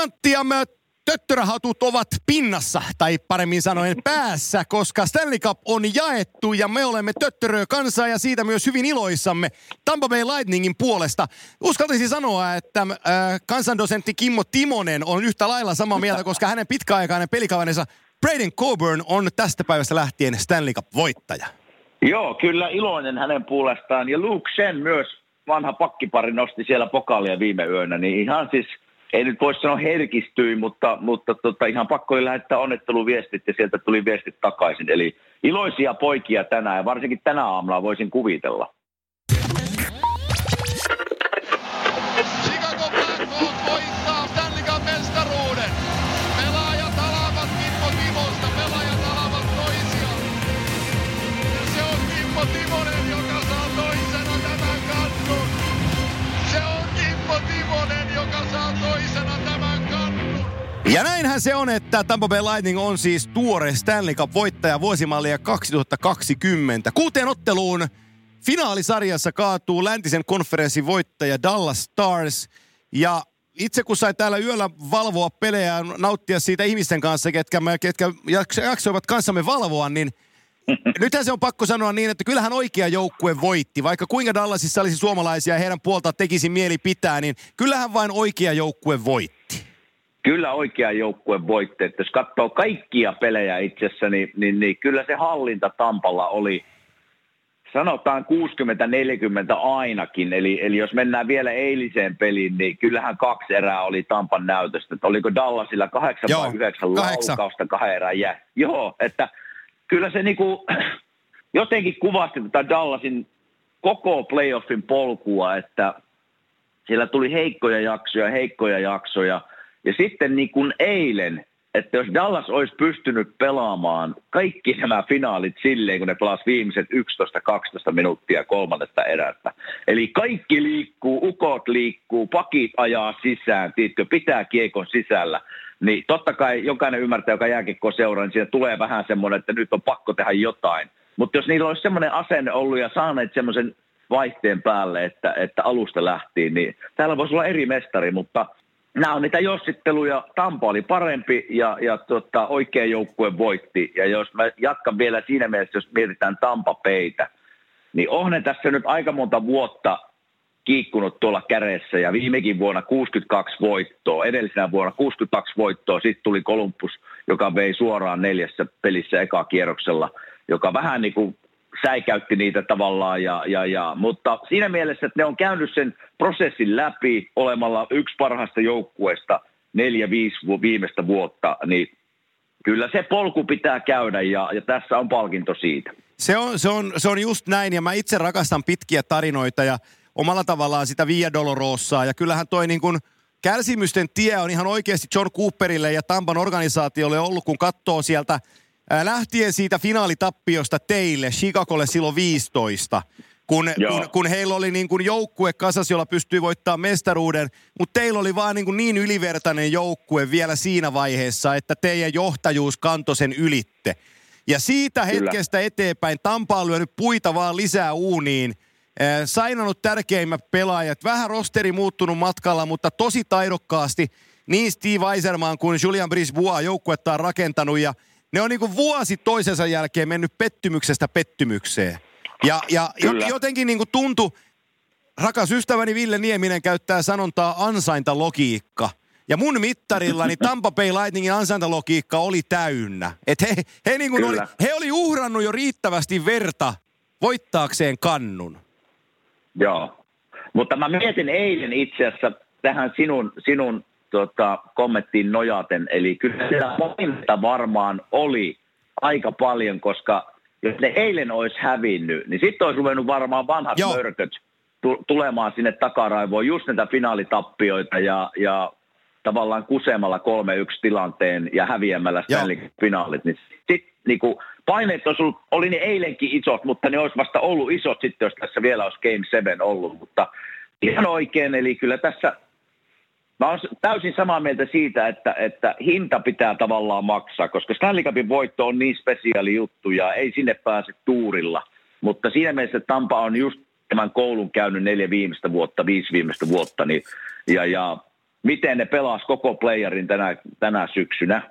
timantti ja töttörähatut ovat pinnassa, tai paremmin sanoen päässä, koska Stanley Cup on jaettu ja me olemme töttöröä kansaa ja siitä myös hyvin iloissamme Tampa Bay Lightningin puolesta. Uskaltaisin sanoa, että äh, kansandosentti Kimmo Timonen on yhtä lailla samaa mieltä, koska hänen pitkäaikainen pelikaverinsa Braden Coburn on tästä päivästä lähtien Stanley Cup-voittaja. Joo, kyllä iloinen hänen puolestaan. Ja Luke Shen myös, vanha pakkipari, nosti siellä pokaalia viime yönä. Niin ihan siis – ei nyt voi sanoa herkistyi, mutta, mutta tota, ihan pakko oli lähettää onnetteluviestit ja sieltä tuli viestit takaisin. Eli iloisia poikia tänään ja varsinkin tänä aamulla voisin kuvitella. Ja näinhän se on, että Tampa Bay Lightning on siis tuore Stanley Cup-voittaja vuosimallia 2020. Kuuteen otteluun finaalisarjassa kaatuu läntisen konferenssin voittaja Dallas Stars. Ja itse kun sai täällä yöllä valvoa pelejä ja nauttia siitä ihmisten kanssa, ketkä, me, ketkä jaksoivat kanssamme valvoa, niin nythän se on pakko sanoa niin, että kyllähän oikea joukkue voitti. Vaikka kuinka Dallasissa olisi suomalaisia ja heidän puolta tekisi mieli pitää, niin kyllähän vain oikea joukkue voitti kyllä oikea joukkue voitti. Että jos katsoo kaikkia pelejä itsessä, niin, niin, niin kyllä se hallinta Tampalla oli, sanotaan 60-40 ainakin. Eli, eli jos mennään vielä eiliseen peliin, niin kyllähän kaksi erää oli Tampan näytöstä. Että oliko Dallasilla kahdeksan Joo, vai yhdeksän laukausta kahden erään jää. Joo, että kyllä se niinku, jotenkin kuvasti tätä Dallasin koko playoffin polkua, että siellä tuli heikkoja jaksoja, heikkoja jaksoja – ja sitten niin kuin eilen, että jos Dallas olisi pystynyt pelaamaan kaikki nämä finaalit silleen, kun ne pelasivat viimeiset 11-12 minuuttia kolmannesta erästä. Eli kaikki liikkuu, ukot liikkuu, pakit ajaa sisään, tiitkö, pitää kiekon sisällä. Niin totta kai jokainen ymmärtää, joka jääkikko seuraa, niin siinä tulee vähän semmoinen, että nyt on pakko tehdä jotain. Mutta jos niillä olisi semmoinen asenne ollut ja saaneet semmoisen vaihteen päälle, että, että alusta lähtiin, niin täällä voisi olla eri mestari, mutta – nämä on niitä jossitteluja. Tampa oli parempi ja, ja tota, oikea joukkue voitti. Ja jos mä jatkan vielä siinä mielessä, jos mietitään Tampa peitä, niin on ne tässä nyt aika monta vuotta kiikkunut tuolla kädessä ja viimekin vuonna 62 voittoa, edellisenä vuonna 62 voittoa, sitten tuli Kolumbus, joka vei suoraan neljässä pelissä eka kierroksella, joka vähän niin kuin säikäytti niitä tavallaan, ja, ja, ja, mutta siinä mielessä, että ne on käynyt sen prosessin läpi olemalla yksi parhaista joukkueista neljä, viisi viimeistä vuotta, niin kyllä se polku pitää käydä ja, ja tässä on palkinto siitä. Se on, se, on, se on just näin ja mä itse rakastan pitkiä tarinoita ja omalla tavallaan sitä Via Dolorosaa ja kyllähän toi niin kuin kärsimysten tie on ihan oikeasti John Cooperille ja Tampan organisaatiolle ollut, kun katsoo sieltä – lähtien siitä finaalitappiosta teille, Chicagolle silloin 15, kun, kun, kun heillä oli niin kuin joukkue kasas, jolla pystyi voittaa mestaruuden, mutta teillä oli vaan niin, kuin niin ylivertainen joukkue vielä siinä vaiheessa, että teidän johtajuus kantoi sen ylitte. Ja siitä Kyllä. hetkestä eteenpäin Tampa on lyönyt puita vaan lisää uuniin. Sainannut tärkeimmät pelaajat, vähän rosteri muuttunut matkalla, mutta tosi taidokkaasti niin Steve Eiserman kuin Julian Brisbois joukkuetta on rakentanut ja – ne on niin kuin vuosi toisensa jälkeen mennyt pettymyksestä pettymykseen. Ja, ja jotenkin niin kuin tuntui, rakas ystäväni Ville Nieminen käyttää sanontaa ansaintalogiikka. Ja mun mittarillani Tampa Bay Lightningin ansaintalogiikka oli täynnä. Että he, he, niin kuin oli, he oli uhrannut jo riittävästi verta voittaakseen kannun. Joo, mutta mä mietin eilen itse asiassa tähän sinun, sinun tota, kommenttiin nojaten. Eli kyllä sitä varmaan oli aika paljon, koska jos ne eilen olisi hävinnyt, niin sitten olisi ruvennut varmaan vanhat Joo. mörköt tulemaan sinne takaraivoon, just näitä finaalitappioita ja, ja tavallaan kusemalla 3-1 tilanteen ja häviämällä Stanley finaalit, niin sitten niinku, paineet olisi ollut, oli ne eilenkin isot, mutta ne olisi vasta ollut isot sitten, jos tässä vielä olisi Game 7 ollut, mutta ihan oikein, eli kyllä tässä Mä olen täysin samaa mieltä siitä, että, että hinta pitää tavallaan maksaa, koska Stanley Cupin voitto on niin spesiaali juttu ja ei sinne pääse tuurilla. Mutta siinä mielessä Tampa on just tämän koulun käynyt neljä viimeistä vuotta, viisi viimeistä vuotta, niin, ja, ja miten ne pelas koko playerin tänä, tänä syksynä,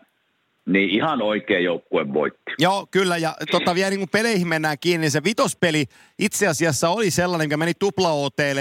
niin ihan oikea joukkue voitti. Joo, kyllä. Ja tota, vielä niin kun peleihin mennään kiinni, niin se vitospeli itse asiassa oli sellainen, mikä meni tupla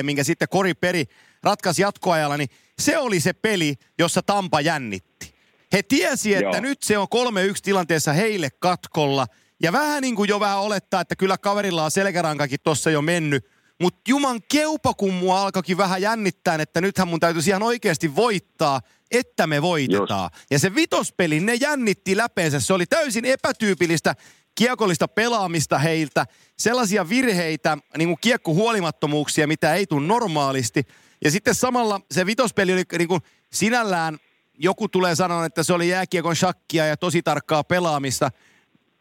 minkä sitten Kori Peri ratkaisi jatkoajalla, niin se oli se peli, jossa Tampa jännitti. He tiesi, että Joo. nyt se on 3-1 tilanteessa heille katkolla. Ja vähän niin kuin jo vähän olettaa, että kyllä kaverilla on selkärankakin tuossa jo mennyt. Mutta juman keupa, kun mua alkoikin vähän jännittää, että nythän mun täytyisi ihan oikeasti voittaa, että me voitetaan. Just. Ja se vitospeli, ne jännitti läpeensä. Se oli täysin epätyypillistä kiekollista pelaamista heiltä. Sellaisia virheitä, niin kuin kiekkohuolimattomuuksia, mitä ei tule normaalisti. Ja sitten samalla se vitospeli oli niin kuin sinällään, joku tulee sanoa, että se oli jääkiekon shakkia ja tosi tarkkaa pelaamista.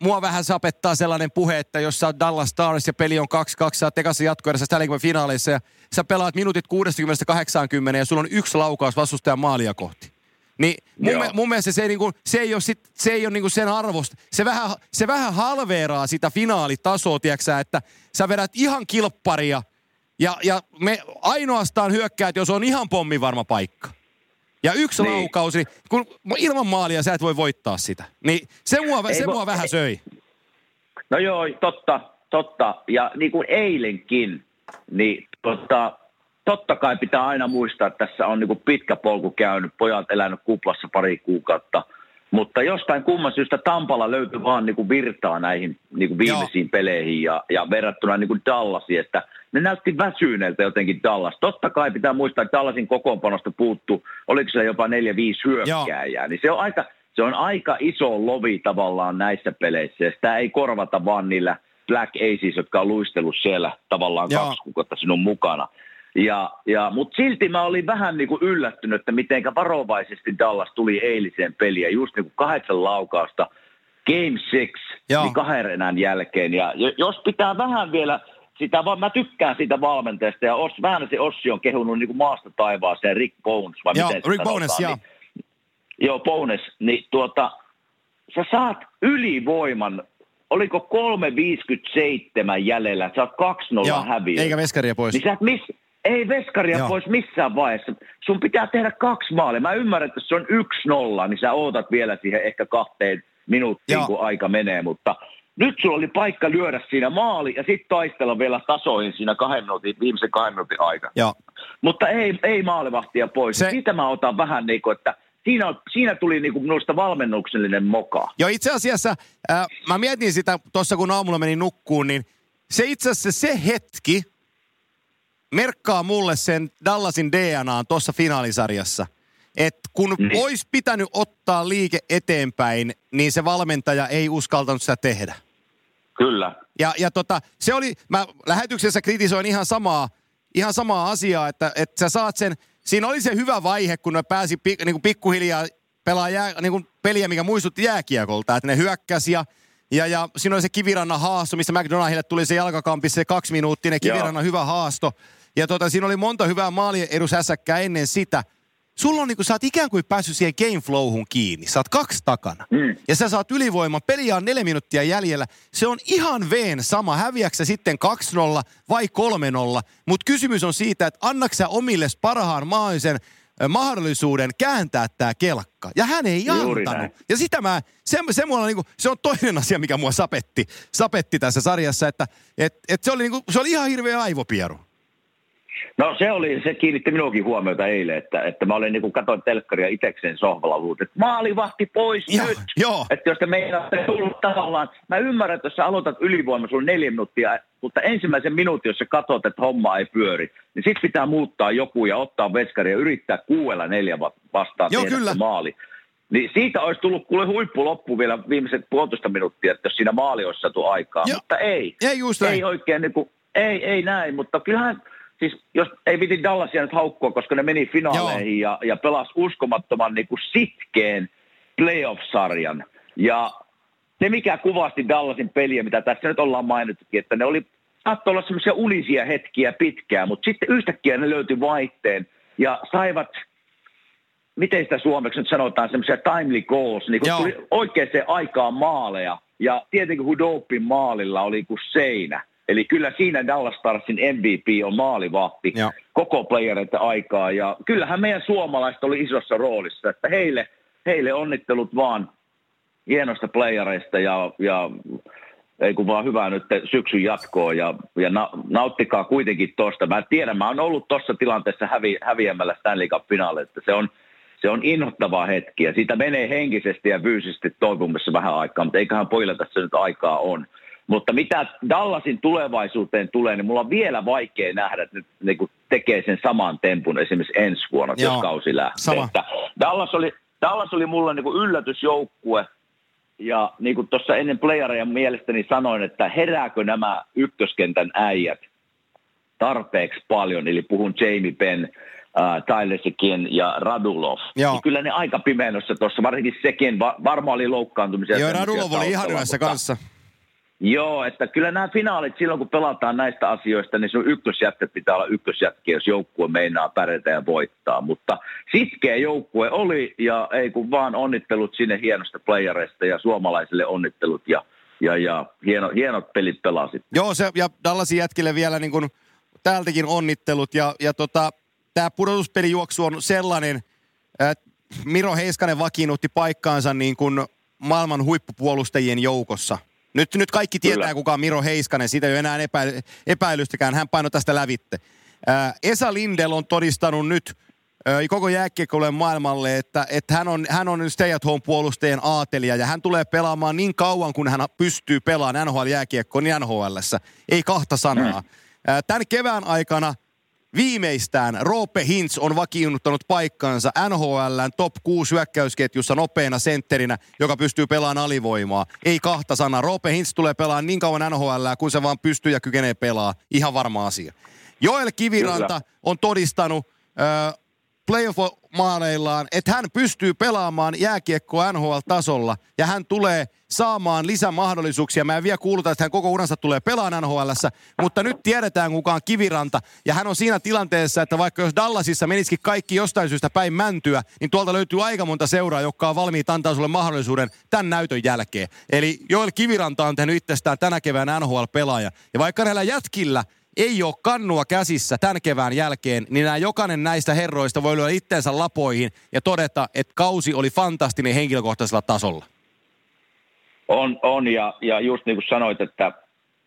Mua vähän sapettaa sellainen puhe, että jos sä oot Dallas Stars ja peli on 2-2, sä oot ekassa jatkoerässä Stanley finaaleissa ja sä pelaat minuutit 60-80 ja sulla on yksi laukaus vastustajan maalia kohti. Niin mun, me, mun mielestä se ei, niinku, se ei ole, sit, se ei ole niinku sen arvosta. Se vähän, se vähän halveeraa sitä finaalitasoa, tiiäksä, että sä vedät ihan kilpparia – ja, ja me ainoastaan hyökkäät, jos on ihan pommivarma paikka. Ja yksi niin. laukausi, kun ilman maalia sä et voi voittaa sitä. Niin se mua, ei, se mua vähän ei. söi. No joo, totta, totta. Ja niin kuin eilenkin, niin totta, totta kai pitää aina muistaa, että tässä on niin kuin pitkä polku käynyt, pojat elänyt kuplassa pari kuukautta – mutta jostain kumman syystä Tampalla löytyi vaan niin kuin virtaa näihin niin kuin viimeisiin Joo. peleihin ja, ja verrattuna niin kuin Dallasiin, että ne näytti väsyneeltä jotenkin Dallas. Totta kai pitää muistaa, että Dallasin kokoonpanosta puuttu, oliko se jopa neljä, viisi hyökkääjää, niin se on aika, se on aika iso lovi tavallaan näissä peleissä ja sitä ei korvata vaan niillä Black Aces, jotka on luistellut siellä tavallaan Joo. kaksi kuukautta sinun mukana. Ja, ja, Mutta silti mä olin vähän niin kuin yllättynyt, että miten varovaisesti Dallas tuli eiliseen peliin. Just niin kuin kahdeksan laukausta, Game 6, niin kahden enää jälkeen. Ja jos pitää vähän vielä sitä, vaan mä tykkään siitä valmentajasta. Ja Os, vähän se Ossi on kehunut niin kuin maasta taivaaseen, Rick Bones, vai joo, miten Rick Bones, joo. Niin, joo, Bones, niin tuota, sä saat ylivoiman oliko 3.57 jäljellä, sä oot 2-0 häviö. Eikä veskaria pois. Niin sä et miss, ei veskaria Joo. pois missään vaiheessa. Sun pitää tehdä kaksi maalia. Mä ymmärrän, että se on yksi nolla, niin sä ootat vielä siihen ehkä kahteen minuuttiin, Joo. kun aika menee. Mutta nyt sulla oli paikka lyödä siinä maali ja sitten taistella vielä tasoihin siinä kahden minuutin, viimeisen kahden minuutin aikana. Joo. Mutta ei, ei maalivahtia pois. Se... Siitä mä otan vähän niin kuin, että siinä, siinä tuli niin kuin minusta valmennuksellinen moka. Joo, itse asiassa äh, mä mietin sitä tuossa, kun aamulla meni nukkuun, niin se itse asiassa se hetki, merkkaa mulle sen Dallasin DNAn tuossa finaalisarjassa. Että kun niin. olisi pitänyt ottaa liike eteenpäin, niin se valmentaja ei uskaltanut sitä tehdä. Kyllä. Ja, ja tota, se oli, mä lähetyksessä kritisoin ihan samaa, ihan samaa asiaa, että, että sä saat sen, siinä oli se hyvä vaihe, kun ne pääsi pik, niin kuin pikkuhiljaa pelaa jää, niin kuin peliä, mikä muistutti jääkiekolta, että ne hyökkäsi ja ja, ja siinä oli se kivirannan haasto, missä McDonaldille tuli se jalkakampissa se kaksi minuuttia, kivirannan hyvä haasto. Ja tota, siinä oli monta hyvää maaliedusässäkkää ennen sitä. Sulla on niin kuin, sä oot ikään kuin päässyt siihen game flowhun kiinni. Sä oot kaksi takana. Mm. Ja sä saat ylivoiman. Peliä on neljä minuuttia jäljellä. Se on ihan veen sama. Häviäksä sitten 2-0 vai 3-0. Mutta kysymys on siitä, että annaksä omilles parhaan mahdollisen mahdollisuuden kääntää tämä kelkka. Ja hän ei Juuri antanut. Näin. Ja sitä mä, se, se, mulla niinku, se on toinen asia, mikä mua sapetti, sapetti tässä sarjassa, että et, et se, oli niinku, se oli ihan hirveä aivopieru. No se oli, se kiinnitti minuakin huomiota eilen, että, että mä olin niin kuin katoin telkkaria itsekseen sohvalla huut, että maalivahti pois joo, nyt. Joo. Että jos te meinaatte tullut tavallaan, mä ymmärrän, että jos sä aloitat ylivoima, sulla on neljä minuuttia, mutta ensimmäisen minuutin, jos sä katsot, että homma ei pyöri, niin sit pitää muuttaa joku ja ottaa veskari ja yrittää kuuella neljä vastaan Joo, kyllä. maali. Niin siitä olisi tullut kuule huippu loppu vielä viimeiset puolitoista minuuttia, että jos siinä maali olisi saatu aikaa. Joo. Mutta ei. Ei just Ei oikein niin kuin, ei, ei näin, mutta kyllähän siis jos ei viti Dallasia nyt haukkua, koska ne meni finaaleihin ja, ja pelasi uskomattoman niin kuin sitkeen playoff-sarjan. Ja se, mikä kuvasti Dallasin peliä, mitä tässä nyt ollaan mainittukin, että ne oli, saattoi olla semmoisia unisia hetkiä pitkään, mutta sitten yhtäkkiä ne löytyi vaihteen ja saivat, miten sitä suomeksi nyt sanotaan, semmoisia timely goals, niin kuin tuli oikeaan aikaan maaleja. Ja tietenkin Hudopin maalilla oli kuin seinä Eli kyllä siinä Dallas Starsin MVP on maalivahti Joo. koko playereiden aikaa. Ja kyllähän meidän suomalaiset oli isossa roolissa, että heille, heille onnittelut vaan hienosta playereista ja, ja ei kun vaan hyvää nyt syksyn jatkoa ja, ja na, nauttikaa kuitenkin tuosta. Mä tiedän, mä oon ollut tuossa tilanteessa hävi, häviämällä Stanley cup että se on, se on inhottava hetki ja siitä menee henkisesti ja fyysisesti toipumassa vähän aikaa, mutta eiköhän pojilla tässä nyt aikaa on. Mutta mitä Dallasin tulevaisuuteen tulee, niin mulla on vielä vaikea nähdä, että nyt niin kuin tekee sen saman tempun esimerkiksi ensi vuonna, Joo, jos kausi lähtee. Sama. Että Dallas, oli, Dallas oli mulle niin kuin yllätysjoukkue, ja niin kuin tuossa ennen playereja mielestäni sanoin, että herääkö nämä ykköskentän äijät tarpeeksi paljon, eli puhun Jamie Penn, äh, Tyler Sekin ja Radulov. Joo. Niin kyllä ne aika pimeässä tuossa, varsinkin Sekin, va- varmaan oli loukkaantumisia. Joo, Radulov oli ihan mutta- kanssa. Joo, että kyllä nämä finaalit silloin, kun pelataan näistä asioista, niin sun ykkösjätkä pitää olla ykkösjätkä, jos joukkue meinaa pärjätä ja voittaa. Mutta sitkeä joukkue oli ja ei kun vaan onnittelut sinne hienosta playereista ja suomalaisille onnittelut ja, ja, ja hieno, hienot pelit pelasit. Joo, se, ja Dallasin jätkille vielä niin kuin, täältäkin onnittelut. Ja, ja tota, tämä pudotuspelijuoksu on sellainen, että Miro Heiskanen vakiinnutti paikkaansa niin kuin maailman huippupuolustajien joukossa. Nyt, nyt kaikki tietää, Kyllä. kuka on Miro Heiskanen. Siitä ei ole enää epä, epäilystäkään. Hän painoi tästä lävitte. Ää, Esa Lindel on todistanut nyt ö, koko jääkiekkoilujen maailmalle, että, että hän on, hän on stay at home puolustajien aatelija ja hän tulee pelaamaan niin kauan, kun hän pystyy pelaamaan NHL-jääkiekkoon niin NHLssä. Ei kahta sanaa. Ää, Tämän kevään aikana viimeistään Roope Hintz on vakiinnuttanut paikkansa NHLn top 6 hyökkäysketjussa nopeana sentterinä, joka pystyy pelaamaan alivoimaa. Ei kahta sanaa. Roope Hintz tulee pelaamaan niin kauan NHL, kun se vaan pystyy ja kykenee pelaa. Ihan varma asia. Joel Kiviranta Kyllä. on todistanut äh, playoff-maaleillaan, että hän pystyy pelaamaan jääkiekkoa NHL-tasolla ja hän tulee saamaan lisämahdollisuuksia. Mä en vielä kuuluta, että hän koko uransa tulee pelaamaan nhl mutta nyt tiedetään kuka on Kiviranta ja hän on siinä tilanteessa, että vaikka jos Dallasissa menisikin kaikki jostain syystä päin mäntyä, niin tuolta löytyy aika monta seuraa, jotka on valmiit antaa sulle mahdollisuuden tämän näytön jälkeen. Eli Joel Kiviranta on tehnyt itsestään tänä keväänä NHL-pelaaja. Ja vaikka näillä jätkillä ei ole kannua käsissä tämän kevään jälkeen, niin nämä jokainen näistä herroista voi lyödä itteensä lapoihin ja todeta, että kausi oli fantastinen henkilökohtaisella tasolla. On, on ja, ja just niin kuin sanoit, että,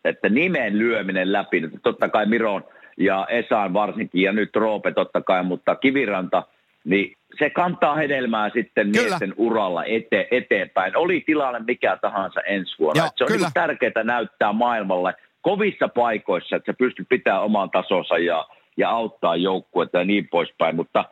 että nimen lyöminen läpi, että totta kai Miron ja Esaan varsinkin ja nyt Roope totta kai, mutta Kiviranta, niin se kantaa hedelmää sitten Kyllä. miesten uralla ete, eteenpäin. Oli tilanne mikä tahansa ensi vuonna. Et se on kyllä. niin tärkeää näyttää maailmalle kovissa paikoissa, että se pystyy pitämään oman tasonsa ja, ja auttaa joukkuetta ja niin poispäin. Mutta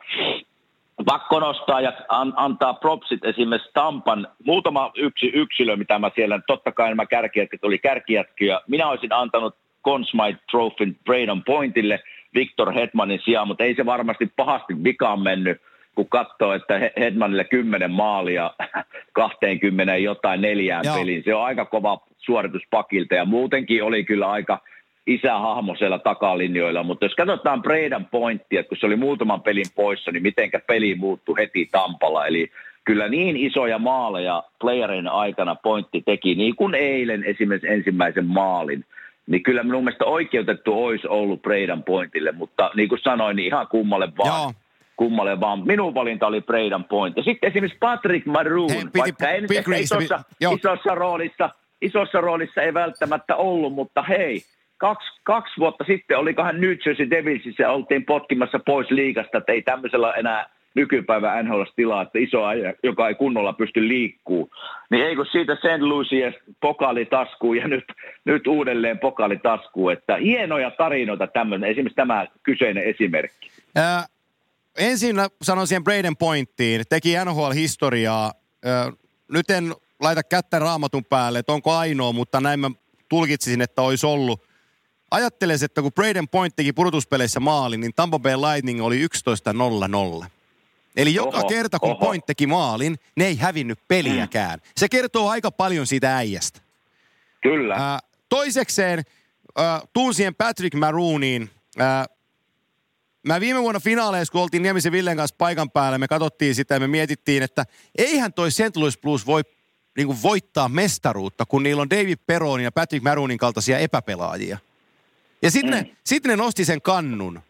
pakko nostaa ja an, antaa propsit esimerkiksi Tampan, muutama yksi yksilö, mitä mä siellä, totta kai nämä kärkijätkät oli kärkijätkiä. Minä olisin antanut Conn Smythe Trophyn Braden Pointille Victor Hetmanin sijaan, mutta ei se varmasti pahasti vikaan mennyt, kun katsoo, että He- Hetmanille 10 maalia 20 jotain neljään Joo. peliin. Se on aika kova suoritus pakilta ja muutenkin oli kyllä aika isähahmo siellä takalinjoilla, mutta jos katsotaan Braden Pointtia, että kun se oli muutaman pelin poissa, niin mitenkä peli muuttui heti Tampalla, eli kyllä niin isoja maaleja playerin aikana Pointti teki, niin kuin eilen esimerkiksi ensimmäisen maalin, niin kyllä minun mielestä oikeutettu olisi ollut Braden Pointille, mutta niin kuin sanoin, niin ihan kummalle vaan. Joo. Kummalle vaan. Minun valinta oli Braden Point. Ja sitten esimerkiksi Patrick Maroon, Hei, piti- vaikka ei isossa, joo. isossa, roolissa, isossa roolissa ei välttämättä ollut, mutta hei, kaksi, kaksi vuotta sitten olikohan New Jersey Devilsissä oltiin potkimassa pois liigasta, että ei tämmöisellä enää nykypäivän NHL tilaa, että iso äijä, joka ei kunnolla pysty liikkuu. Niin eikö siitä St. Louis pokaali taskuun ja nyt, nyt uudelleen pokaali taskuun, että hienoja tarinoita tämmöinen, esimerkiksi tämä kyseinen esimerkki. Ää, ensin sanon siihen Braden Pointtiin, teki NHL-historiaa. Ää, nyt en laita kättä raamatun päälle, että onko ainoa, mutta näin mä tulkitsisin, että olisi ollut. Ajattelisin, että kun Braden Point teki pudotuspeleissä maalin, niin Tampa Bay Lightning oli 11-0-0. Eli joka Oho, kerta, kun oho. Point teki maalin, ne ei hävinnyt peliäkään. Se kertoo aika paljon siitä äijästä. Kyllä. Ää, toisekseen ää, tunsien Patrick Marooniin. Ää, mä viime vuonna finaaleissa, kun oltiin Niemisen Villen kanssa paikan päällä, me katsottiin sitä ja me mietittiin, että eihän toi St. Louis Blues voi niin kuin voittaa mestaruutta, kun niillä on David Peronin ja Patrick Maroonin kaltaisia epäpelaajia. Ja sitten mm. ne, sit ne nosti sen kannun.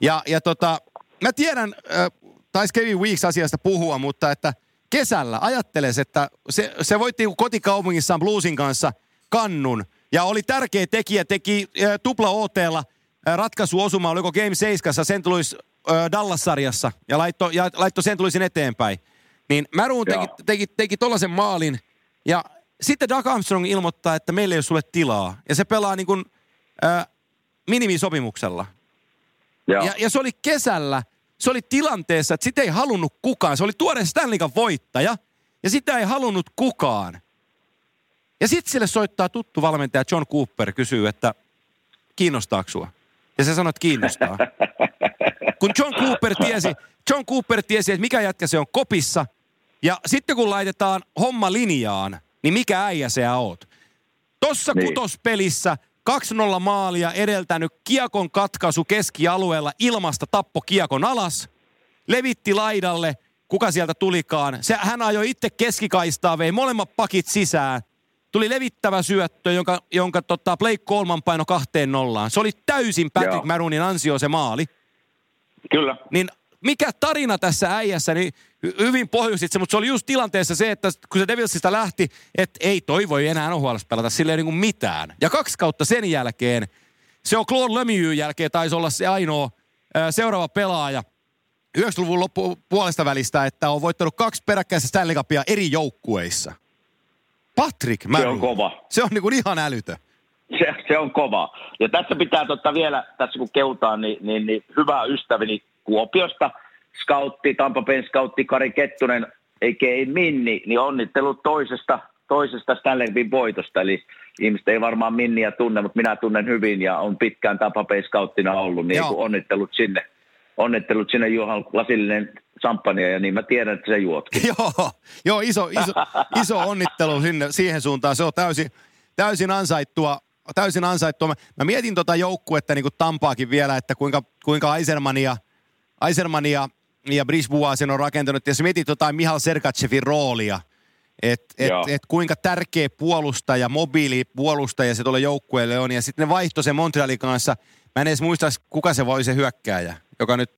Ja, ja tota, mä tiedän, äh, taisi Kevin Weeks asiasta puhua, mutta että kesällä ajatteles, että se, se voitti kotikaupungissaan Bluesin kanssa kannun. Ja oli tärkeä tekijä, teki äh, tupla OTlla äh, ratkaisuosuma, oliko Game 7, St. Louis äh, Dallas-sarjassa, ja laittoi ja laitto St. Louisin eteenpäin. Niin Maroon teki, teki, teki tollasen maalin, ja sitten Doug Armstrong ilmoittaa, että meillä ei ole sulle tilaa. Ja se pelaa niin kuin, äh, minimisopimuksella. Ja, ja se oli kesällä, se oli tilanteessa, että sitä ei halunnut kukaan. Se oli tuore Stanley voittaja, ja sitä ei halunnut kukaan. Ja sitten sille soittaa tuttu valmentaja John Cooper, kysyy, että kiinnostaako sua? Ja se sanoi, että kiinnostaa. Kun John Cooper tiesi, John Cooper tiesi, että mikä jätkä se on kopissa, ja sitten kun laitetaan homma linjaan, niin mikä äijä sä oot? Tossa niin. kutospelissä 2-0 maalia edeltänyt kiekon katkaisu keskialueella ilmasta tappo kiekon alas. Levitti laidalle, kuka sieltä tulikaan. Se, hän ajoi itse keskikaistaa, vei molemmat pakit sisään. Tuli levittävä syöttö, jonka, jonka tota Blake Coleman paino kahteen nollaan. Se oli täysin Patrick Joo. Maronin ansio se maali. Kyllä. Niin mikä tarina tässä äijässä, niin hyvin pohjusit se, mutta se oli just tilanteessa se, että kun se Devilsista lähti, että ei toi voi enää NHL pelata silleen niin kuin mitään. Ja kaksi kautta sen jälkeen, se on Claude Lemieux jälkeen taisi olla se ainoa seuraava pelaaja 90-luvun loppu puolesta välistä, että on voittanut kaksi peräkkäistä Stanley Cupia eri joukkueissa. Patrick Maroon. Se on kova. Se on niin kuin ihan älytö. Se, se on kova. Ja tässä pitää totta vielä, tässä kun keutaan, niin, niin, niin hyvä ystäväni Kuopiosta, scoutti, Tampa Bay scoutti Kari Kettunen, eikä ei Minni, niin onnittelut toisesta, toisesta Stanley voitosta. Eli ihmiset ei varmaan Minniä tunne, mutta minä tunnen hyvin ja on pitkään Tampa Bay scouttina ollut, niin onnittelut sinne. Onnittelut sinne Juhan lasillinen samppania ja niin mä tiedän, että se juotkin. joo, joo iso, iso, iso onnittelu sinne, siihen suuntaan. Se on täysin, täysin ansaittua, täysin ansaittua. Mä, mä mietin tota joukkuetta niin kuin Tampaakin vielä, että kuinka, kuinka Eisermania – Aiserman ja, ja Brisbua sen on rakentanut. Ja jos mietit jotain Mihal Sergatsevin roolia, että et, et kuinka tärkeä puolustaja, mobiili puolustaja se tuolle joukkueelle on. Ja sitten ne vaihto sen Montrealin kanssa. Mä en edes muista, kuka se voi se hyökkääjä, joka nyt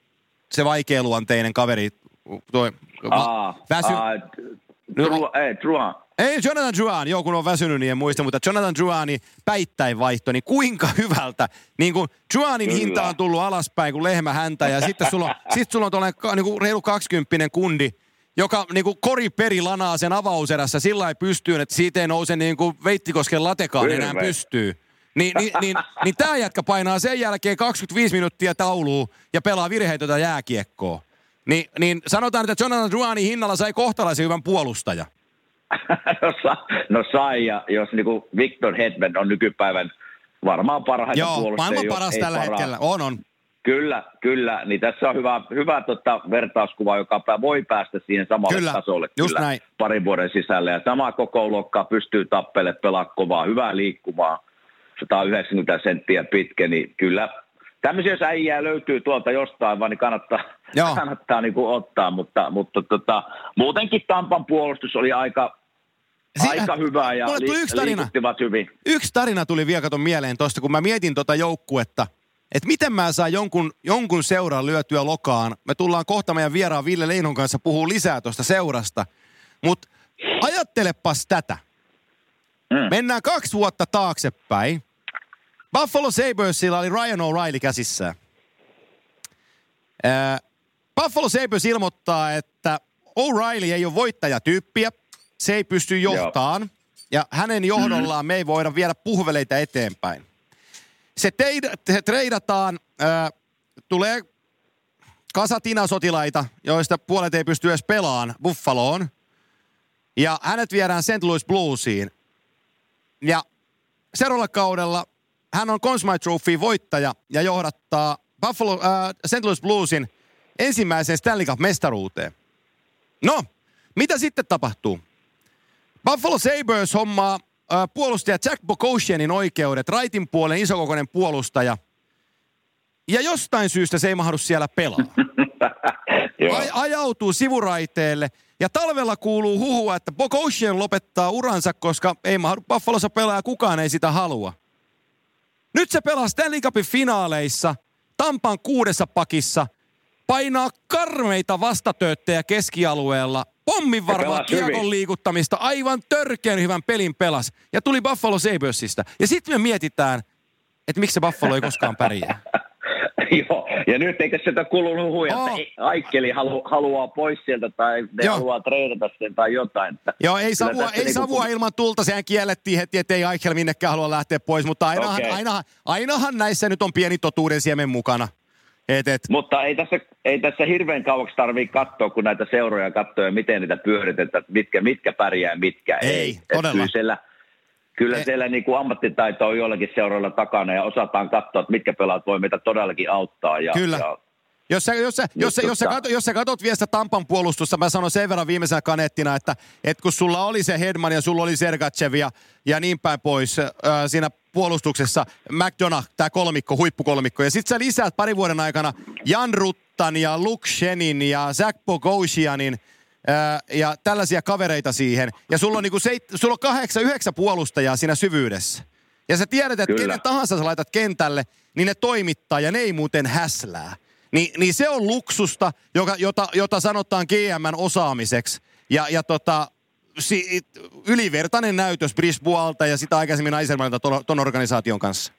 se vaikealuonteinen kaveri. Toi, aa, väsy... aa, ei, ei, Jonathan Drouin, joo kun on väsynyt, niin en muista, mutta Jonathan Drouin päittäin vaihto, niin kuinka hyvältä. Niin kuin Drouinin hinta on tullut alaspäin kuin lehmä häntä ja sitten sulla, sit sulla on tuollainen niin kuin reilu 20 kundi, joka niin kuin koriperi lanaa sen avauserässä sillä ei pystyy, että siitä ei nouse niin kuin Veittikosken latekaan enää pystyy. Niin, niin, niin, niin tämä jätkä painaa sen jälkeen 25 minuuttia tauluun ja pelaa virheitöntä jääkiekkoa. Niin, niin sanotaan, että Jonathan Drouinin hinnalla sai kohtalaisen hyvän puolustaja. no, sa, no sai, ja jos niinku Victor Hedman on nykypäivän varmaan parhaita Joo, puolustajia. maailman paras tällä paras. hetkellä, on on. Kyllä, kyllä. Niin tässä on hyvä, hyvä tota, vertauskuva, joka voi päästä siihen samalle kyllä, tasolle just kyllä näin. parin vuoden sisällä. Ja sama koko luokkaa pystyy tappele pelaa kovaa, hyvää liikkumaa, 190 senttiä pitkä, niin kyllä tämmöisiä äijää löytyy tuolta jostain, vaan niin kannattaa, Joo. kannattaa niin kuin ottaa, mutta, mutta tota, muutenkin Tampan puolustus oli aika, aika hyvä ja li- yksi tarina. hyvin. Yksi tarina tuli vielä katon mieleen tuosta, kun mä mietin tuota joukkuetta, että miten mä saan jonkun, jonkun seuran lyötyä lokaan. Me tullaan kohta meidän vieraan Ville Leinon kanssa puhuu lisää tuosta seurasta, mutta ajattelepas tätä. Mm. Mennään kaksi vuotta taaksepäin. Buffalo Sabresilla oli Ryan O'Reilly käsissään. Äh, Buffalo Sabres ilmoittaa, että O'Reilly ei ole voittajatyyppiä. Se ei pysty johtaan. Ja hänen johdollaan me ei voida viedä puhveleita eteenpäin. Se teid- treidataan, äh, tulee kasatina-sotilaita, joista puolet ei pysty edes pelaamaan Buffaloon. Ja hänet viedään St. Louis Bluesiin. Ja seuraavalla kaudella hän on Conn Trophy voittaja ja johdattaa Buffalo, äh, St. Louis Bluesin ensimmäiseen Stanley Cup-mestaruuteen. No, mitä sitten tapahtuu? Buffalo Sabres hommaa äh, puolustaja Jack Bokosianin oikeudet, raitin puolen isokokoinen puolustaja. Ja jostain syystä se ei mahdu siellä pelaa. Aj- ajautuu sivuraiteelle. Ja talvella kuuluu huhua, että Bokosian lopettaa uransa, koska ei mahdu Buffalossa pelaa kukaan ei sitä halua. Nyt se pelaa Stanley Cupin finaaleissa, Tampan kuudessa pakissa, painaa karmeita vastatööttejä keskialueella, pommin varmaa kiekon liikuttamista, aivan törkeän hyvän pelin pelas ja tuli Buffalo Sabresista. Ja sitten me mietitään, että miksi se Buffalo ei koskaan pärjää. Joo, ja nyt eikö sitä kuulunut huhuja, oh. että Aikkeli halu, haluaa pois sieltä tai ne Joo. haluaa treidata sen tai jotain. Että Joo, ei savua, ei niinku savua kun... ilman tulta, sehän kiellettiin heti, että ei Aikkel minnekään halua lähteä pois, mutta ainahan, okay. ainahan, ainahan näissä nyt on pieni totuuden siemen mukana. Et, et. Mutta ei tässä, ei tässä hirveän kauaksi tarvitse katsoa, kun näitä seuroja katsoo ja miten niitä pyöritetään, mitkä, mitkä pärjää mitkä ei. Ei, todella. Kyllä siellä, kyllä siellä niin kuin ammattitaito on joillakin seuroilla takana ja osataan katsoa, että mitkä pelaat voi meitä todellakin auttaa. Ja, kyllä. Ja, jos sä, jos, sä, jos, sä, jos, sä katot, jos sä katot vielä sitä Tampan puolustusta, mä sanon sen verran viimeisenä kanettina, että, että kun sulla oli se Hedman ja sulla oli Sergachev ja, ja niin päin pois äh, siinä puolustuksessa, McDonough, tämä kolmikko, huippukolmikko, ja sitten sä lisäät parin vuoden aikana Jan Ruttan ja Luke Shenin ja Zach Bogosianin, ja tällaisia kavereita siihen. Ja sulla on, niinku seit, sulla on kahdeksan, yhdeksän puolustajaa siinä syvyydessä. Ja sä tiedät, että Kyllä. kenen tahansa sä laitat kentälle, niin ne toimittaa ja ne ei muuten häslää. Ni, niin se on luksusta, joka, jota, jota sanotaan GMn osaamiseksi. Ja, ja tota, si, ylivertainen näytös Brisbualta ja sitä aikaisemmin Eisenmanilta ton, ton organisaation kanssa.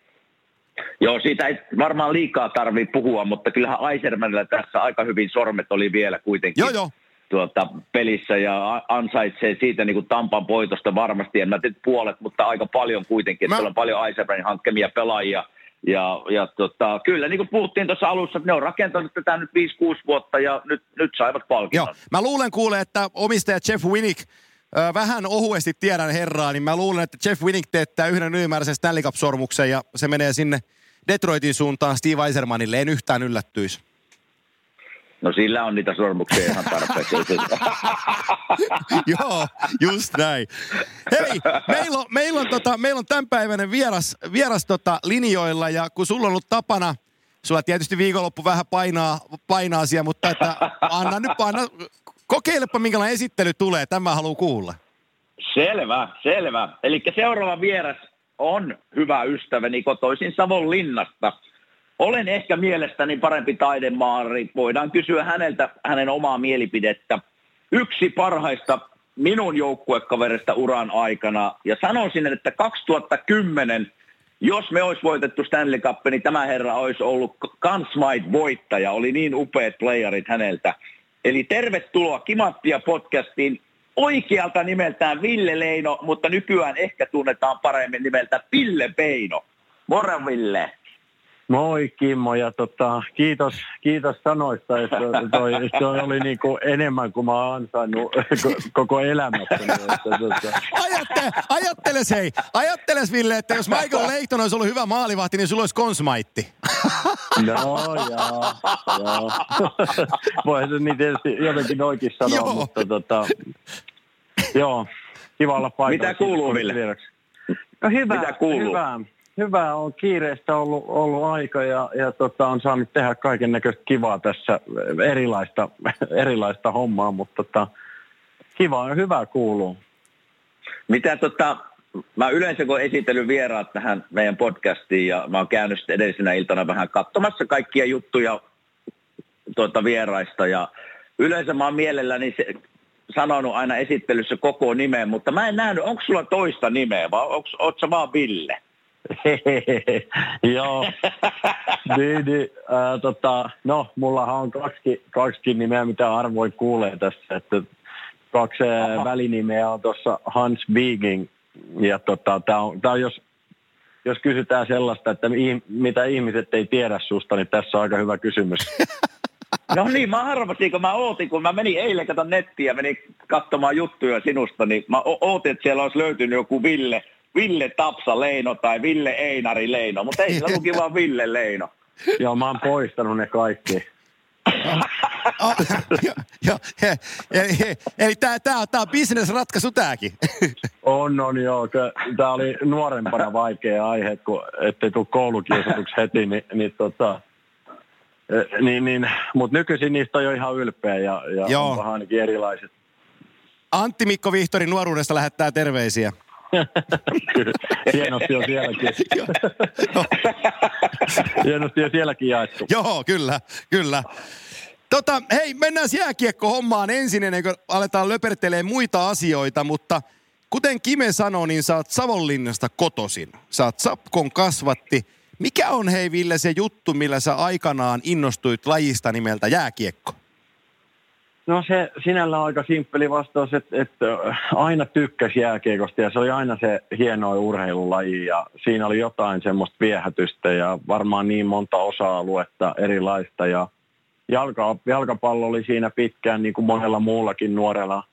Joo, siitä ei varmaan liikaa tarvitse puhua, mutta kyllähän Eisermanilla tässä aika hyvin sormet oli vielä kuitenkin. Joo, joo. Tuota, pelissä ja ansaitsee siitä niin kuin Tampan voitosta varmasti, en mä tiedä puolet, mutta aika paljon kuitenkin, mä... on paljon Eisermanin hankkemia pelaajia – ja, ja tota, kyllä, niin kuin puhuttiin tuossa alussa, että ne on rakentanut tätä nyt 5-6 vuotta ja nyt, nyt saivat palkinnon. Joo, mä luulen kuule, että omistaja Jeff Winnick, äh, vähän ohuesti tiedän herraa, niin mä luulen, että Jeff Winnick teettää yhden ylimääräisen Stanley Cup-sormuksen ja se menee sinne Detroitin suuntaan Steve Eisermanille. En yhtään yllättyisi. No sillä on niitä sormuksia ihan tarpeeksi. Joo, just näin. Hei, meillä on, meillä on, tota, meillä on tämänpäiväinen vieras, vieras tota, linjoilla ja kun sulla on ollut tapana, sulla tietysti viikonloppu vähän painaa, painaa asia, mutta että anna nyt, anna, kokeilepa minkälainen esittely tulee, tämä haluaa kuulla. Selvä, selvä. Eli seuraava vieras on hyvä ystäväni kotoisin Savon linnasta – olen ehkä mielestäni parempi taidemaari. Voidaan kysyä häneltä hänen omaa mielipidettä. Yksi parhaista minun joukkuekaverista uran aikana. Ja sanoisin, että 2010, jos me olisi voitettu Stanley Cup, niin tämä herra olisi ollut Gunsmite-voittaja. Oli niin upeat playerit häneltä. Eli tervetuloa Kimattia podcastiin oikealta nimeltään Ville Leino, mutta nykyään ehkä tunnetaan paremmin nimeltä Ville Peino. Moro Ville. Moi Kimmo ja tota, kiitos, kiitos sanoista, että toi, toi oli niinku enemmän kuin mä oon ansainnut koko elämässäni. tota. Ajattele, ajatteles hei, ajatteles Ville, että jos Michael Leighton olisi ollut hyvä maalivahti, niin sulla olisi konsmaitti. No joo, joo. Voihan se niin tietysti jotenkin oikein sanoa, joo. mutta tota, joo, kiva olla paikalla. Mitä kuuluu Ville? No hyvä, Mitä kuuluu? hyvä hyvä on kiireistä ollut, ollut aika ja, ja tota, on saanut tehdä kaiken näköistä kivaa tässä, erilaista, erilaista hommaa, mutta tota, kiva ja hyvä kuuluu. Mitä tota, mä yleensä kun esitellyt vieraat tähän meidän podcastiin ja mä oon käynyt edellisenä iltana vähän katsomassa kaikkia juttuja tuota vieraista ja yleensä mä oon mielelläni se, sanonut aina esittelyssä koko nimen, mutta mä en nähnyt, onko sulla toista nimeä vai onko sä vaan Ville? Joo. niin, niin, äh, tota, no, mullahan on kaksi, kaksi nimeä, mitä arvoin kuulee tässä. Että kaksi Aha. välinimeä on tuossa Hans Bieging. Ja tota, tämä on, tää on jos, jos kysytään sellaista, että mitä ihmiset ei tiedä susta, niin tässä on aika hyvä kysymys. No niin, mä arvasin, kun mä ootin, kun mä menin eilen kato nettiä, menin katsomaan juttuja sinusta, niin mä ootin, että siellä olisi löytynyt joku Ville – Ville Tapsa Leino tai Ville Einari Leino, mutta ei sillä luki vaan Ville Leino. Joo, mä oon poistanut ne kaikki. oh, jo, jo, he, eli eli tämä tää, tää on bisnesratkaisu tämäkin. On, on joo. Tämä oli nuorempana vaikea aihe, kun ettei tule koulukiusatuksi heti, niin, niin tota, e, niin, niin, mutta nykyisin niistä on jo ihan ylpeä ja, ja onpahan ainakin erilaiset. Antti Mikko Vihtori nuoruudesta lähettää terveisiä. Hienosti on sielläkin. hienosti on sielläkin jaettu. Joo, kyllä, kyllä. Tota, hei, mennään jääkiekko-hommaan ensin ennen kuin aletaan löpertelee muita asioita, mutta kuten Kime sanoi, niin sä oot Savonlinnasta kotosin. Sä oot Sapkon kasvatti. Mikä on hei Ville se juttu, millä sä aikanaan innostuit lajista nimeltä jääkiekko? No se sinällä on aika simppeli vastaus, että, että aina tykkäsi jääkiekosta ja se oli aina se hieno urheilulaji ja siinä oli jotain semmoista viehätystä ja varmaan niin monta osa-aluetta erilaista ja jalka, jalkapallo oli siinä pitkään niin kuin monella muullakin nuorella,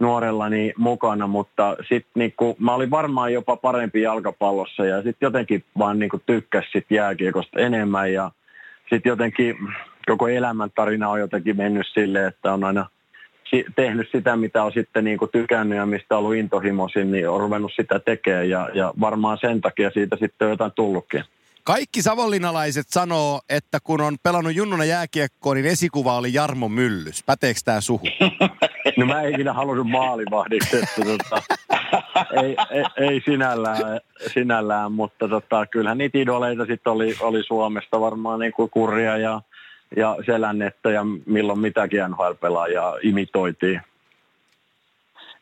nuorella niin mukana, mutta sitten niin kuin, mä olin varmaan jopa parempi jalkapallossa ja sitten jotenkin vaan niin tykkäsi sit jääkiekosta enemmän ja sitten jotenkin koko elämäntarina on jotenkin mennyt silleen, että on aina tehnyt sitä, mitä on sitten niin kuin tykännyt ja mistä on ollut intohimoisin, niin on ruvennut sitä tekemään ja, ja varmaan sen takia siitä sitten on jotain tullutkin. Kaikki savonlinnalaiset sanoo, että kun on pelannut junnuna jääkiekkoa, niin esikuva oli Jarmo Myllys. Päteekö tämä suhu? No mä en ikinä halunnut maalivahdiksi, että tota, ei, ei, ei, sinällään, sinällään, mutta tota, kyllähän niitä idoleita sitten oli, oli Suomesta varmaan niin kuin Kurria ja, ja Selännettä ja milloin mitäkin NHL-pelaajaa imitoitiin.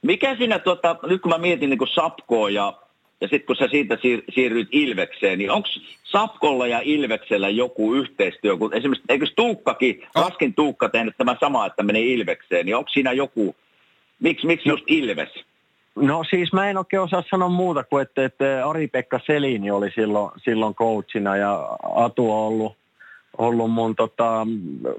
Mikä siinä, tuota, nyt kun mä mietin niin Sapkoa ja ja sitten kun sä siitä siir- siirryt Ilvekseen, niin onko Sapkolla ja Ilveksellä joku yhteistyö? Kun esimerkiksi, eikö Tuukkakin, oh. Raskin Tuukka tehnyt tämä sama, että menee Ilvekseen, niin onko siinä joku, miksi, miksi just Ilves? No siis mä en oikein osaa sanoa muuta kuin, että, että Ari-Pekka Selini oli silloin, silloin coachina ja Atu on ollut, ollut mun tota,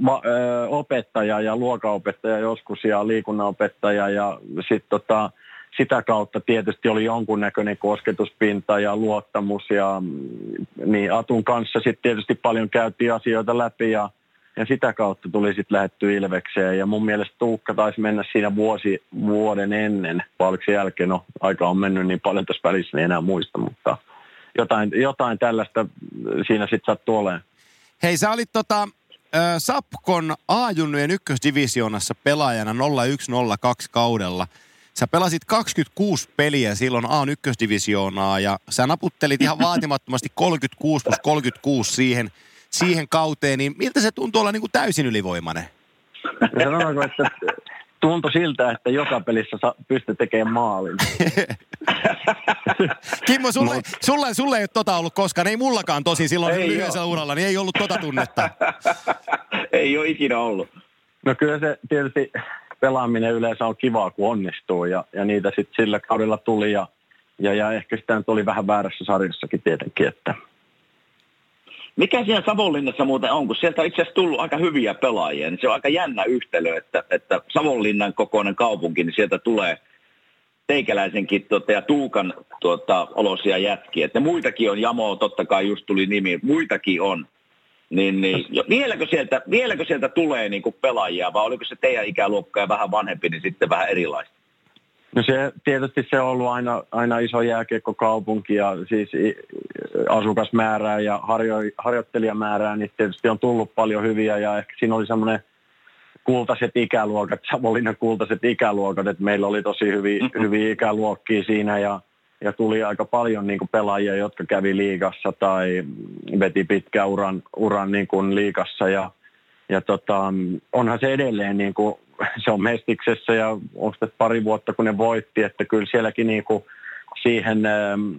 va, ö, opettaja ja luokaopettaja joskus ja liikunnanopettaja ja sitten tota, sitä kautta tietysti oli jonkunnäköinen kosketuspinta ja luottamus ja mm, niin Atun kanssa sitten tietysti paljon käytiin asioita läpi ja, ja sitä kautta tuli sitten lähetty Ilvekseen ja mun mielestä Tuukka taisi mennä siinä vuosi vuoden ennen, vai jälkeen, no aika on mennyt niin paljon tässä välissä, niin enää muista, mutta jotain, jotain tällaista siinä sitten sattuu olemaan. Hei, sä olit tota, Sapkon A-junnujen ykkösdivisioonassa pelaajana 0102 kaudella – Sä pelasit 26 peliä silloin A1-divisioonaa ja sä naputtelit ihan vaatimattomasti 36 plus 36 siihen, siihen kauteen, niin miltä se tuntuu olla niin kuin täysin ylivoimainen? Sanotaanko, että tuntui siltä, että joka pelissä pystyy tekemään maalin. Kimmo, sulle, Mut... sulle, sulle ei ole tota ollut koskaan, ei mullakaan tosi silloin ei lyhyessä uralla, niin ei ollut tota tunnetta. ei ole ikinä ollut. No kyllä se tietysti pelaaminen yleensä on kivaa, kun onnistuu ja, ja niitä sitten sillä kaudella tuli ja, ja, ja ehkä sitä nyt oli vähän väärässä sarjassakin tietenkin, että mikä siinä Savonlinnassa muuten on, kun sieltä on itse asiassa tullut aika hyviä pelaajia, niin se on aika jännä yhtälö, että, että Savonlinnan kokoinen kaupunki, niin sieltä tulee teikäläisenkin tuota, ja Tuukan tuota, olosia jätkiä. Että muitakin on, Jamo totta kai just tuli nimi, muitakin on. Niin, niin, jo, vieläkö, sieltä, vieläkö sieltä tulee niin kuin pelaajia vai oliko se teidän ikäluokka ja vähän vanhempi, niin sitten vähän erilaista? No se, tietysti se on ollut aina, aina iso jääkiekkokaupunki ja siis asukasmäärää ja harjo, harjoittelijamäärää, niin tietysti on tullut paljon hyviä ja ehkä siinä oli semmoinen kultaiset ikäluokat, Savonlinnan kultaiset ikäluokat, että meillä oli tosi hyviä, mm-hmm. hyviä ikäluokkia siinä ja ja tuli aika paljon niin pelaajia, jotka kävi liigassa tai veti pitkän uran, uran niin kuin liigassa ja, ja tota, onhan se edelleen niin kuin, se on Mestiksessä ja onko se pari vuotta kun ne voitti, että kyllä sielläkin niin kuin siihen, ähm,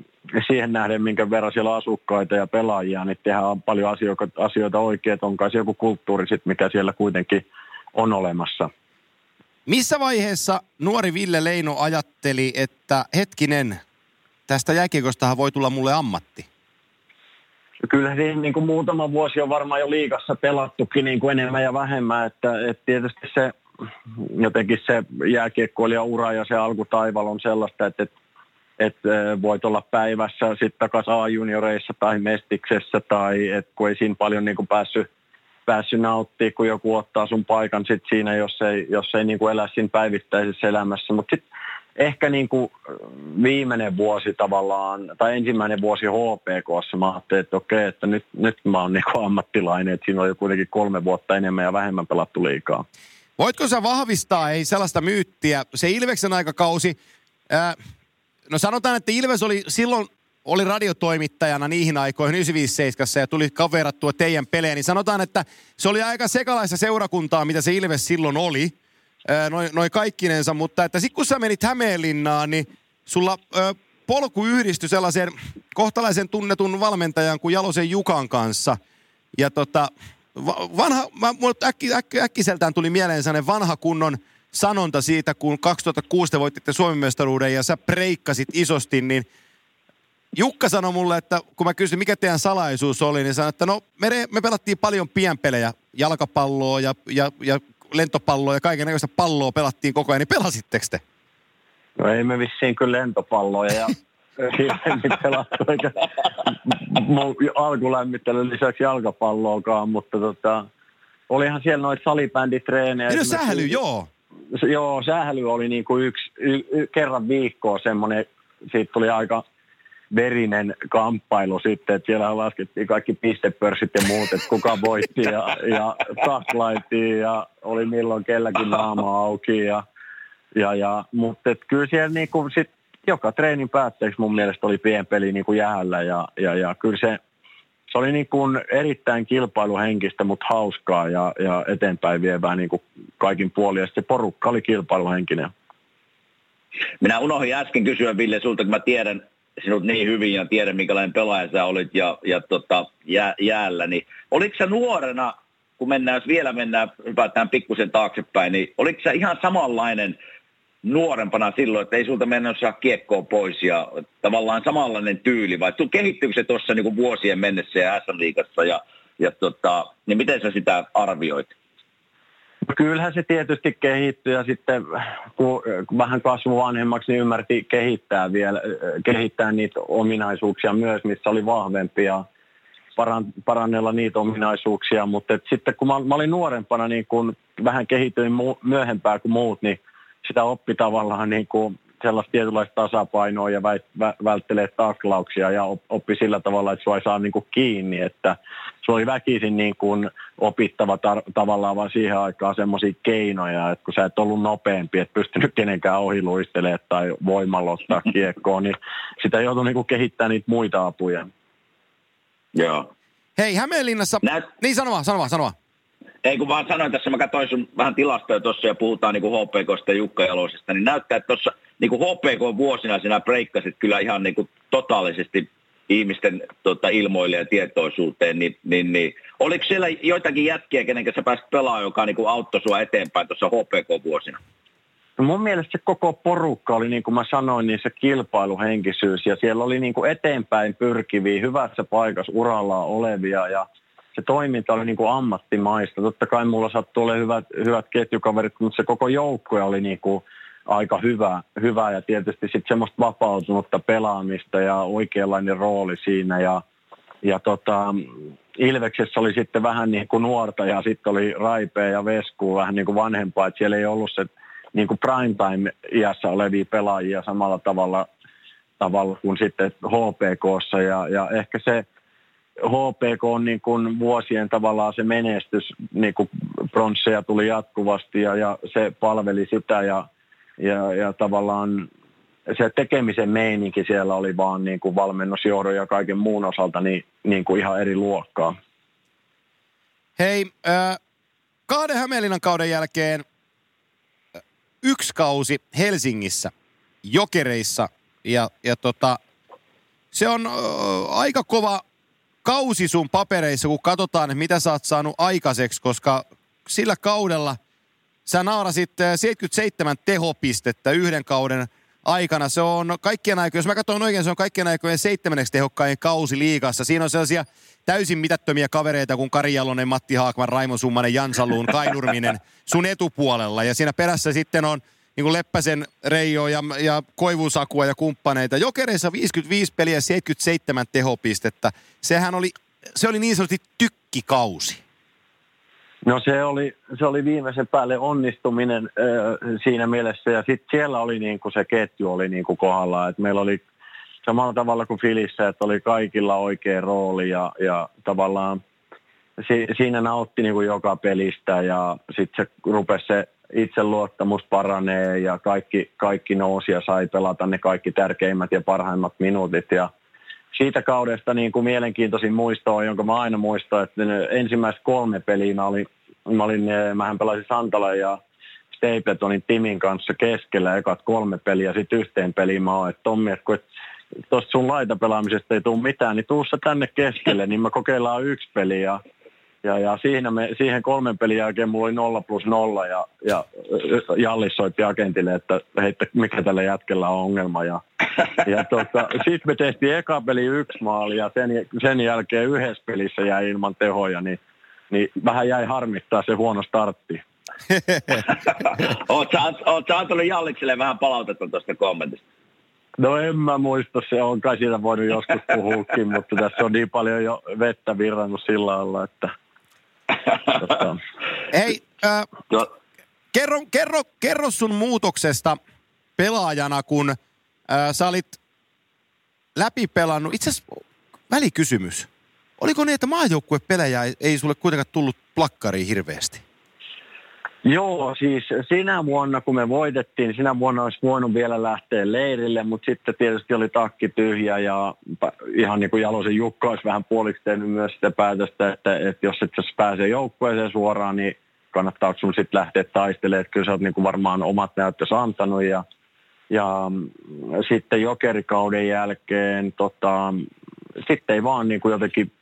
siihen nähden, minkä verran siellä on asukkaita ja pelaajia, niin tehdään paljon asioita, asioita oikein, onkaan se joku kulttuuri sit, mikä siellä kuitenkin on olemassa. Missä vaiheessa nuori Ville Leino ajatteli, että hetkinen, tästä jääkiekostahan voi tulla mulle ammatti. Kyllä siinä niin kuin muutama vuosi on varmaan jo liikassa pelattukin niin kuin enemmän ja vähemmän, että, että tietysti se jotenkin se ura ja se alkutaival on sellaista, että, että, että voit olla päivässä sitten takaisin A-junioreissa tai Mestiksessä tai että kun ei siinä paljon niin kuin päässyt, päässyt nauttimaan, kun joku ottaa sun paikan sit siinä, jos ei, jos ei niin kuin elä siinä päivittäisessä elämässä. Mutta sitten ehkä niin kuin viimeinen vuosi tavallaan, tai ensimmäinen vuosi HPKssa, mä ajattelin, että okei, että nyt, nyt mä oon niin kuin ammattilainen, että siinä on jo kuitenkin kolme vuotta enemmän ja vähemmän pelattu liikaa. Voitko sä vahvistaa, ei sellaista myyttiä, se Ilveksen aikakausi, ää, no sanotaan, että Ilves oli silloin oli radiotoimittajana niihin aikoihin 957 ja tuli kaverattua teidän pelejä, niin sanotaan, että se oli aika sekalaista seurakuntaa, mitä se Ilves silloin oli, noin noi kaikkinensa, mutta että sitten kun sä menit Hämeenlinnaan, niin sulla ö, polku yhdistyi sellaisen kohtalaisen tunnetun valmentajan kuin Jalosen Jukan kanssa. Ja tota, vanha, mä, äkki, äkki, äkkiseltään tuli mieleen sellainen vanha kunnon sanonta siitä, kun 2006 te voititte Suomen mestaruuden ja sä breikkasit isosti, niin Jukka sanoi mulle, että kun mä kysyin, mikä teidän salaisuus oli, niin sanoi, että no me, me pelattiin paljon pienpelejä, jalkapalloa ja, ja, ja lentopalloa ja kaikenlaista palloa pelattiin koko ajan, niin pelasitteko te? No ei me vissiin kyllä lentopalloja ja hirveämmin pelattu, eikä alkulämmittelyn lisäksi jalkapalloakaan, mutta tota, olihan siellä noita salibänditreenejä. No sähly, joo. Joo, sähly oli niin kuin yksi, y, y, kerran viikkoa semmoinen, siitä tuli aika verinen kamppailu sitten, että siellä laskettiin kaikki pistepörssit ja muut, että kuka voitti ja, ja taklailtiin ja oli milloin kelläkin naama auki ja, ja, ja mutta kyllä siellä niinku sit joka treenin päätteeksi mun mielestä oli pienpeli niinku jäällä ja, ja, ja kyllä se, se oli niin kuin erittäin kilpailuhenkistä, mutta hauskaa ja, ja eteenpäin vievää niin kuin kaikin puolin. Ja se porukka oli kilpailuhenkinen. Minä unohdin äsken kysyä, Ville, sulta, kun mä tiedän sinut niin hyvin ja tiedän, minkälainen pelaaja sä olit ja, ja tota, jää, jäällä, niin oliko sä nuorena, kun mennään, jos vielä mennään, hypätään pikkusen taaksepäin, niin oliko sä ihan samanlainen nuorempana silloin, että ei sulta mennä kiekkoa pois ja tavallaan samanlainen tyyli, vai kehittyykö se tuossa niin vuosien mennessä ja S-liigassa ja, ja tota, niin miten sä sitä arvioit? Kyllähän se tietysti kehittyy ja sitten kun vähän kasvu vanhemmaksi, niin ymmärti kehittää vielä, kehittää niitä ominaisuuksia myös, missä oli vahvempi ja parannella niitä ominaisuuksia, mutta sitten kun mä, mä olin nuorempana, niin kun vähän kehityin mu- myöhempää kuin muut, niin sitä oppi tavallaan niin kuin sellaista tietynlaista tasapainoa ja vä, välttelee taklauksia ja oppi sillä tavalla, että sua ei saa niin kuin kiinni, että se oli väkisin niin kuin opittava tar- tavallaan vaan siihen aikaan semmoisia keinoja, että kun sä et ollut nopeampi, et pystynyt kenenkään ohi luistelemaan tai voimalla ottaa kiekkoon, niin sitä joutui niin kuin kehittämään niitä muita apuja. Joo. Hei, Hämeenlinnassa... Näet... Niin, sano vaan, sano vaan, sano vaan. Ei kun vaan sanoin tässä, mä katsoin sun vähän tilastoja tuossa ja puhutaan niin kuin HPKsta ja Jukka Jalosesta, niin näyttää, että tuossa niin kuin HPK vuosina sinä breikkasit kyllä ihan niin kuin totaalisesti ihmisten tota, ilmoille ja tietoisuuteen, niin, niin, niin, oliko siellä joitakin jätkiä, kenen sä pääsit pelaamaan, joka niin kuin auttoi sua eteenpäin tuossa HPK-vuosina? No mun mielestä se koko porukka oli, niin kuin mä sanoin, niin se kilpailuhenkisyys ja siellä oli niin kuin eteenpäin pyrkiviä, hyvässä paikassa uralla olevia ja se toiminta oli niin kuin ammattimaista. Totta kai mulla sattui olla hyvät, hyvät ketjukaverit, mutta se koko joukko oli niin kuin aika hyvä, hyvä ja tietysti sitten semmoista vapautunutta pelaamista ja oikeanlainen rooli siinä ja, ja tota, Ilveksessä oli sitten vähän niin kuin nuorta ja sitten oli Raipea ja Vesku vähän niin kuin vanhempaa, että siellä ei ollut se niin kuin primetime-iässä olevia pelaajia samalla tavalla, tavalla kuin sitten HPKssa ja, ja ehkä se HPK on niin kuin vuosien tavallaan se menestys, niin kuin pronsseja tuli jatkuvasti ja, ja se palveli sitä ja, ja, ja tavallaan se tekemisen meininki siellä oli vaan niin kuin valmennusjohdon ja kaiken muun osalta niin, niin kuin ihan eri luokkaa. Hei, äh, kahden Hämeenlinnan kauden jälkeen yksi kausi Helsingissä, Jokereissa ja, ja tota, se on äh, aika kova kausi sun papereissa, kun katsotaan, mitä sä oot saanut aikaiseksi, koska sillä kaudella sä naarasit 77 tehopistettä yhden kauden aikana. Se on kaikkien aikojen, jos mä katson oikein, se on kaikkien aikojen seitsemänneksi tehokkain kausi liigassa. Siinä on sellaisia täysin mitättömiä kavereita kuin Kari Jalonen, Matti Haakman, Raimo Summanen, Jansaluun, Kainurminen sun etupuolella. Ja siinä perässä sitten on niin kuin Leppäsen Reijo ja, ja Koivusakua ja kumppaneita. Jokereissa 55 peliä 77 tehopistettä. Sehän oli, se oli niin sanotusti tykkikausi. No se oli, se oli viimeisen päälle onnistuminen äh, siinä mielessä ja sitten siellä oli niin kuin se ketju oli niin kuin kohdalla, että meillä oli samalla tavalla kuin Filissä, että oli kaikilla oikea rooli ja, ja tavallaan si, siinä nautti niin kuin joka pelistä ja sitten se rupesi se itseluottamus paranee ja kaikki, kaikki nousi ja sai pelata ne kaikki tärkeimmät ja parhaimmat minuutit. Ja siitä kaudesta niin kuin mielenkiintoisin muisto on, jonka mä aina muistan, että ensimmäiset kolme peliä mä olin, mä olin, mähän pelasin Santala ja Stapletonin Timin kanssa keskellä ekat kolme peliä, sitten yhteen peliin mä oon, että Tommi, että kun tuosta sun laitapelaamisesta ei tule mitään, niin tuussa tänne keskelle, niin mä kokeillaan yksi peli ja, ja, ja siinä me, siihen kolmen pelin jälkeen mulla oli nolla plus nolla ja, ja Jallis soitti agentille, että hei, mikä tällä jätkellä on ongelma ja, ja tota, sitten me tehtiin eka peli yksi maali ja sen, sen jälkeen yhdessä pelissä jäi ilman tehoja, niin, niin vähän jäi harmittaa se huono startti. sä, antanut Jallikselle vähän palautetta tuosta kommentista? No en mä muista, se on kai siitä voinut joskus puhuukin, mutta tässä on niin paljon jo vettä virrannut sillä lailla, että... Hei, äh, kerro, kerro, kerro sun muutoksesta pelaajana, kun äh, sä olit läpipelannut. Itse asiassa välikysymys. Oliko niin, että maajoukkuepelejä ei, ei sulle kuitenkaan tullut plakkariin hirveästi? Joo, siis sinä vuonna kun me voitettiin, sinä vuonna olisi voinut vielä lähteä leirille, mutta sitten tietysti oli takki tyhjä ja ihan niin kuin Jalosen Jukka olisi vähän puoliksi tehnyt myös sitä päätöstä, että, että jos et pääse joukkueeseen suoraan, niin kannattaako sun sitten lähteä taistelemaan, että kyllä sä oot niin kuin varmaan omat näyttös antanut ja, ja sitten jokerikauden jälkeen tota, sitten ei vaan niin kuin jotenkin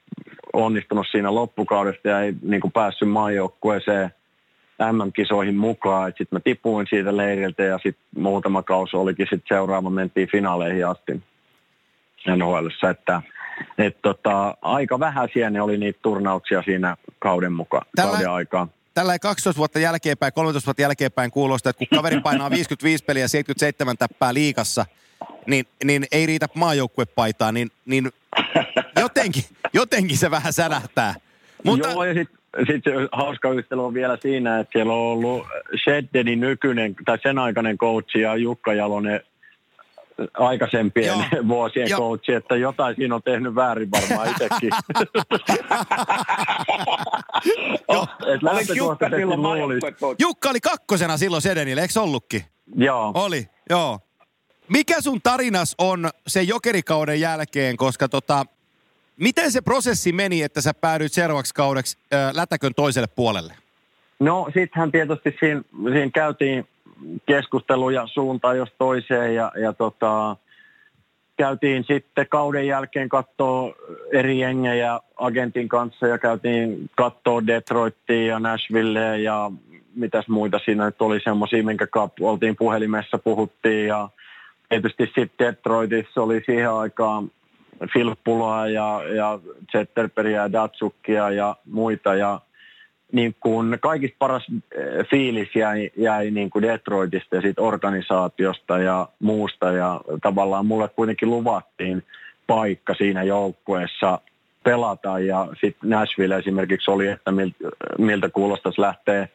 onnistunut siinä loppukaudesta ja ei niin kuin päässyt maajoukkueeseen – MM-kisoihin mukaan. Sitten mä tipuin siitä leiriltä ja sitten muutama kausi olikin sitten seuraava, mentiin finaaleihin asti nhl että et tota, aika vähän siellä oli niitä turnauksia siinä kauden, mukaan, tällä, kauden aikaa. Tällä 12 vuotta jälkeenpäin, 13 vuotta jälkeenpäin kuulostaa, että kun kaveri painaa 55 peliä ja 77 täppää liikassa, niin, niin ei riitä maajoukkuepaitaa, niin, niin jotenkin, jotenkin se vähän särähtää. Mutta... Joo, ja sitten sitten hauska yhtälö on vielä siinä, että siellä on ollut Sheddenin nykyinen, tai sen aikainen coach ja Jukka Jalonen aikaisempien Joo. vuosien Joo. coachi, että jotain siinä on tehnyt väärin varmaan itsekin. Jukka, Jukka oli kakkosena silloin Sedenille, eikö ollutkin? Joo. Oli, joo. Mikä sun tarinas on sen jokerikauden jälkeen, koska tota, Miten se prosessi meni, että sä päädyit seuraavaksi kaudeksi äh, lätäkön toiselle puolelle? No sittenhän tietysti siinä, siinä käytiin keskusteluja suuntaan jos toiseen ja, ja tota, käytiin sitten kauden jälkeen katsoa eri jengejä agentin kanssa ja käytiin katsoa Detroittia ja Nashvillea ja mitäs muita siinä nyt oli semmoisia, minkä oltiin puhelimessa, puhuttiin ja tietysti sitten Detroitissa oli siihen aikaan Filppulaa ja, ja Zetterperia ja Datsukia ja muita. Ja niin kuin kaikista paras eh, fiilis jäi, jäi niin kuin Detroitista ja siitä organisaatiosta ja muusta. Ja tavallaan mulle kuitenkin luvattiin paikka siinä joukkueessa pelata. Ja sitten Nashville esimerkiksi oli, että miltä, miltä kuulostaisi lähteä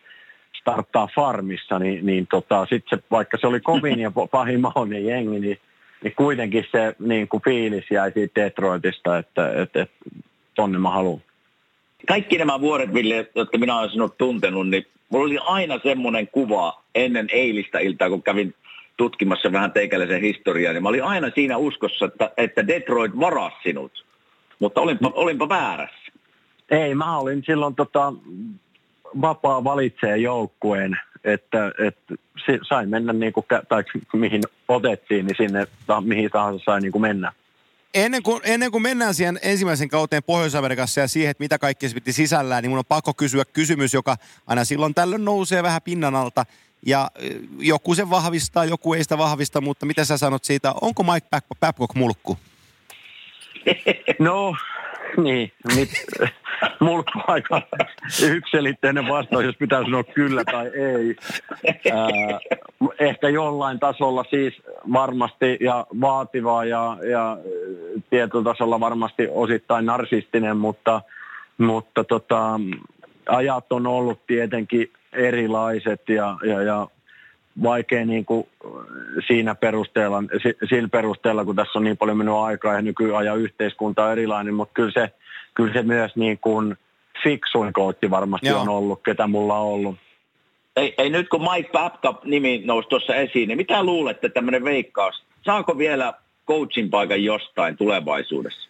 starttaa farmissa, niin, niin tota, sitten se, vaikka se oli kovin ja pahin mahdollinen jengi, niin niin kuitenkin se niin kuin fiilis jäi siitä Detroitista, että, että, että tonne mä haluan. Kaikki nämä vuodet, Ville, jotka minä olen sinut tuntenut, niin mulla oli aina semmoinen kuva ennen eilistä iltaa, kun kävin tutkimassa vähän teikäläisen historiaa, niin mä olin aina siinä uskossa, että, että Detroit varasi sinut. Mutta olinpa, olinpa väärässä. Ei, mä olin silloin tota, vapaa valitsee joukkueen että, että sai mennä niin kuin, tai mihin otettiin, niin sinne mihin tahansa sai niin kuin mennä. Ennen kuin, ennen kuin mennään siihen ensimmäisen kauteen Pohjois-Amerikassa ja siihen, että mitä kaikki se piti sisällään, niin mun on pakko kysyä kysymys, joka aina silloin tällöin nousee vähän pinnan alta. Ja joku sen vahvistaa, joku ei sitä vahvista, mutta mitä sä sanot siitä, onko Mike Babcock mulkku? No, niin, mit, mulla on aika yksilitteinen vastaus, jos pitää sanoa kyllä tai ei. Ää, ehkä jollain tasolla siis varmasti ja vaativaa ja, ja tietyllä tasolla varmasti osittain narsistinen, mutta, mutta tota, ajat on ollut tietenkin erilaiset ja, ja, ja vaikea niin kuin siinä perusteella, sillä perusteella, kun tässä on niin paljon mennyt aikaa ja nykyajan yhteiskunta on erilainen, mutta kyllä se, kyllä se myös niin kuin fiksuin kootti varmasti Joo. on ollut, ketä mulla on ollut. ei, ei nyt kun Mike Babka-nimi nousi tuossa esiin, niin mitä luulette tämmöinen veikkaus? Saako vielä coachin paikan jostain tulevaisuudessa?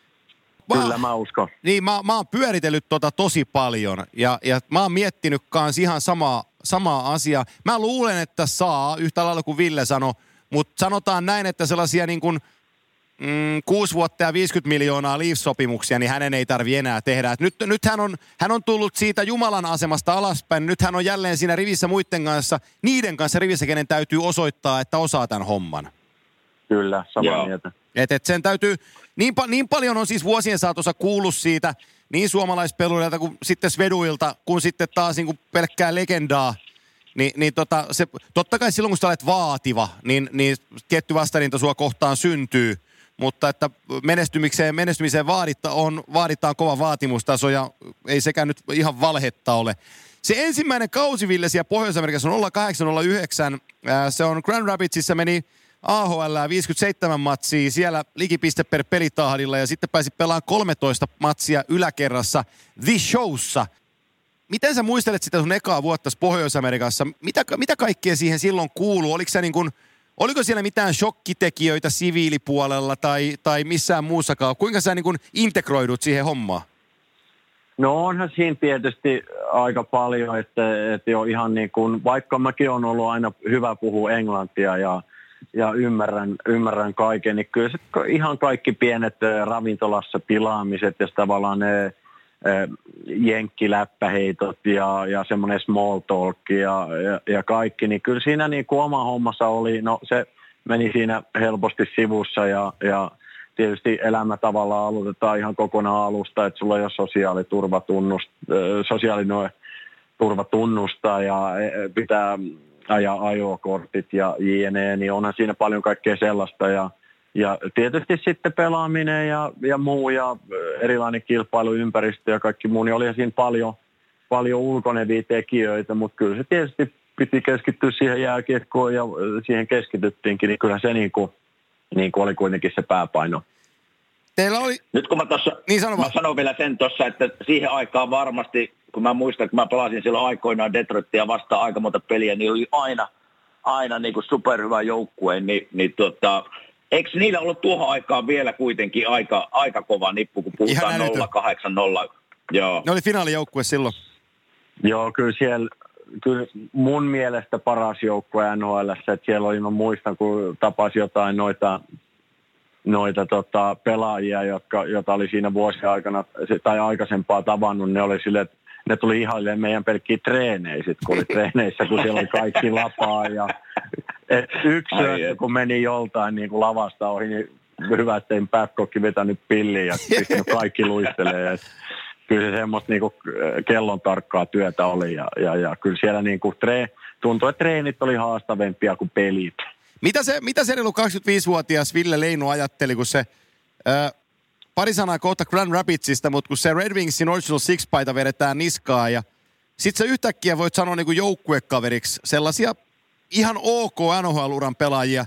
Mä, Kyllä mä uskon. Niin, mä, mä oon pyöritellyt tota tosi paljon ja, ja mä oon miettinyt kans ihan samaa, samaa asiaa. Mä luulen, että saa, yhtä lailla kuin Ville sanoi, mutta sanotaan näin, että sellaisia niin kuin – mm, 6 vuotta ja 50 miljoonaa Leafs-sopimuksia, niin hänen ei tarvi enää tehdä. Et nyt, nyt hän, on, hän on tullut siitä Jumalan asemasta alaspäin. Nyt hän on jälleen siinä rivissä muiden kanssa, niiden kanssa rivissä, kenen täytyy osoittaa, että osaa tämän homman. Kyllä, samaa mieltä. Et, et sen täytyy, niin, niin paljon on siis vuosien saatossa kuullut siitä, niin suomalaispeluilta kuin sitten Sveduilta, kuin sitten taas niin kuin pelkkää legendaa, niin, niin tota, se, totta kai silloin kun sä olet vaativa, niin, niin tietty vastarinta sua kohtaan syntyy – mutta että menestymiseen, menestymiseen vaaditta on, vaaditaan kova vaatimustaso ja ei sekään nyt ihan valhetta ole. Se ensimmäinen kausiville siellä Pohjois-Amerikassa on 0809. Se on Grand Rapidsissa meni AHL 57 matsia, siellä likipiste per pelitahdilla ja sitten pääsi pelaamaan 13 matsia yläkerrassa The Showssa. Miten sä muistelet sitä sun ekaa vuotta Pohjois-Amerikassa? Mitä, mitä kaikkea siihen silloin kuuluu? Oliko se niin kuin – Oliko siellä mitään shokkitekijöitä siviilipuolella tai, tai missään muussakaan? Kuinka sä niin kuin integroidut siihen hommaan? No onhan siinä tietysti aika paljon, että, että jo ihan niin kuin, vaikka mäkin on ollut aina hyvä puhua englantia ja, ja ymmärrän, ymmärrän kaiken, niin kyllä se ihan kaikki pienet ravintolassa pilaamiset ja tavallaan ne jenkkiläppäheitot ja, ja semmoinen small talk ja, ja, ja kaikki, niin kyllä siinä niin kuin oma hommassa oli, no se meni siinä helposti sivussa ja, ja tietysti elämä tavallaan aloitetaan ihan kokonaan alusta, että sulla ei ole sosiaaliturvatunnusta, sosiaaliturvatunnusta ja e, pitää ajaa ajokortit ja jne, niin onhan siinä paljon kaikkea sellaista ja ja tietysti sitten pelaaminen ja, ja muu ja erilainen kilpailuympäristö ja kaikki muu, niin oli siinä paljon, paljon ulkonevia tekijöitä, mutta kyllä se tietysti piti keskittyä siihen jääkiekkoon ja siihen keskityttiinkin, niin kyllä se niin kuin, niin kuin oli kuitenkin se pääpaino. Teillä oli... Nyt kun mä, tossa, niin sano mä sanon vielä sen tuossa, että siihen aikaan varmasti, kun mä muistan, kun mä pelasin silloin aikoinaan Detroitia vastaan aika monta peliä, niin oli aina, aina niin kuin superhyvä joukkue, niin, niin tuota, Eikö niillä ollut tuohon aikaan vielä kuitenkin aika, aika kova nippu, kun puhutaan 0-8-0? Joo. Ne oli finaalijoukkue silloin. Joo, kyllä siellä, kyllä mun mielestä paras joukkue NHL, että siellä oli, mä muistan, kun tapasin jotain noita, noita tota, pelaajia, jotka, joita oli siinä vuosien aikana tai aikaisempaa tavannut, ne oli sille, että ne tuli ihailemaan meidän pelkkiä treenejä kun oli treeneissä, kun siellä oli kaikki lapaa ja et yksi syöttö, kun meni joltain niin kuin lavasta ohi, niin hyvä, että ei pääkkokki vetänyt pilliin ja kaikki luistelee. Et kyllä se semmoista niin kuin kellon tarkkaa työtä oli ja, ja, ja kyllä siellä niin kuin tre, tuntui, että treenit oli haastavempia kuin pelit. Mitä se, mitä se 25-vuotias Ville Leino ajatteli, kun se ö, pari sanaa kohta Grand Rapidsista, mutta kun se Red Wingsin Original Six-paita vedetään niskaa ja sitten sä yhtäkkiä voit sanoa niin joukkuekaveriksi sellaisia ihan ok NHL-uran pelaajia,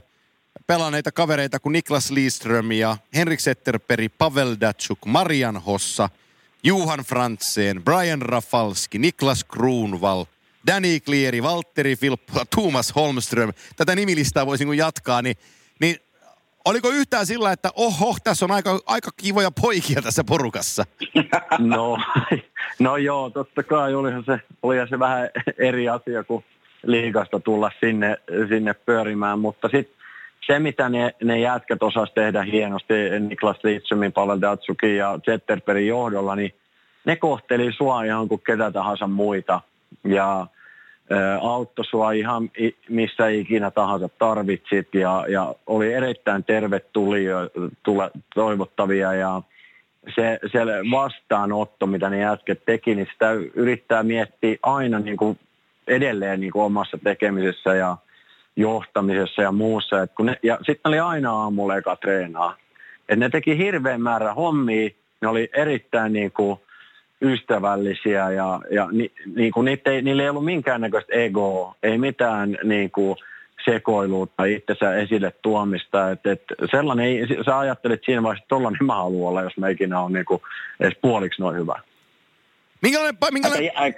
pelanneita kavereita kuin Niklas Lidström ja Henrik Zetterperi, Pavel Datsuk, Marian Hossa, Juhan Frantzen, Brian Rafalski, Niklas Kruunval, Danny Cleary, Valtteri Filppo, Thomas Holmström. Tätä nimilistaa voisin kun jatkaa, niin, niin Oliko yhtään sillä, että oho, tässä on aika, aika kivoja poikia tässä porukassa? No, no joo, totta kai olihan se, olihan se vähän eri asia kuin liigasta tulla sinne, sinne pyörimään, mutta sitten se, mitä ne, ne jätkät osasivat tehdä hienosti, Niklas Lidströmin, Pavel Datsukin ja Zetterperin johdolla, niin ne kohteli sua ihan kuin ketä tahansa muita ja auttoi sua ihan missä ikinä tahansa tarvitsit ja, ja oli erittäin tervetulia tule, toivottavia ja se, se vastaanotto, mitä ne jätket teki, niin sitä yrittää miettiä aina niin kuin edelleen niin kuin omassa tekemisessä ja johtamisessa ja muussa. Et kun ne, ja sitten oli aina aamulla eka treenaa. Et ne teki hirveän määrä hommia, ne oli erittäin niin kuin ystävällisiä ja, ja ni, niin kuin niitä ei, niillä ei ollut minkäännäköistä egoa, ei mitään niin kuin sekoiluutta itsensä esille tuomista. Et, et sellainen ei, sä ajattelet siinä vaiheessa, että tollainen mä haluan olla, jos mä ikinä on niin kuin edes puoliksi noin hyvä. Minkälainen, minkälainen,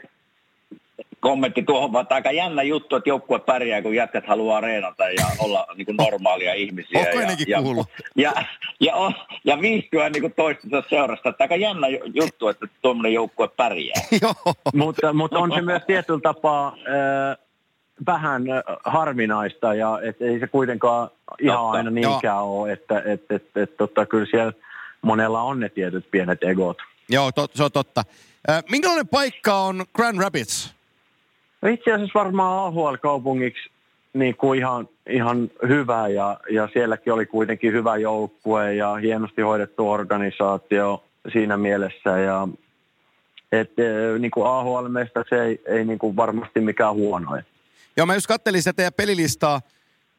kommentti tuohon, vaan aika jännä juttu, että joukkue pärjää, kun jätkät haluaa reenata ja olla niin kuin normaalia ihmisiä. Onko ja, ennenkin ja, kuullut? ja, ja, ja, ja viihtyä niin kuin toistensa seurasta. Että aika jännä juttu, että tuommoinen joukkue pärjää. Joo. mutta, mutta on se myös tietyllä tapaa äh, vähän äh, harvinaista ja et ei se kuitenkaan ihan Totta. aina niinkään ole, että et, et, et, tota, kyllä siellä monella on ne tietyt pienet egot. Joo, to, se on totta. Äh, minkälainen paikka on Grand Rapids? No itse asiassa varmaan AHL-kaupungiksi niin kuin ihan, ihan hyvä ja, ja sielläkin oli kuitenkin hyvä joukkue ja hienosti hoidettu organisaatio siinä mielessä ja et, eh, niin kuin AHL-mesta se ei, ei niin kuin varmasti mikään huono. Joo, mä just kattelin sitä teidän pelilistaa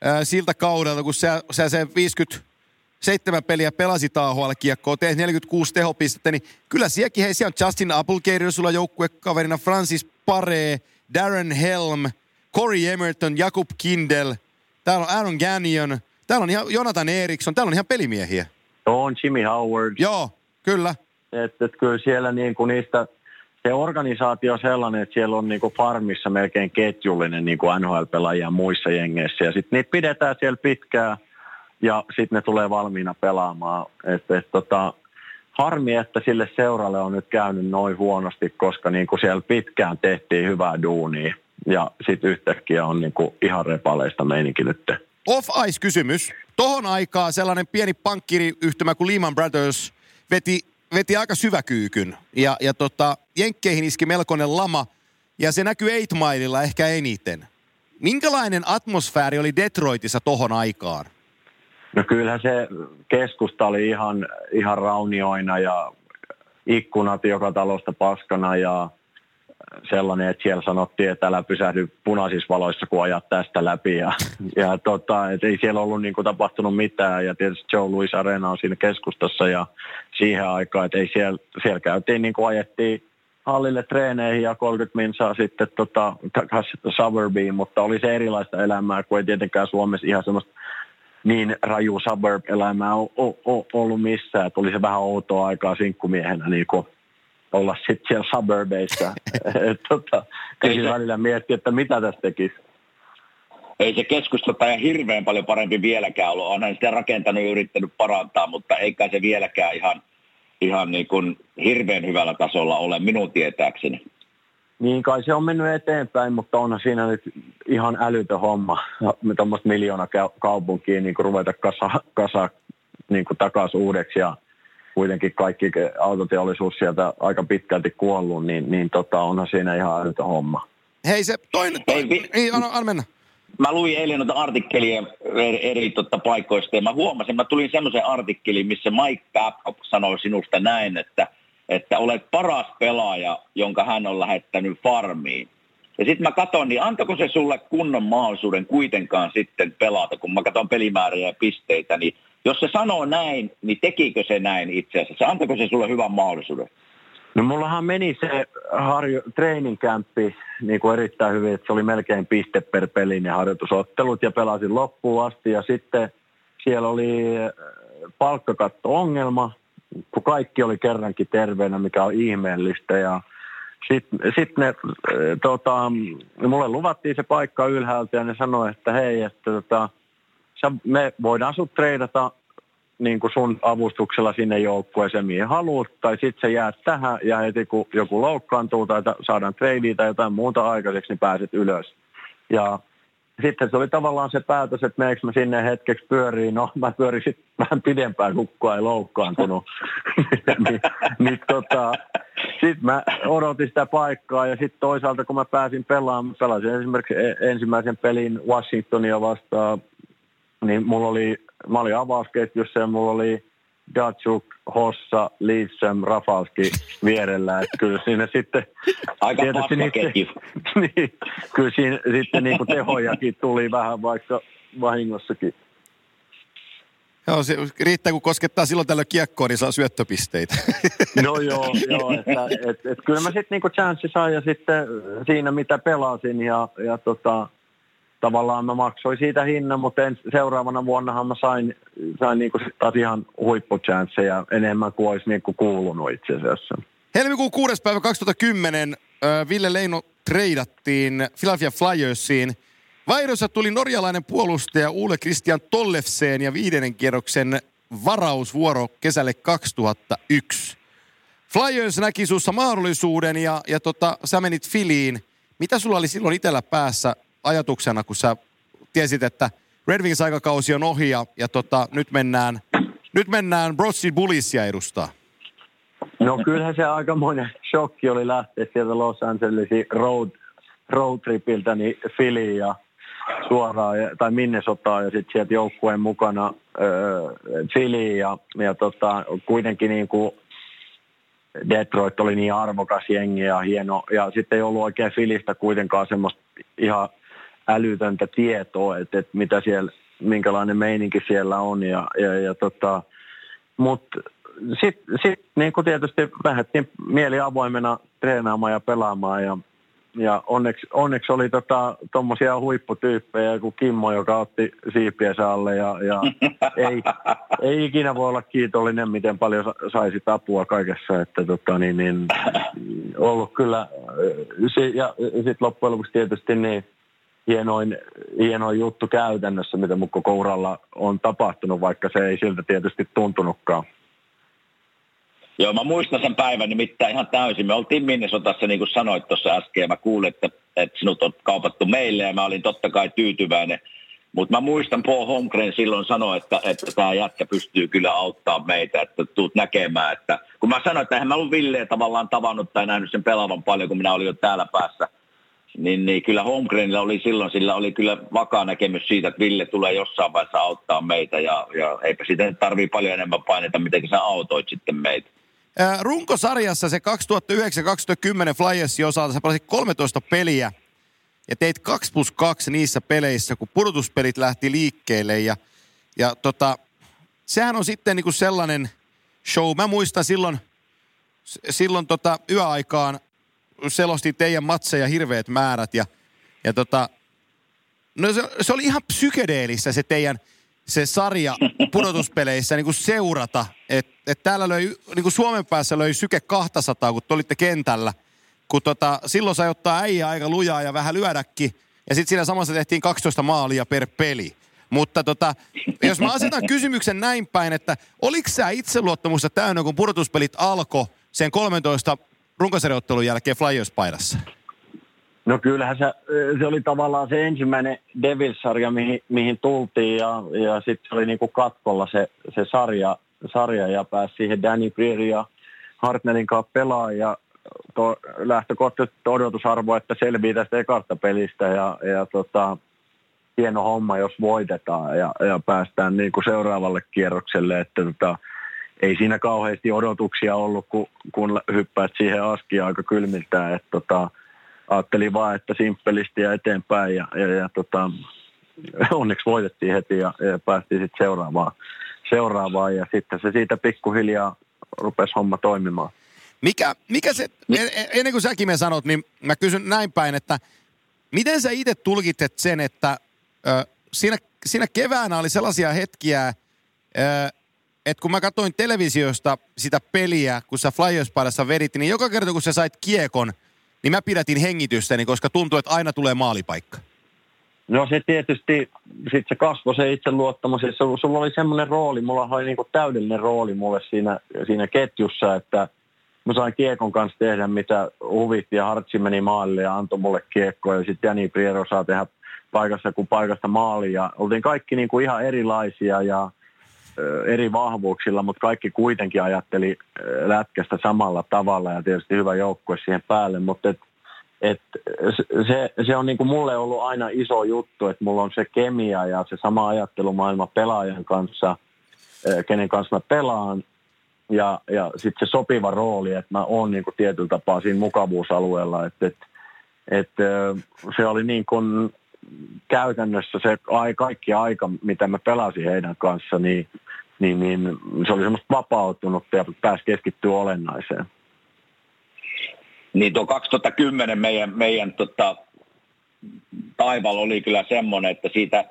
äh, siltä kaudelta, kun sä, sä se 57 peliä pelasit AHL-kiekkoa, teet 46 tehopistettä, niin kyllä sielläkin, hei, siellä on Justin Applegate, sulla joukkuekaverina Francis Pare, Darren Helm, Corey Emerton, Jakub Kindel, täällä on Aaron Gagnon, täällä on ihan Jonathan Eriksson, täällä on ihan pelimiehiä. On Jimmy Howard. Joo, kyllä. Että et kyllä siellä niin kuin niistä, se organisaatio on sellainen, että siellä on niin kuin farmissa melkein ketjullinen niin kuin NHL-pelaajia muissa jengeissä. Ja sitten niitä pidetään siellä pitkään ja sitten ne tulee valmiina pelaamaan. Et, et, tota, harmi, että sille seuralle on nyt käynyt noin huonosti, koska niin kuin siellä pitkään tehtiin hyvää duunia. Ja sitten yhtäkkiä on niin kuin ihan repaleista meininki nyt. Off-ice-kysymys. Tohon aikaa sellainen pieni pankkiriyhtymä kuin Lehman Brothers veti, veti aika syväkyykyn. Ja, ja tota, Jenkkeihin iski melkoinen lama. Ja se näkyy Eight Mileilla ehkä eniten. Minkälainen atmosfääri oli Detroitissa tohon aikaan? No kyllähän se keskusta oli ihan, ihan raunioina ja ikkunat joka talosta paskana ja sellainen, että siellä sanottiin, että älä pysähdy punaisissa valoissa, kun ajat tästä läpi. Ja, ja tota, et ei siellä ollut niin kuin, tapahtunut mitään. Ja tietysti Joe Louis Arena on siinä keskustassa ja siihen aikaan, että ei siellä, siellä käytiin niin kuin ajettiin hallille treeneihin ja 30 minsaa sitten tota, takaisin suburbiin, mutta oli se erilaista elämää, kun ei tietenkään Suomessa ihan semmoista niin raju suburb-elämää o- o- o- ollut missään. Että oli se vähän outoa aikaa sinkkumiehenä niin kuin olla sitten siellä suburbeissa. Tota, kyllä välillä miettiä, että mitä tästä tekisi. Ei se keskusta ja hirveän paljon parempi vieläkään ollut. Onhan sitä rakentanut ja yrittänyt parantaa, mutta eikä se vieläkään ihan, ihan niin kuin hirveän hyvällä tasolla ole minun tietääkseni. Niin kai se on mennyt eteenpäin, mutta onhan siinä nyt ihan älytön homma. Tuommoista miljoona kaupunkiin niin kuin ruveta kasa, kasa niin kuin takaisin uudeksi ja kuitenkin kaikki autoteollisuus sieltä aika pitkälti kuollut, niin, niin tota, onhan siinä ihan älytön homma. Hei se toinen, toinen Hei, vi- niin, anna, anna mennä. Mä luin eilen noita artikkelia eri, eri totta, paikoista ja mä huomasin, mä tulin semmoisen artikkelin, missä Mike Babcock sanoi sinusta näin, että, että olet paras pelaaja, jonka hän on lähettänyt farmiin. Ja sitten mä katson, niin antako se sulle kunnon mahdollisuuden kuitenkaan sitten pelata, kun mä katson pelimääriä ja pisteitä, niin jos se sanoo näin, niin tekikö se näin itse asiassa? Antako se sulle hyvän mahdollisuuden? No mullahan meni se harjo, treeninkämppi niin kuin erittäin hyvin, että se oli melkein piste per peli ne harjoitusottelut ja pelasin loppuun asti ja sitten siellä oli äh, palkkakatto-ongelma, kun kaikki oli kerrankin terveenä, mikä on ihmeellistä ja sitten sit ne, äh, tota, mulle luvattiin se paikka ylhäältä ja ne sanoi, että hei, että tota, me voidaan sut treidata niin kuin sun avustuksella sinne joukkueeseen, mihin haluat, tai sitten se jää tähän, ja heti kun joku loukkaantuu tai saadaan treidiä tai jotain muuta aikaiseksi, niin pääset ylös. Ja sitten se oli tavallaan se päätös, että meneekö mä sinne hetkeksi pyöriin. No, mä pyörin sitten vähän pidempään, kun kukaan ei loukkaantunut. niin, niin tota, sitten mä odotin sitä paikkaa ja sitten toisaalta kun mä pääsin pelaamaan, pelasin esimerkiksi ensimmäisen pelin Washingtonia vastaan, niin mulla oli mä olin avausketjussa ja mulla oli Datsuk, Hossa, Lidström, Rafalski vierellä. Että kyllä siinä sitten... Aika paska niin, niin, kyllä siinä sitten niin kuin tehojakin tuli vähän vaikka vahingossakin. Joo, se riittää kun koskettaa silloin tällöin kiekkoon, niin saa syöttöpisteitä. No joo, joo että, et, et, kyllä mä sitten niinku chanssi sain ja sitten siinä mitä pelasin ja, ja tota, tavallaan mä maksoin siitä hinnan, mutta en, seuraavana vuonnahan mä sain, sain niin kuin taas ihan huippuchansseja enemmän kuin olisi niin kuin kuulunut itse asiassa. Helmikuun 6. päivä 2010 Ville Leino treidattiin Philadelphia Flyersiin. Vairossa tuli norjalainen puolustaja Ule Christian Tollefseen ja viidennen kierroksen varausvuoro kesälle 2001. Flyers näki sussa mahdollisuuden ja, ja tota, sä menit Filiin. Mitä sulla oli silloin itsellä päässä ajatuksena, kun sä tiesit, että Red Wings aikakausi on ohi ja, ja tota, nyt mennään, nyt mennään Broadstreet Bullisia edustaa? No kyllähän se aikamoinen shokki oli lähteä sieltä Los Angelesin road, road tripiltä niin Filiin ja suoraan, tai Minnesotaan ja sitten sieltä joukkueen mukana Philly ja, ja tota, kuitenkin niin kuin Detroit oli niin arvokas jengi ja hieno. Ja sitten ei ollut oikein Filistä kuitenkaan semmoista ihan älytöntä tietoa, että, että mitä siellä, minkälainen meininki siellä on. Ja, ja, ja tota, Mutta sitten sit, niin kuin tietysti lähdettiin mieli avoimena treenaamaan ja pelaamaan ja ja onneksi, onneksi oli tuommoisia tota, huipputyyppejä kuin Kimmo, joka otti siipiensä alle ja, ja ei, ei, ikinä voi olla kiitollinen, miten paljon saisi apua kaikessa, että tota, niin, niin, ollut kyllä, ja sitten loppujen lopuksi tietysti niin hienoin, hienoin juttu käytännössä, mitä mun koko uralla on tapahtunut, vaikka se ei siltä tietysti tuntunutkaan. Joo, mä muistan sen päivän nimittäin ihan täysin. Me oltiin Minnesotassa, niin kuin sanoit tuossa äsken, mä kuulin, että, että sinut on kaupattu meille ja mä olin totta kai tyytyväinen. Mutta mä muistan Paul Holmgren silloin sanoi, että, että tämä jätkä pystyy kyllä auttaa meitä, että tuut näkemään. Että, kun mä sanoin, että eihän mä ollut Villeä tavallaan tavannut tai nähnyt sen pelaavan paljon, kun minä olin jo täällä päässä, niin, niin kyllä Holmgrenillä oli silloin, sillä oli kyllä vakaa näkemys siitä, että Ville tulee jossain vaiheessa auttaa meitä ja, ja eipä siitä tarvii paljon enemmän paineta, miten sä autoit sitten meitä. Runkosarjassa se 2009-2010 Flyersin osalta sä pelasit 13 peliä ja teit 2 plus 2 niissä peleissä, kun pudotuspelit lähti liikkeelle. Ja, ja tota, sehän on sitten niinku sellainen show. Mä muistan silloin, silloin tota yöaikaan selosti teidän matseja hirveät määrät ja, ja tota, no se, se oli ihan psykedeellistä se teidän – se sarja pudotuspeleissä niin kuin seurata. Että et täällä löi, niin kuin Suomen päässä löi syke 200, kun te olitte kentällä. Kun tota, silloin sai ottaa äijä aika lujaa ja vähän lyödäkin. Ja sitten siinä samassa tehtiin 12 maalia per peli. Mutta tota, jos mä asetan kysymyksen näin päin, että oliko sä itseluottamusta täynnä, kun pudotuspelit alkoi sen 13 runkosarjoittelun jälkeen Flyers-paidassa? No kyllähän se, se oli tavallaan se ensimmäinen Devils-sarja, mihin, mihin tultiin ja, ja sitten oli niinku katkolla se, se sarja, sarja ja pääsi siihen Danny Greer ja Hartnellin kanssa pelaamaan ja to, lähtökohtaisesti odotusarvo, että selvii tästä ekarta pelistä ja, ja tota, hieno homma, jos voitetaan ja, ja päästään niin kuin seuraavalle kierrokselle, että tota, ei siinä kauheasti odotuksia ollut, kun, kun hyppäät siihen askiin aika kylmiltään, että tota, ajattelin vaan, että simppelisti ja eteenpäin ja, ja, ja tota, onneksi voitettiin heti ja, ja päästiin sitten seuraavaan, seuraavaan ja sitten se siitä pikkuhiljaa rupesi homma toimimaan. Mikä, mikä se, ennen kuin säkin me sanot, niin mä kysyn näin päin, että miten sä itse tulkitset sen, että ö, siinä, siinä keväänä oli sellaisia hetkiä, ö, että kun mä katsoin televisiosta sitä peliä, kun sä flyers vedit, niin joka kerta kun sä sait kiekon – niin mä pidätin hengitystäni, koska tuntuu, että aina tulee maalipaikka. No se tietysti, sit se kasvoi se itseluottamus, se, sulla oli semmoinen rooli, mulla oli niinku täydellinen rooli mulle siinä, siinä ketjussa, että mä sain Kiekon kanssa tehdä mitä huvitti ja Hartsi meni maalille ja antoi mulle kiekkoa ja sitten Jani Priero saa tehdä paikassa kuin paikasta maali ja oltiin kaikki niinku ihan erilaisia ja eri vahvuuksilla, mutta kaikki kuitenkin ajatteli lätkästä samalla tavalla ja tietysti hyvä joukkue siihen päälle, mutta et, et se, se on niin kuin mulle ollut aina iso juttu, että mulla on se kemia ja se sama ajattelumaailma pelaajan kanssa, kenen kanssa mä pelaan. Ja, ja sitten se sopiva rooli, että mä oon niin kuin tietyllä tapaa siinä mukavuusalueella, että et, et, se oli niin kuin käytännössä se kaikki aika, mitä mä pelasin heidän kanssa, niin, niin, niin se oli semmoista vapautunut ja pääsi keskittyä olennaiseen. Niin tuo 2010 meidän, meidän tota, taival oli kyllä semmoinen, että siitä,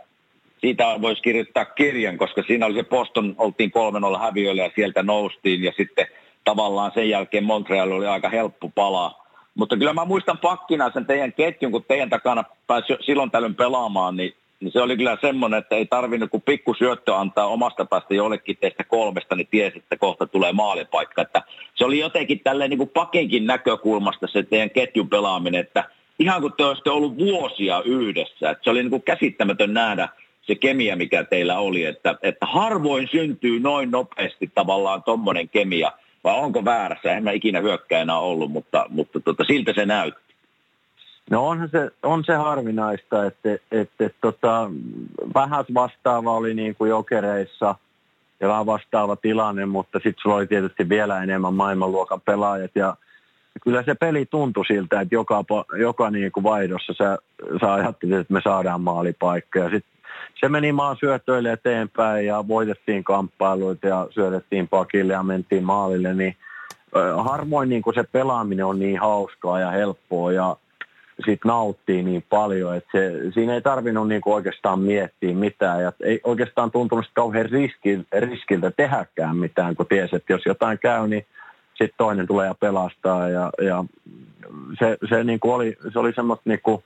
siitä voisi kirjoittaa kirjan, koska siinä oli se Poston, oltiin 3-0 häviöllä ja sieltä noustiin ja sitten tavallaan sen jälkeen Montreal oli aika helppo palaa. Mutta kyllä mä muistan pakkina sen teidän ketjun, kun teidän takana pääsi silloin tällöin pelaamaan, niin, niin se oli kyllä semmoinen, että ei tarvinnut kuin pikku syöttö antaa omasta päästä jollekin teistä kolmesta, niin tiesi, että kohta tulee maalipaikka. Että se oli jotenkin tälleen niin kuin pakenkin näkökulmasta se teidän ketjun pelaaminen, että ihan kuin te olisitte ollut vuosia yhdessä. Että se oli niin kuin käsittämätön nähdä se kemia, mikä teillä oli, että, että harvoin syntyy noin nopeasti tavallaan tuommoinen kemia – vai onko väärässä? En mä ikinä hyökkäinä ollut, mutta, mutta tota, siltä se näytti. No onhan se, on se harvinaista, että, että, että tota, vähän vastaava oli niin kuin jokereissa ja vähän vastaava tilanne, mutta sitten sulla oli tietysti vielä enemmän maailmanluokan pelaajat ja kyllä se peli tuntui siltä, että joka, joka niin kuin vaihdossa sä, sä ajattelit, että me saadaan maalipaikka ja sitten se meni maan syötöille eteenpäin ja voitettiin kamppailuita ja syötettiin pakille ja mentiin maalille, niin harvoin niin kuin se pelaaminen on niin hauskaa ja helppoa ja sitten nauttii niin paljon, että se, siinä ei tarvinnut niin kuin oikeastaan miettiä mitään ja ei oikeastaan tuntunut kauhean riskiltä, riskiltä tehdäkään mitään, kun tiesi, että jos jotain käy, niin sitten toinen tulee ja pelastaa ja, ja se, se, niin kuin oli, se oli semmoista niin kuin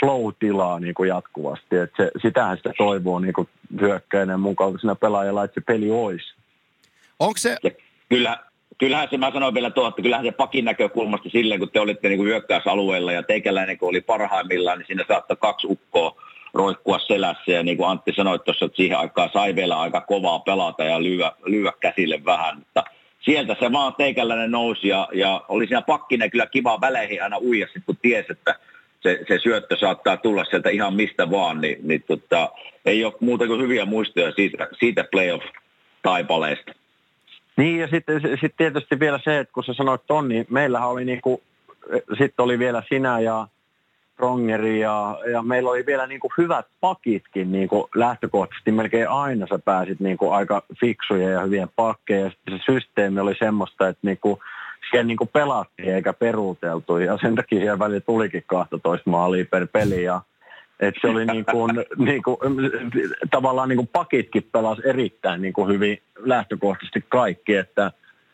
flow-tilaa niin kuin jatkuvasti. Et se, sitähän sitä toivoo niin kuin hyökkäinen mun kaltaisena pelaajalla, että se peli olisi. Onko se... Ja kyllä, kyllähän se, mä sanoin vielä tuo, että kyllähän se pakin näkökulmasta silleen, kun te olitte niin kuin hyökkäysalueella ja teikäläinen kun oli parhaimmillaan, niin siinä saattoi kaksi ukkoa roikkua selässä ja niin kuin Antti sanoi tuossa, että siihen aikaan sai vielä aika kovaa pelata ja lyödä, lyödä käsille vähän, mutta sieltä se vaan teikäläinen nousi ja, ja oli siinä pakkinen kyllä kiva väleihin aina uija, kun tiesi, että se, se syöttö saattaa tulla sieltä ihan mistä vaan, niin, niin tota, ei ole muuta kuin hyviä muistoja siitä, siitä playoff-taipaleesta. Niin ja sitten sit tietysti vielä se, että kun sä sanoit ton, niin meillähän oli niinku, sitten oli vielä sinä ja Prongeri ja, ja meillä oli vielä niinku hyvät pakitkin niinku lähtökohtaisesti. Melkein aina sä pääsit niinku aika fiksuja ja hyvien pakkeja ja se systeemi oli semmoista, että niinku, siellä niin kuin pelattiin eikä peruuteltu ja sen takia siellä välillä tulikin 12 maalia per peli ja et se oli niin kuin, niin kuin, tavallaan niin kuin pakitkin pelasi erittäin niin kuin hyvin lähtökohtaisesti kaikki, että,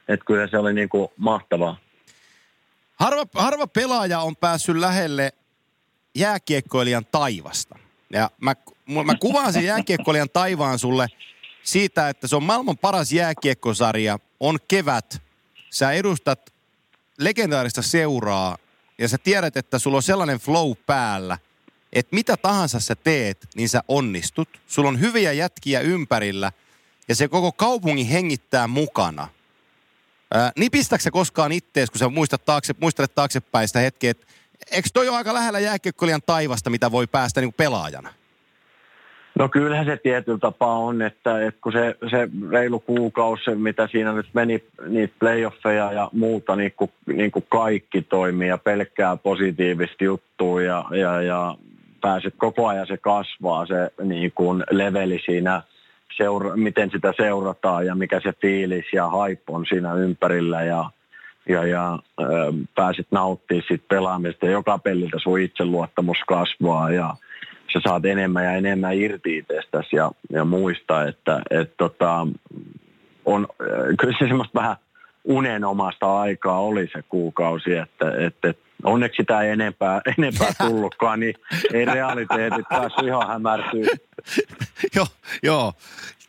että kyllä se oli niin kuin mahtavaa. Harva, harva pelaaja on päässyt lähelle jääkiekkoilijan taivasta. Ja mä, mä kuvaan sen jääkiekkoilijan taivaan sulle siitä, että se on maailman paras jääkiekkosarja, on kevät, sä edustat legendaarista seuraa ja sä tiedät, että sulla on sellainen flow päällä, että mitä tahansa sä teet, niin sä onnistut. Sulla on hyviä jätkiä ympärillä ja se koko kaupunki hengittää mukana. Ää, nipistäkö sä koskaan ittees, kun sä muistat taakse, muistelet taaksepäin sitä hetkeä, että eikö toi ole aika lähellä jääkiekkolijan taivasta, mitä voi päästä niin pelaajana? No kyllähän se tietyllä tapaa on, että, että kun se, se reilu kuukausi, mitä siinä nyt meni, niitä playoffeja ja muuta, niin kuin, niin kuin kaikki toimii ja pelkkää positiivista juttua ja, ja, ja pääset koko ajan se kasvaa se niin kuin leveli siinä, seura, miten sitä seurataan ja mikä se fiilis ja hype on siinä ympärillä ja, ja, ja ö, pääset nauttimaan siitä pelaamista. Joka peliltä sun itseluottamus kasvaa ja sä saat enemmän ja enemmän irti itsestäsi ja, ja muista, että et tota, on, kyllä se semmoista vähän unenomasta aikaa oli se kuukausi, että, että onneksi sitä ei enempää, enempää tullutkaan, niin ei realiteetit päässyt ihan hämärtyä. joo, joo.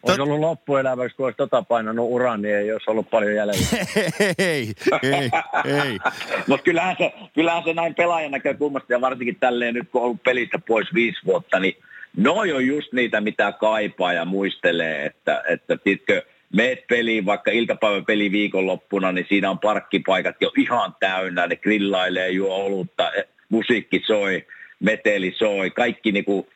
Olisi ollut loppuelämäksi, kun olisi tota painanut uran, niin ei olisi ollut paljon jäljellä. ei, ei, ei. Mutta kyllähän se, kyllähän se näin pelaajan näkökulmasta ja varsinkin tälleen nyt kun on ollut pelistä pois viisi vuotta, niin noi on just niitä, mitä kaipaa ja muistelee, että, että titkö, meet peliin, vaikka iltapäivän peli viikonloppuna, niin siinä on parkkipaikat jo ihan täynnä, ne grillailee, juo olutta, musiikki soi, meteli soi, kaikki niinku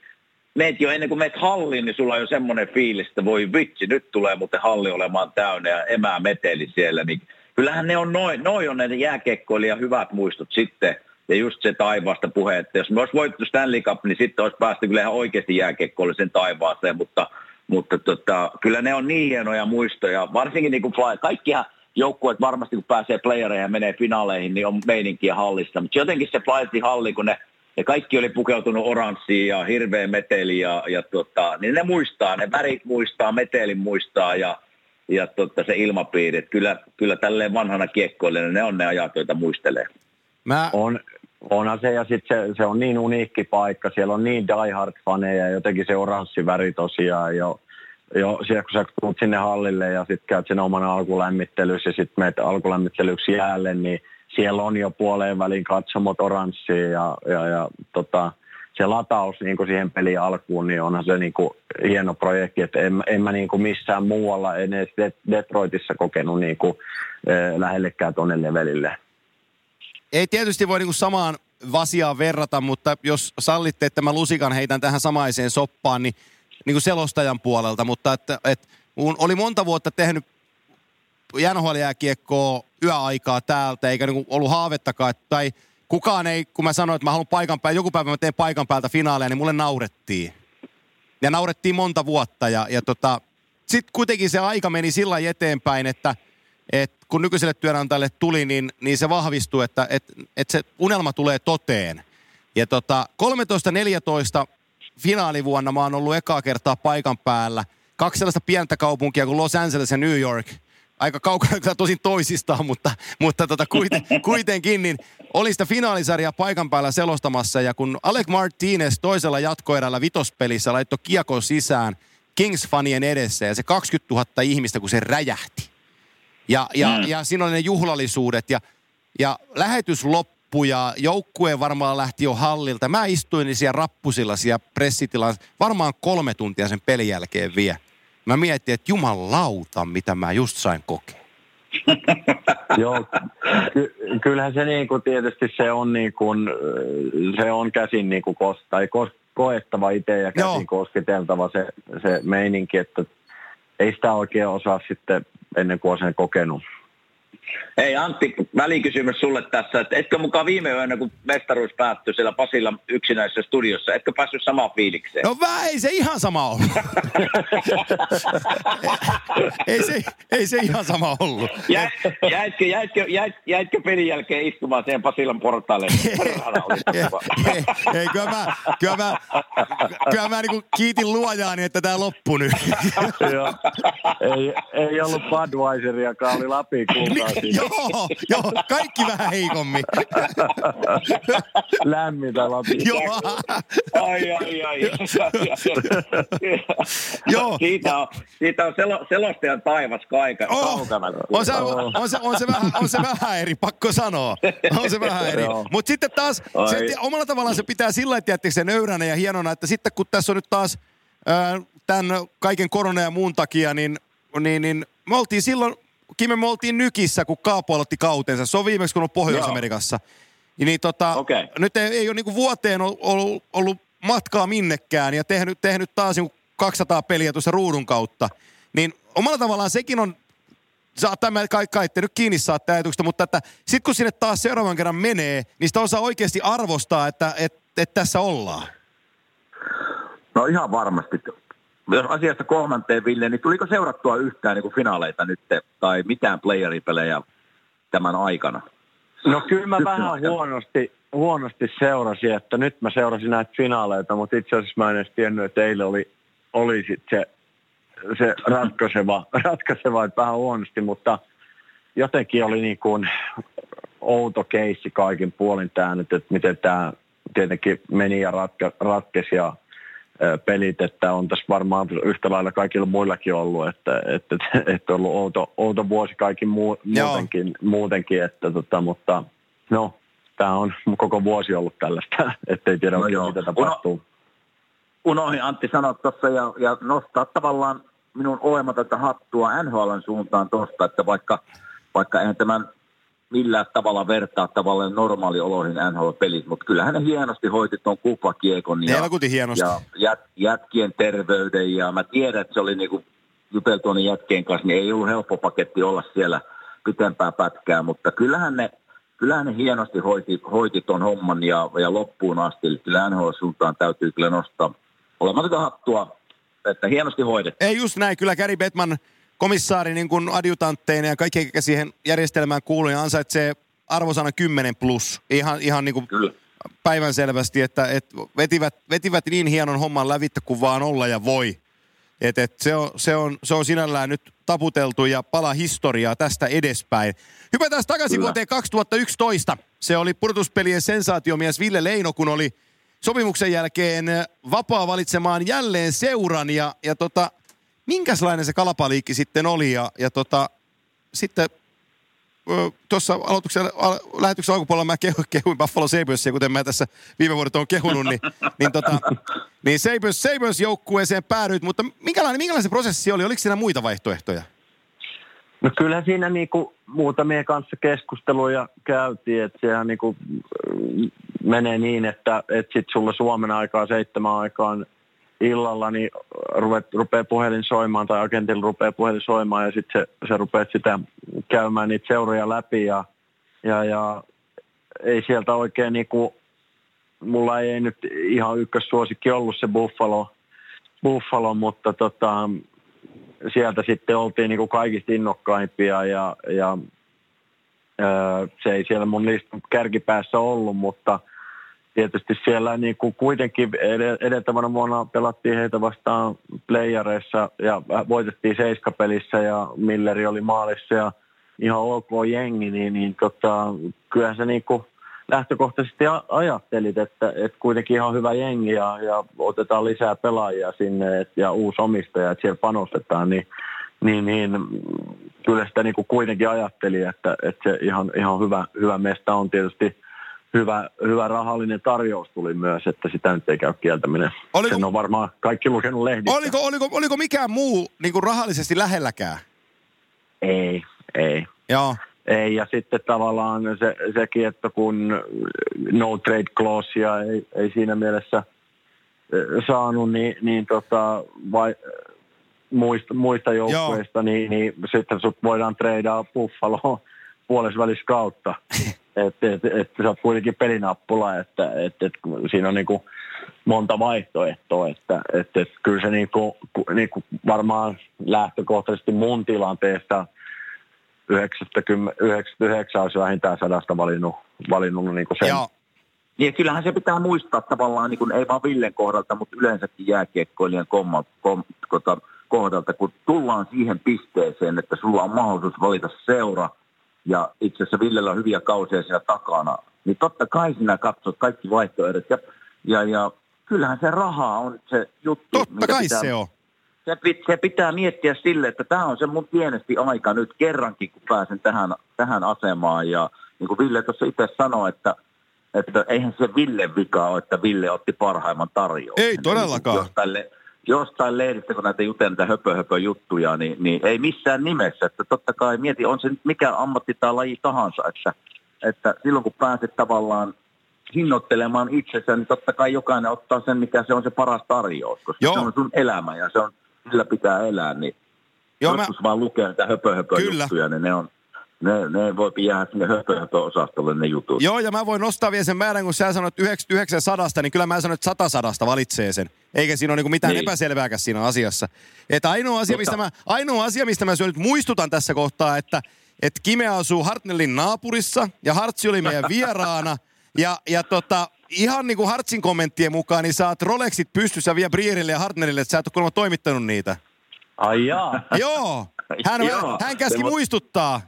meet jo ennen kuin meet halliin, niin sulla on jo semmoinen fiilis, että voi vitsi, nyt tulee muuten halli olemaan täynnä ja emää meteli siellä. Niin kyllähän ne on noin, noin on ne jääkekkoilija hyvät muistot sitten. Ja just se taivaasta puhe, että jos me olisi voitettu Stanley Cup, niin sitten olisi päästy kyllä ihan oikeasti jääkekkoillisen taivaaseen, mutta, mutta tota, kyllä ne on niin hienoja muistoja. Varsinkin niin kuin kaikkihan joukkueet varmasti kun pääsee playereihin ja menee finaaleihin, niin on meininkiä hallissa. Mutta jotenkin se Flyersin halli, kun ne ja kaikki oli pukeutunut oranssiin ja hirveä meteli ja, ja tota, niin ne muistaa, ne värit muistaa, metelin muistaa ja, ja tota, se ilmapiiri. Että kyllä, kyllä tälleen vanhana kiekkoille ne on ne ajat, joita muistelee. Mä... On, onhan se ja sitten se, se, on niin uniikki paikka. Siellä on niin diehard-faneja ja jotenkin se oranssi väri tosiaan jo, jo siellä kun sä tulet sinne hallille ja sitten käyt sen oman alkulämmittelyssä ja sitten menet alkulämmittelyksi jäälle, niin siellä on jo puoleen välin katsomot oranssia ja, ja, ja tota, se lataus niin kuin siihen pelin alkuun, niin onhan se niin kuin hieno projekti, että en, en mä niin kuin missään muualla, en edes Detroitissa kokenut niin kuin, eh, lähellekään tuonne levelille. Ei tietysti voi niin kuin samaan vasiaan verrata, mutta jos sallitte, että mä lusikan heitän tähän samaiseen soppaan, niin, niin kuin selostajan puolelta, mutta että, että oli monta vuotta tehnyt jääkiekkoa yöaikaa täältä, eikä niin ollut haavettakaan, tai kukaan ei, kun mä sanoin, että mä haluan paikan päältä, joku päivä mä teen paikan päältä finaaleja, niin mulle naurettiin. Ja naurettiin monta vuotta ja, ja tota, sitten kuitenkin se aika meni sillä eteenpäin, että et kun nykyiselle työnantajalle tuli, niin, niin se vahvistui, että et, et se unelma tulee toteen. Ja tota, 13-14 finaalivuonna mä oon ollut ekaa kertaa paikan päällä. Kaksi sellaista pientä kaupunkia kuin Los Angeles ja New York – aika kaukana tosin toisistaan, mutta, mutta tota, kuiten, kuitenkin, niin oli sitä finaalisarjaa paikan päällä selostamassa ja kun Alec Martinez toisella jatkoerällä vitospelissä laittoi kiekon sisään Kings-fanien edessä ja se 20 000 ihmistä, kun se räjähti. Ja, ja, mm. ja siinä oli ne juhlallisuudet ja, ja lähetys loppui ja joukkue varmaan lähti jo hallilta. Mä istuin siellä rappusilla siellä pressitilassa varmaan kolme tuntia sen pelin jälkeen vielä. Mä mietin, että jumalauta, mitä mä just sain kokea. Joo, ky- kyllähän se niin kuin tietysti se on, niin kuin, se on käsin niin kuin kos- tai kos- koettava itse ja käsin Joo. kosketeltava se, se meininki, että ei sitä oikein osaa sitten ennen kuin on sen kokenut. Hei Antti, välikysymys sulle tässä, että etkö mukaan viime yönä, kun mestaruus päättyi siellä Pasilla yksinäisessä studiossa, etkö päässyt samaan fiilikseen? No vä, ei se ihan sama ollut. ei, se, ei se ihan sama ollut. Jä, jäitkö, jäitkö, jäit, jäitkö pelin jälkeen istumaan siihen Pasilan portaille? ei, ei, kyllä mä, kyllä mä, kyllä mä niin kiitin luojaani, että tämä loppui nyt. ei, ei ollut Budweiseriakaan, oli Lapin kultaa joo, joo, kaikki vähän heikommin. Lämmintä Lapin. Joo. ai, ai, ai. joo. Siitä on, siitä on selo, selostajan taivas kaika, oh, kaukana. On se, on, se, on, se vähän, on se vähän eri, pakko sanoa. On se vähän eri. Mutta sitten taas, se, omalla tavallaan se pitää sillä tavalla, se nöyränä ja hienona, että sitten kun tässä on nyt taas tämän kaiken korona ja muun takia, niin, niin, niin me oltiin silloin Kime, me oltiin Nykissä, kun Kaapo aloitti kautensa. Se on viimeksi, kun on Pohjois-Amerikassa. Niin, niin tota, okay. nyt ei, ei ole niin vuoteen ollut, ollut matkaa minnekään ja tehnyt, tehnyt taas niin 200 peliä tuossa ruudun kautta. Niin omalla tavallaan sekin on, saattaa meillä kai, kai nyt kiinni saattaa ajatuksesta, mutta että sitten kun sinne taas seuraavan kerran menee, niin sitä osaa oikeasti arvostaa, että et, et tässä ollaan. No ihan varmasti jos asiasta kolmanteen, Ville, niin tuliko seurattua yhtään niin kuin finaaleita nyt tai mitään playeripelejä tämän aikana? No kyllä mä vähän huonosti, huonosti seurasin, että nyt mä seurasin näitä finaaleita, mutta itse asiassa mä en edes tiennyt, että eilen oli, oli sit se, se ratkaiseva, ratkaiseva, että vähän huonosti, mutta jotenkin oli niin kuin outo keissi kaikin puolin tämä nyt, että miten tämä tietenkin meni ja ratka, ratkesi ja pelit, että on tässä varmaan yhtä lailla kaikilla muillakin ollut, että, että, että on ollut outo, outo vuosi kaikki muu, muutenkin, muutenkin, että tota, mutta no, tämä on koko vuosi ollut tällaista, ettei tiedä no oikein, mitä tapahtuu. Uno, unohin Antti sanoa tuossa ja, ja nostaa tavallaan minun olematonta hattua NHLn suuntaan tuosta, että vaikka, vaikka eihän tämän millään tavalla vertaa tavallaan normaalioloihin NHL-pelit, mutta kyllähän ne hienosti hoiti tuon kuplakiekon ja, hienosti. ja jät, jätkien terveyden ja mä tiedän, että se oli niinku juteltu niin jätkien kanssa, niin ei ollut helppo paketti olla siellä pitempää pätkää, mutta kyllähän ne, kyllähän ne hienosti hoiti, hoiti ton homman ja, ja loppuun asti. Eli kyllä NHL-suuntaan täytyy kyllä nostaa olematonta hattua, että hienosti hoidettu. Ei just näin, kyllä Gary Bettman komissaari niin kuin adjutantteina ja kaikki, jotka siihen järjestelmään kuuluu, niin ansaitsee arvosana 10 plus. Ihan, ihan niin kuin päivän selvästi, että, että vetivät, vetivät niin hienon homman lävittä kuin vaan olla ja voi. Et, et se, on, se, on, se on sinällään nyt taputeltu ja pala historiaa tästä edespäin. Hypätään takaisin Kyllä. vuoteen 2011. Se oli pudotuspelien sensaatiomies Ville Leino, kun oli sopimuksen jälkeen vapaa valitsemaan jälleen seuran. Ja, ja tota, minkälainen se kalapaliikki sitten oli? Ja, ja tota, sitten tuossa aloituksen, lähetyksen alkupuolella mä kehuin, kehuin Buffalo Sabresia, kuten mä tässä viime vuodet on kehunut, niin, niin, tota, niin Sabres, Sabres joukkueeseen päädyit, mutta minkälainen, minkälainen se prosessi oli? Oliko siinä muita vaihtoehtoja? No kyllä siinä niinku muutamien kanssa keskusteluja käytiin, että sehän niinku menee niin, että, että sitten sulle Suomen aikaa seitsemän aikaan illalla, niin rupeaa, rupeaa puhelin soimaan tai agentilla rupeaa puhelin soimaan ja sitten se, se rupeaa sitä käymään niitä seuroja läpi ja, ja, ja ei sieltä oikein niinku, mulla ei nyt ihan ykkössuosikki ollut se Buffalo, Buffalo mutta tota, sieltä sitten oltiin niinku kaikista innokkaimpia ja, ja se ei siellä mun listan kärkipäässä ollut, mutta – tietysti siellä niin kuin kuitenkin edeltävänä vuonna pelattiin heitä vastaan playareissa ja voitettiin seiskapelissä ja Milleri oli maalissa ja ihan ok jengi, niin, niin tota, kyllähän se niin kuin lähtökohtaisesti ajattelit, että, että kuitenkin ihan hyvä jengi ja, ja otetaan lisää pelaajia sinne et, ja uusi omistaja, että siellä panostetaan, niin, niin, niin kyllä sitä niin kuin kuitenkin ajatteli, että, että se ihan, ihan hyvä, hyvä mesta on tietysti – hyvä, hyvä rahallinen tarjous tuli myös, että sitä nyt ei käy kieltäminen. Oliko, Sen on varmaan kaikki lukenut lehdistä. Oliko, oliko, oliko mikään muu niin kuin rahallisesti lähelläkään? Ei, ei. Joo. Ei, ja sitten tavallaan se, sekin, että kun no trade clausea ei, ei siinä mielessä saanut, niin, niin tota, vai, muista, muista joukkueista, niin, niin sitten sut voidaan treidaa Buffaloon puolesvälis kautta. että et, et, se on kuitenkin pelinappula, että et, et, siinä on niinku monta vaihtoehtoa, että et, et, kyllä se niinku, niinku varmaan lähtökohtaisesti mun tilanteesta 90, 99 olisi vähintään sadasta valinnut, valinnut niinku sen. Joo. Niin, kyllähän se pitää muistaa tavallaan, niin kuin ei vaan Villen kohdalta, mutta yleensäkin jääkiekkoilijan komma, kom, kota, kohdalta, kun tullaan siihen pisteeseen, että sulla on mahdollisuus valita seura – ja itse asiassa Villellä on hyviä kausia siellä takana, niin totta kai sinä katsot kaikki vaihtoehdot ja, ja, ja kyllähän se raha on se juttu. Totta kai pitää, se on. Se, se pitää miettiä sille, että tämä on se mun pienesti aika nyt kerrankin, kun pääsen tähän, tähän asemaan. Ja niin kuin Ville tuossa itse sanoi, että, että eihän se Ville vika ole, että Ville otti parhaimman tarjouksen. Ei todellakaan. Jos tälle, jostain lehdistä, kun näitä jutellaan näitä höpö, höpö juttuja, niin, niin, ei missään nimessä. Että totta kai mieti, on se nyt mikä ammatti tai laji tahansa, että, että silloin kun pääset tavallaan hinnoittelemaan itsensä, niin totta kai jokainen ottaa sen, mikä se on se paras tarjous, koska Joo. se on sun elämä ja se on, sillä pitää elää, niin Joo, joskus mä... vaan lukee näitä höpö, höpö juttuja, niin ne on, ne, ne voi jäädä sinne höpö-höpö-osastolle ne jutut. Joo, ja mä voin nostaa vielä sen määrän, kun sä sanoit 900, niin kyllä mä sanoin, että 100 sadasta valitsee sen. Eikä siinä ole niinku mitään niin. epäselvääkään siinä asiassa. Että ainoa asia, mistä mä, ainoa asia, mistä mä nyt muistutan tässä kohtaa, että että Kime asuu Hartnellin naapurissa ja Hartsi oli meidän vieraana. Ja, ja tota, ihan niin kuin Hartsin kommenttien mukaan, niin saat Rolexit pystyssä vielä Brierille ja Hartnellille, että sä et ole kuulemma toimittanut niitä. Ai jaa. Joo. Hän, Joo, hän käski muistuttaa.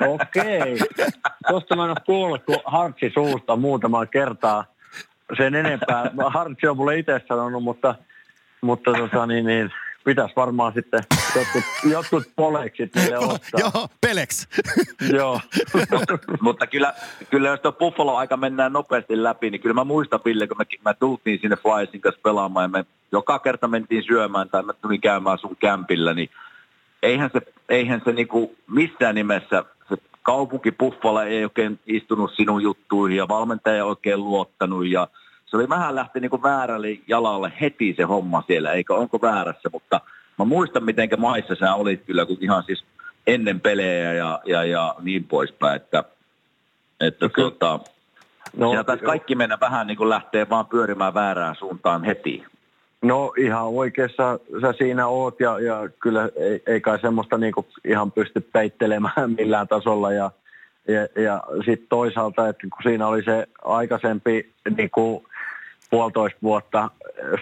Okei. Tuosta mä en ole kuullut, kun Hartsi suusta muutamaa kertaa sen enempää. Hartsi on mulle itse sanonut, mutta, mutta tota, niin, niin, pitäisi varmaan sitten jotkut, jotkut poleksit meille ostaa. Joo, peleks. Joo. mutta kyllä, kyllä jos tuo Buffalo-aika mennään nopeasti läpi, niin kyllä mä muistan, Ville, kun me, me tultiin sinne Flyersin kanssa pelaamaan ja me joka kerta mentiin syömään tai mä tulin käymään sun kämpillä, niin eihän se, eihän se niinku missään nimessä, se kaupunki Buffalo ei oikein istunut sinun juttuihin ja valmentaja ei oikein luottanut ja se oli vähän lähti niinku väärälle jalalle heti se homma siellä, eikä onko väärässä, mutta mä muistan miten maissa sä olit kyllä, kun ihan siis ennen pelejä ja, ja, ja niin poispäin, että, että okay. tuota, no, kaikki mennä vähän niin kuin lähtee vaan pyörimään väärään suuntaan heti. No ihan oikeassa sä siinä oot ja, ja kyllä ei, ei kai semmoista niinku ihan pysty peittelemään millään tasolla ja, ja, ja sitten toisaalta, että kun siinä oli se aikaisempi niinku puolitoista vuotta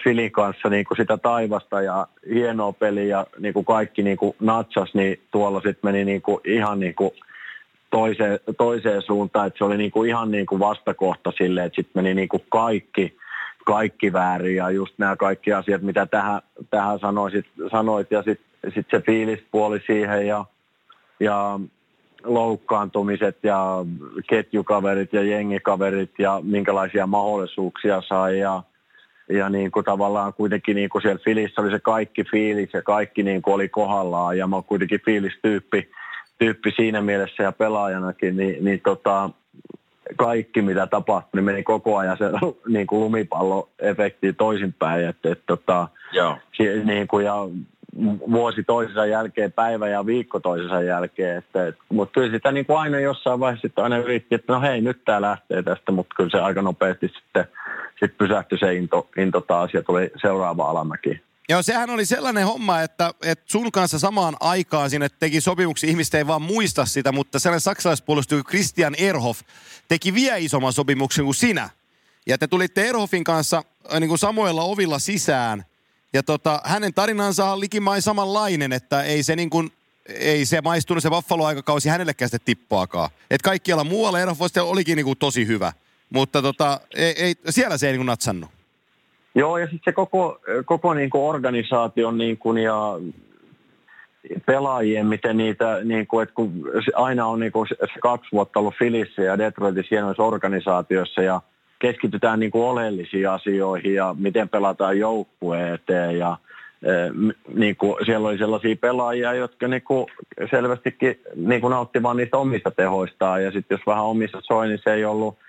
Filin kanssa niin kuin sitä taivasta ja hienoa peliä ja niin kuin kaikki niin kuin natsas, niin tuolla sitten meni niin kuin ihan niin kuin toiseen, toiseen suuntaan, että se oli niin kuin ihan niin kuin vastakohta sille, että sitten meni niin kuin kaikki, kaikki väärin ja just nämä kaikki asiat, mitä tähän, tähän sanoisit, sanoit ja sitten sit se fiilispuoli siihen ja, ja loukkaantumiset ja ketjukaverit ja jengikaverit ja minkälaisia mahdollisuuksia sai ja, ja niin kuin tavallaan kuitenkin niin kuin siellä Filissä oli se kaikki fiilis ja kaikki niin kuin oli kohdallaan ja mä oon kuitenkin fiilistyyppi tyyppi siinä mielessä ja pelaajanakin, niin, niin tota, kaikki mitä tapahtui, niin meni koko ajan se niin kuin lumipalloefekti toisinpäin. Että, että, tota, Joo. Niin kuin, ja vuosi toisensa jälkeen, päivä ja viikko toisensa jälkeen. Että, et, mutta kyllä sitä niin kuin aina jossain vaiheessa sitten aina yritti, että no hei, nyt tämä lähtee tästä, mutta kyllä se aika nopeasti sitten sit pysähtyi se into, into taas ja tuli seuraava alamäki. Joo, sehän oli sellainen homma, että, että sun kanssa samaan aikaan sinne teki sopimuksia, ihmiset ei vaan muista sitä, mutta sellainen saksalaispuolustaja Christian Erhoff teki vielä isomman sopimuksen kuin sinä. Ja te tulitte Erhoffin kanssa äh, niin kuin samoilla ovilla sisään. Ja tota, hänen tarinansa on likimain samanlainen, että ei se niin kuin, ei se maistunut se Buffalo-aikakausi hänellekään sitten tippuakaan. Että kaikkialla muualla Erhoff olikin niin kuin tosi hyvä. Mutta tota, ei, ei, siellä se ei niin kuin natsannut. Joo, ja sitten se koko, koko niin kuin organisaation niin kuin ja pelaajien, miten niitä, niin kuin, että kun aina on niin kuin se kaksi vuotta ollut Filissä ja Detroitissa hienoissa organisaatioissa ja keskitytään niin kuin oleellisiin asioihin ja miten pelataan joukkueen eteen ja e, niin kuin siellä oli sellaisia pelaajia, jotka niin kuin selvästikin niin kuin nauttivat vaan niistä omista tehoistaan ja sitten jos vähän omissa soi, niin se ei ollut –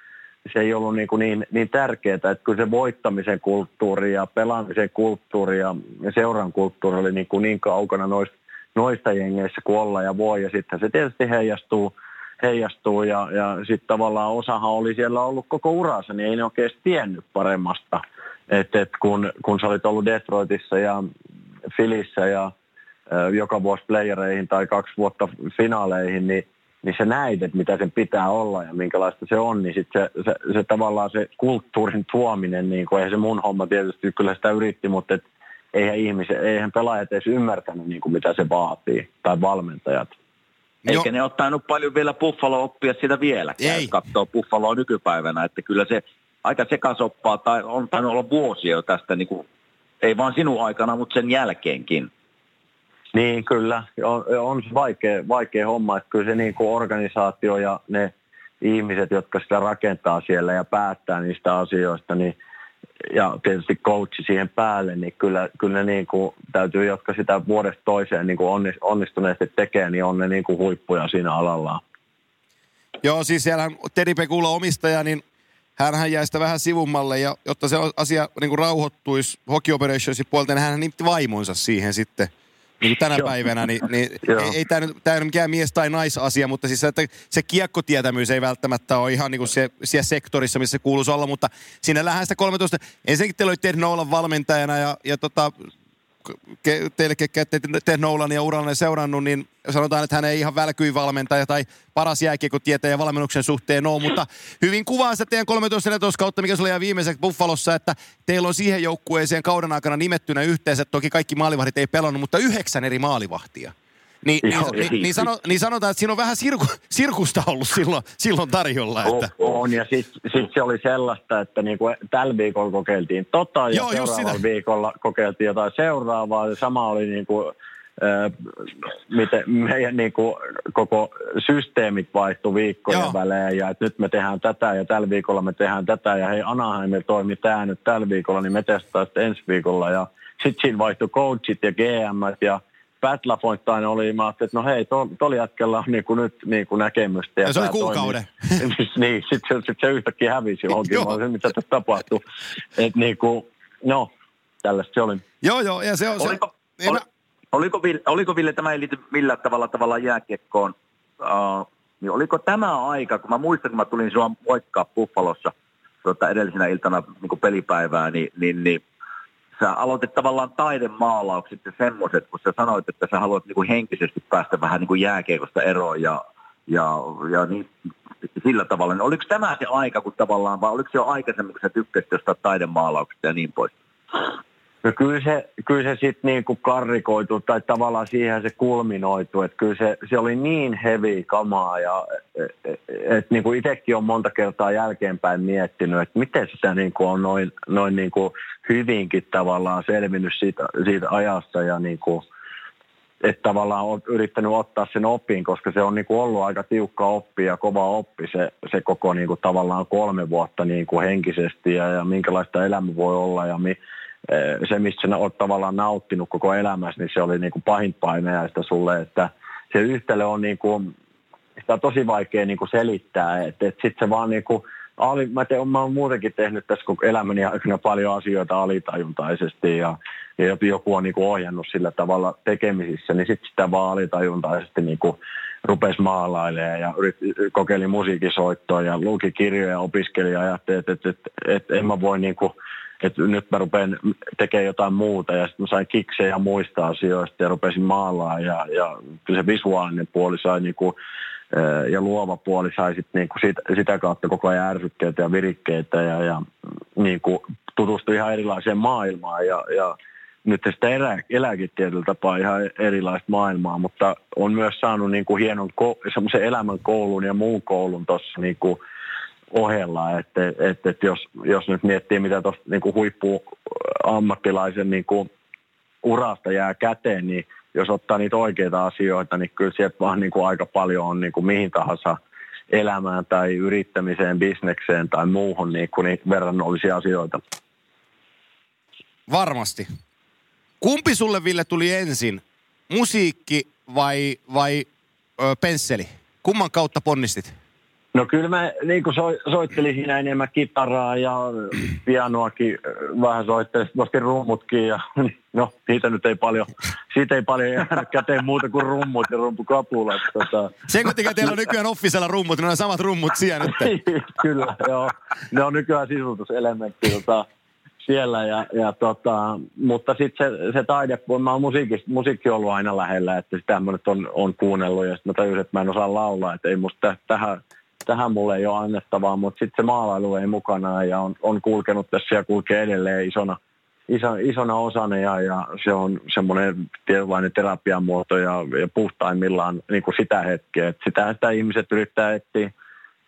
se ei ollut niin, kuin niin, niin tärkeää, että kyllä se voittamisen kulttuuri ja pelaamisen kulttuuri ja seuran kulttuuri oli niin, kuin niin kaukana noista, noista jengeissä kuin olla ja voi. Ja sitten se tietysti heijastuu, heijastuu ja, ja sitten tavallaan osahan oli siellä ollut koko uransa, niin ei ne oikein tiennyt paremmasta. Et, et kun, kun sä olit ollut Detroitissa ja Filissä ja joka vuosi playereihin tai kaksi vuotta finaaleihin, niin niin sä näit, että mitä sen pitää olla ja minkälaista se on, niin sit se, se, se, tavallaan se kulttuurin tuominen, niin kuin, eihän se mun homma tietysti, kyllä sitä yritti, mutta et, eihän, ihmiset, eihän pelaajat edes ymmärtänyt, niin kuin mitä se vaatii, tai valmentajat. Eikä jo. ne ottanut paljon vielä Buffalo oppia sitä vielä, Ei. katsoo Buffaloa nykypäivänä, että kyllä se aika sekasoppaa, tai on tainnut olla vuosia jo tästä, niin kuin, ei vaan sinun aikana, mutta sen jälkeenkin. Niin, kyllä. On, on se vaikea, vaikea homma, että kyllä se niin kuin organisaatio ja ne ihmiset, jotka sitä rakentaa siellä ja päättää niistä asioista, niin ja tietysti coachi siihen päälle, niin kyllä, kyllä ne niin kuin, täytyy, jotka sitä vuodesta toiseen niin kuin onnistuneesti tekee, niin on ne niin kuin huippuja siinä alallaan. Joo, siis siellä Teddy Pekula omistaja, niin hän jäi sitä vähän sivummalle, ja jotta se asia niin kuin rauhoittuisi Hockey Operationsin puolta, niin hän nimitti vaimonsa siihen sitten – niin tänä päivänä, niin, niin ei, ei tämä nyt, ole mikään mies- tai naisasia, mutta siis että se kiekkotietämyys ei välttämättä ole ihan niin kuin se, siellä sektorissa, missä se kuuluisi olla, mutta siinä lähes sitä 13. Ensinnäkin teillä oli Ted Nolan valmentajana ja, ja tota, teille, ketkä ette Ted Nolania urallanne seurannut, niin sanotaan, että hän ei ihan välkyin valmentaja tai paras ja valmennuksen suhteen ole, mutta hyvin kuvaa sitä teidän 13-14 kautta, mikä se oli viimeiseksi Buffalossa, että teillä on siihen joukkueeseen kauden aikana nimettynä yhteensä, toki kaikki maalivahdit ei pelannut, mutta yhdeksän eri maalivahtia. Niin, Joo, niin, niin, niin, sano, niin sanotaan, että siinä on vähän sirku, sirkusta ollut silloin, silloin tarjolla. Että. On, ja sitten sit se oli sellaista, että niinku tällä viikolla kokeiltiin tota, ja Joo, seuraavalla viikolla kokeiltiin jotain seuraavaa, ja sama oli niinku, äh, miten meidän niinku, koko systeemit vaihtui viikkojen Joo. välein, ja että nyt me tehdään tätä, ja tällä viikolla me tehdään tätä, ja hei Anaheimilla toimi tämä nyt tällä viikolla, niin me testataan sitten ensi viikolla, ja sitten siinä vaihtui coachit ja GM ja Pat LaFontaine oli, mä ajattelin, että no hei, tuolla jätkellä on niin kuin nyt niin kuin näkemystä. Ja, ja se oli kuukauden. niin, sitten se, sit se yhtäkkiä hävisi johonkin, joo. se, mitä tässä tapahtui. Että niin kuin, no, tällaista se oli. Joo, joo, ja se on... Oliko, se, oli, mä... oliko, Ville, oliko Ville, tämä ei liity millään tavalla, tavalla jääkiekkoon, uh, niin oliko tämä aika, kun mä muistan, kun mä tulin sua moikkaa Buffalossa tuota, edellisenä iltana niin pelipäivää, niin, niin, niin sä aloitit tavallaan taidemaalaukset ja semmoiset, kun sä sanoit, että sä haluat niin kuin henkisesti päästä vähän niin kuin eroon ja, ja, ja niin, sillä tavalla. Niin oliko tämä se aika, kun tavallaan, vai oliko se jo aikaisemmin, kun sä tykkäsit jostain taidemaalauksesta ja niin pois? No kyllä se, kyllä se sitten niinku karrikoitu tai tavallaan siihen se kulminoitu, että kyllä se, se oli niin hevi kamaa ja että et, niinku itsekin on monta kertaa jälkeenpäin miettinyt, että miten sitä niinku on noin, noin niinku hyvinkin tavallaan selvinnyt siitä, siitä ajasta ja niinku, että tavallaan on yrittänyt ottaa sen oppiin, koska se on niinku ollut aika tiukka oppi ja kova oppi se, se koko niinku tavallaan kolme vuotta niinku henkisesti ja, ja minkälaista elämä voi olla ja mi, se, mistä sä oot tavallaan nauttinut koko elämässä, niin se oli niin kuin pahin painajaista sulle, että se yhtälö on niin kuin, sitä on tosi vaikea niin kuin selittää, että, että sitten se vaan niin kuin, ali, mä, te, mä oon muutenkin tehnyt tässä koko elämäni aikana paljon asioita alitajuntaisesti ja, ja joku on niin kuin ohjannut sillä tavalla tekemisissä, niin sitten sitä vaan alitajuntaisesti niin kuin rupesi maalailemaan ja yrit, kokeili musiikisoittoa ja luki kirjoja ja opiskeli ja ajatteli, että, että, että, että en mä voi niin kuin, että nyt mä rupean tekemään jotain muuta ja sitten mä sain kiksejä muista asioista ja rupesin maalaa ja, ja kyllä se visuaalinen puoli sai niinku, ja luova puoli sai sit niinku sitä, sitä kautta koko ajan ärsykkeitä ja virikkeitä ja, ja niinku tutustui ihan erilaiseen maailmaan ja, ja nyt sitä elää, elääkin tietyllä tapaa ihan erilaista maailmaa, mutta on myös saanut niin kuin hienon ko- semmoisen elämän koulun ja muun koulun tuossa niin kuin ohella, että, että, että jos, jos nyt miettii, mitä tuosta niin huippuammattilaisen niin kuin urasta jää käteen, niin jos ottaa niitä oikeita asioita, niin kyllä sieltä vaan niin kuin aika paljon on niin kuin mihin tahansa elämään tai yrittämiseen, bisnekseen tai muuhun niin kuin niitä verrannollisia asioita. Varmasti. Kumpi sulle, Ville, tuli ensin? Musiikki vai, vai ö, pensseli? Kumman kautta ponnistit? No kyllä mä niin kuin so, soittelin siinä enemmän kitaraa ja pianoakin vähän soittelin, sitten rummutkin ja no niitä nyt ei paljon, siitä ei paljon jäänyt käteen muuta kuin rummut ja rumpukapulat. Tota. Sen kun teillä on nykyään offisella rummut, niin on samat rummut siellä nyt. kyllä, joo. Ne on nykyään sisutuselementti tota, siellä ja, ja tota, mutta sitten se, se taide, kun mä oon musiikki, musiikki ollut aina lähellä, että sitä mä nyt on, on kuunnellut ja sitten mä tajusin, että mä en osaa laulaa, että ei musta tähän tähän mulle ei ole annettavaa, mutta sitten se maalailu ei mukana ja on, on kulkenut tässä ja kulkee edelleen isona, iso, isona osana ja, ja se on semmoinen tietynlainen terapian muoto ja, ja puhtaimmillaan niin kuin sitä hetkeä. Et sitä, sitä ihmiset yrittää etsiä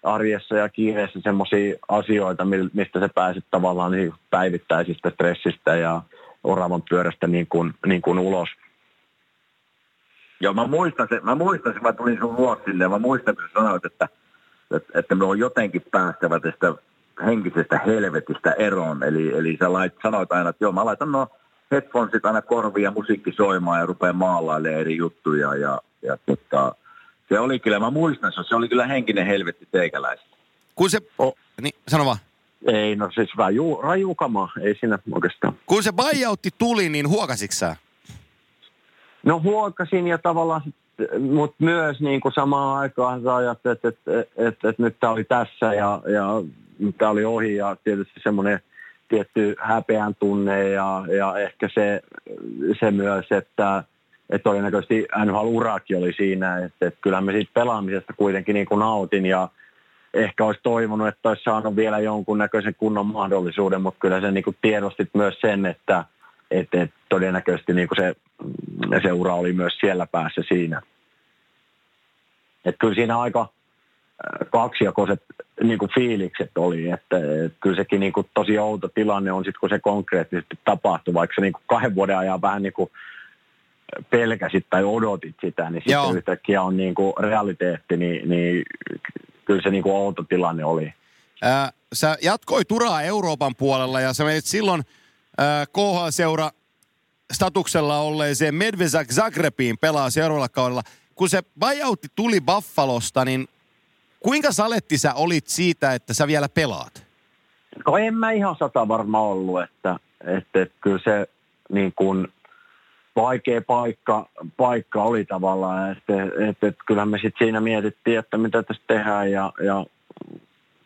arjessa ja kiireessä semmoisia asioita, mistä se pääset tavallaan niin päivittäisistä stressistä ja oravan pyörästä niin kuin, niin kuin ulos. Joo, mä muistan sen, mä muistan sen, mä tulin sun luoksille ja mä muistan, kun sanoit, että – että, että me on jotenkin päästävä tästä henkisestä helvetistä eroon. Eli, eli sä lait, sanoit aina, että joo, mä laitan no headphonesit aina korvia musiikki soimaan ja rupeaa maalailemaan eri juttuja. Ja, ja tota, se oli kyllä, mä muistan, se oli kyllä henkinen helvetti teikäläistä. Kun se, oh. niin sano vaan. Ei, no siis raju, rajukama, ei siinä oikeastaan. Kun se buyoutti tuli, niin huokasitko sä? No huokasin ja tavallaan mutta myös niin kuin samaan aikaan sä ajattelet, että, että, että, että nyt tämä oli tässä ja, ja tämä oli ohi ja tietysti semmoinen tietty häpeän tunne ja, ja ehkä se, se myös, että, että todennäköisesti NHL-urakin oli siinä, että, että kyllä me siitä pelaamisesta kuitenkin niin kuin nautin ja ehkä olisi toivonut, että olisi saanut vielä jonkunnäköisen kunnon mahdollisuuden, mutta kyllä se niin kuin tiedostit myös sen, että, että, että todennäköisesti niin kuin se ja se ura oli myös siellä päässä siinä. Että kyllä siinä aika äh, kaksijakoiset niin kuin fiilikset oli, että, että kyllä sekin niin kuin tosi outo tilanne on sitten, kun se konkreettisesti tapahtuu, vaikka se niin kuin kahden vuoden ajan vähän niin kuin pelkäsit tai odotit sitä, niin sitten Joo. yhtäkkiä on niin kuin realiteetti, niin, niin kyllä se niin kuin outo tilanne oli. Ää, sä jatkoit uraa Euroopan puolella ja sä menit silloin äh, KHL-seura statuksella olleeseen Medvesak Zagrebiin pelaa seuraavalla kaudella. Kun se buyoutti tuli Buffalosta, niin kuinka saletti sä olit siitä, että sä vielä pelaat? No en mä ihan sata varma ollut, että, että, että kyllä se niin kuin vaikea paikka, paikka oli tavallaan, että, että, että kyllähän me sitten siinä mietittiin, että mitä tässä tehdään ja, ja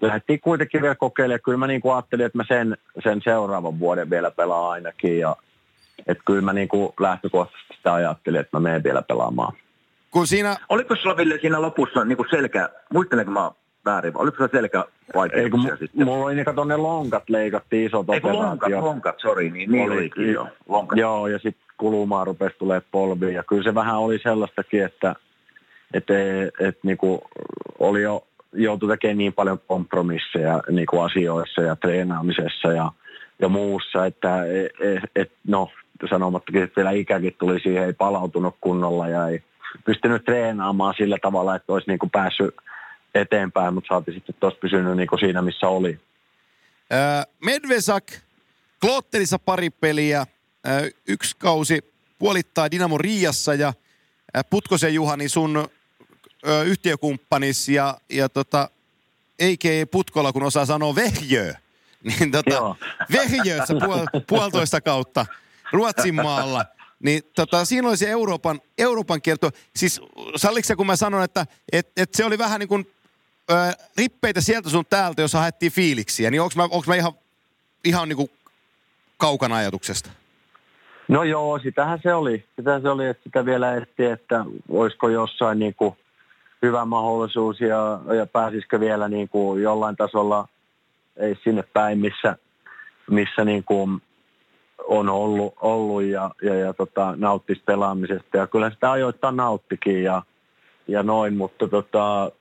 lähdettiin kuitenkin vielä kokeilemaan. Kyllä mä niin kuin ajattelin, että mä sen, sen seuraavan vuoden vielä pelaan ainakin ja, että kyllä mä niin kuin lähtökohtaisesti sitä ajattelin, että mä menen vielä pelaamaan. Kun siinä... Oliko sulla Ville siinä lopussa niin kuin selkä, muistelenko mä väärin, vai oliko se selkävaikeuksia sitten? Mulla oli niin, kato ne lonkat leikattiin isot Ei lonkat, lonkat, sori, niin, niin oli, olikin jo. Lonkat. Joo, ja sitten kulumaan rupesi tulee polviin, ja kyllä se vähän oli sellaistakin, että et, et, niinku, oli jo joutui tekemään niin paljon kompromisseja niin kuin asioissa ja treenaamisessa ja, ja muussa, että et, et, no sanomattakin, että vielä ikäkin tuli siihen, ei palautunut kunnolla ja ei pystynyt treenaamaan sillä tavalla, että olisi niin kuin päässyt eteenpäin, mutta saati sitten tuossa pysynyt niin kuin siinä, missä oli. Medvesak, Klotterissa pari peliä, yksi kausi puolittaa Dinamo Riassa ja Putkosen Juhani sun ö, yhtiökumppanis ja, ja tota, ei Putkolla, kun osaa sanoa vehjö, niin tota, vehjössä puol, puolitoista kautta Ruotsin maalla. Niin tota, siinä oli se Euroopan, Euroopan kierto. Siis salliko kun mä sanon, että et, et se oli vähän niin kuin ö, rippeitä sieltä sun täältä, jos haettiin fiiliksiä. Niin onko mä, onks mä ihan, ihan niin kuin kaukana ajatuksesta? No joo, sitähän se oli. Sitähän se oli, että sitä vielä etti, että olisiko jossain niin kuin hyvä mahdollisuus ja, ja pääsisikö vielä niin kuin jollain tasolla ei sinne päin, missä, missä niin kuin on ollut, ollut ja, ja, ja tota, nauttisi pelaamisesta. Ja kyllä sitä ajoittain nauttikin ja, ja noin, mutta tota,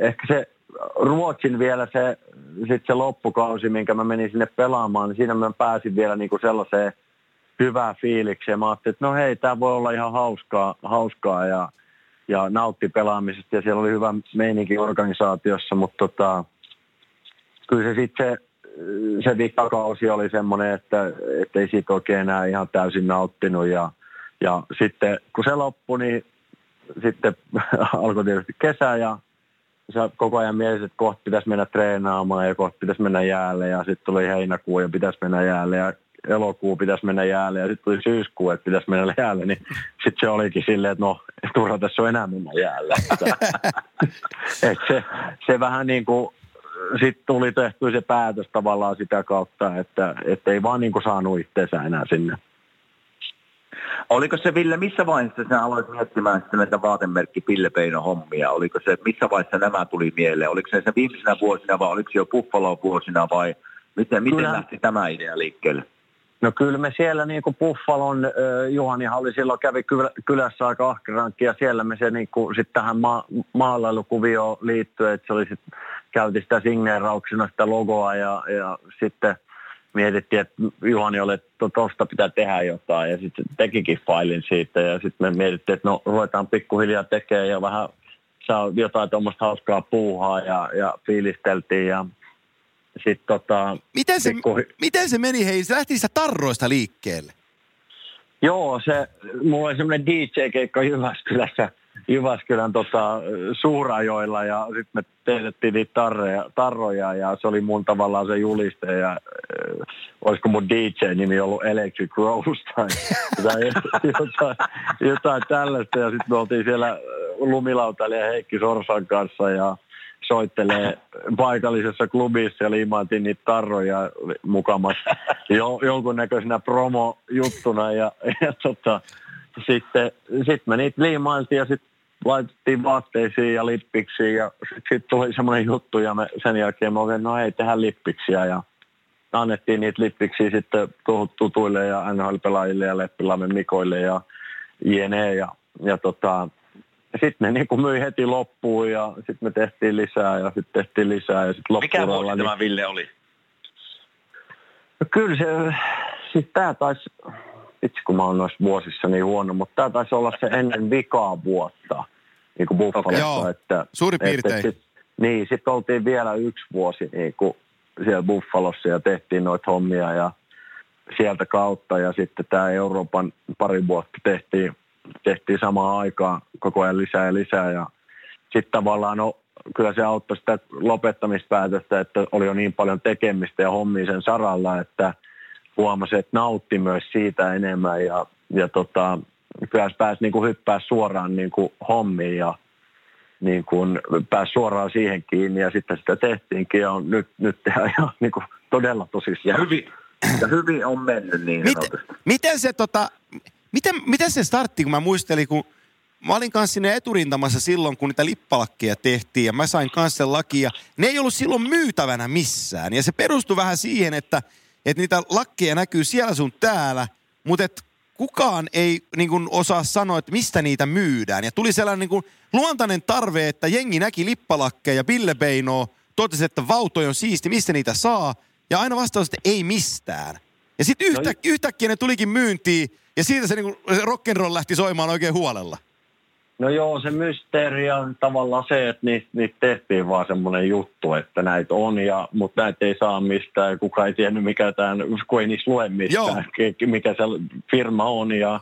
ehkä se Ruotsin vielä se, sit se loppukausi, minkä mä menin sinne pelaamaan, niin siinä mä pääsin vielä niin kuin sellaiseen hyvää fiilikseen. Mä ajattelin, että no hei, tämä voi olla ihan hauskaa, hauskaa ja, ja nautti pelaamisesta ja siellä oli hyvä meininki organisaatiossa, mutta tota, kyllä se sitten se, vikkakausi oli semmoinen, että, että ei siitä oikein enää ihan täysin nauttinut ja, ja sitten kun se loppui, niin sitten alkoi tietysti kesä ja sä koko ajan mietit, että kohta pitäisi mennä treenaamaan ja kohta pitäisi mennä jäälle ja sitten tuli heinäkuu ja pitäisi mennä jäälle ja elokuu pitäisi mennä jäälle ja sitten tuli syyskuu, että pitäisi mennä jäälle, niin sitten se olikin silleen, että no, turha tässä on enää mennä jäälle. Et se, se vähän niin kuin, sitten tuli tehty se päätös tavallaan sitä kautta, että, että ei vaan niin kuin saanut itseensä enää sinne. Oliko se Ville, missä vaiheessa sinä aloit miettimään sitten näitä vaatemerkki Pillepeino hommia? Oliko se, missä vaiheessa nämä tuli mieleen? Oliko se, se viimeisenä vuosina vai oliko se jo Buffalo vuosina vai miten, miten lähti tämä idea liikkeelle? No kyllä me siellä niin kuin Buffalon, äh, Juhanihan silloin kävi kylässä aika ahkerankin ja siellä me se niin kuin, sit tähän ma- maalailukuvioon liittyen, että se oli sit, käytiin sitä signeerauksena sitä logoa ja, ja sitten mietittiin, että Juhani oli, että tuosta pitää tehdä jotain. Ja sitten tekikin failin siitä ja sitten me mietittiin, että no ruvetaan pikkuhiljaa tekemään ja vähän saa jotain tuommoista hauskaa puuhaa ja, ja fiilisteltiin ja sit tota, miten, se, pikku... miten se meni, hei, se lähti sitä tarroista liikkeelle? Joo, se, mulla oli semmoinen DJ-keikka Jyväskylässä, Jyväskylän tota, Suurajoilla ja sitten me teetettiin niitä tarroja, tarroja ja se oli mun tavallaan se juliste ja äh, olisiko mun DJ-nimi ollut Electric Rose tai, tai jotain, jotain tällaista ja sitten me oltiin siellä lumilautailija Heikki Sorsan kanssa ja soittelee paikallisessa klubissa ja liimaatiin niitä tarroja mukamassa jo, jonkunnäköisenä promo-juttuna ja, ja tota, sitten sit me niitä liimailtiin ja sitten laitettiin vaatteisiin ja lippiksiin ja sitten sit tuli semmoinen juttu ja me sen jälkeen me olin, no ei tehdä lippiksiä ja annettiin niitä lippiksiä sitten tutuille ja NHL-pelaajille ja Leppilamme Mikoille ja jne. Ja, ja tota, sitten ne niin kuin myi heti loppuun ja sitten me tehtiin lisää ja sitten tehtiin lisää ja sitten Mikä vuosi niin... tämä Ville oli? No kyllä se, siis tämä taisi, itse kun mä oon noissa vuosissa niin huono, mutta tämä taisi olla se ennen vikaa vuotta niin kuin Buffalossa. Okay, että, Suuri piirtein. Että, sit, niin, sitten oltiin vielä yksi vuosi niin kuin siellä Buffalossa ja tehtiin noita hommia ja sieltä kautta ja sitten tämä Euroopan pari vuotta tehtiin tehtiin samaan aikaan koko ajan lisää ja lisää ja sitten tavallaan no, kyllä se auttoi sitä lopettamispäätöstä, että oli jo niin paljon tekemistä ja hommia sen saralla, että huomasi, että nautti myös siitä enemmän ja, ja tota, kyllä pääsi niin kuin hyppää suoraan niin kuin hommiin ja niin kuin pääsi suoraan siihen kiinni ja sitten sitä tehtiinkin ja on, nyt, nyt tehdään ihan niin kuin todella tosissaan. Ja hyvin, ja hyvin on mennyt niin miten, miten se tota, Miten, miten se startti, kun mä muistelin, kun mä olin kanssa sinne eturintamassa silloin, kun niitä lippalakkeja tehtiin ja mä sain kanssa sen lakia. Ne ei ollut silloin myytävänä missään. Ja se perustui vähän siihen, että, että niitä lakkeja näkyy siellä sun täällä, mutta et kukaan ei niin kuin, osaa sanoa, että mistä niitä myydään. Ja tuli sellainen niin kuin, luontainen tarve, että jengi näki lippalakkeja, Bille Beino totesi, että vautoja on siisti, mistä niitä saa. Ja aina vastaus, että ei mistään. Ja sitten yhtä, no, yhtäkkiä ne tulikin myyntiin, ja siitä se, niin kuin, se rock'n'roll lähti soimaan oikein huolella. No joo, se mysteeri on tavallaan se, että niitä, niitä tehtiin vaan semmoinen juttu, että näitä on, ja, mutta näitä ei saa mistään. Kuka ei tiennyt, mikä tämän, kun ei niistä lue mistään, joo. mikä se firma on ja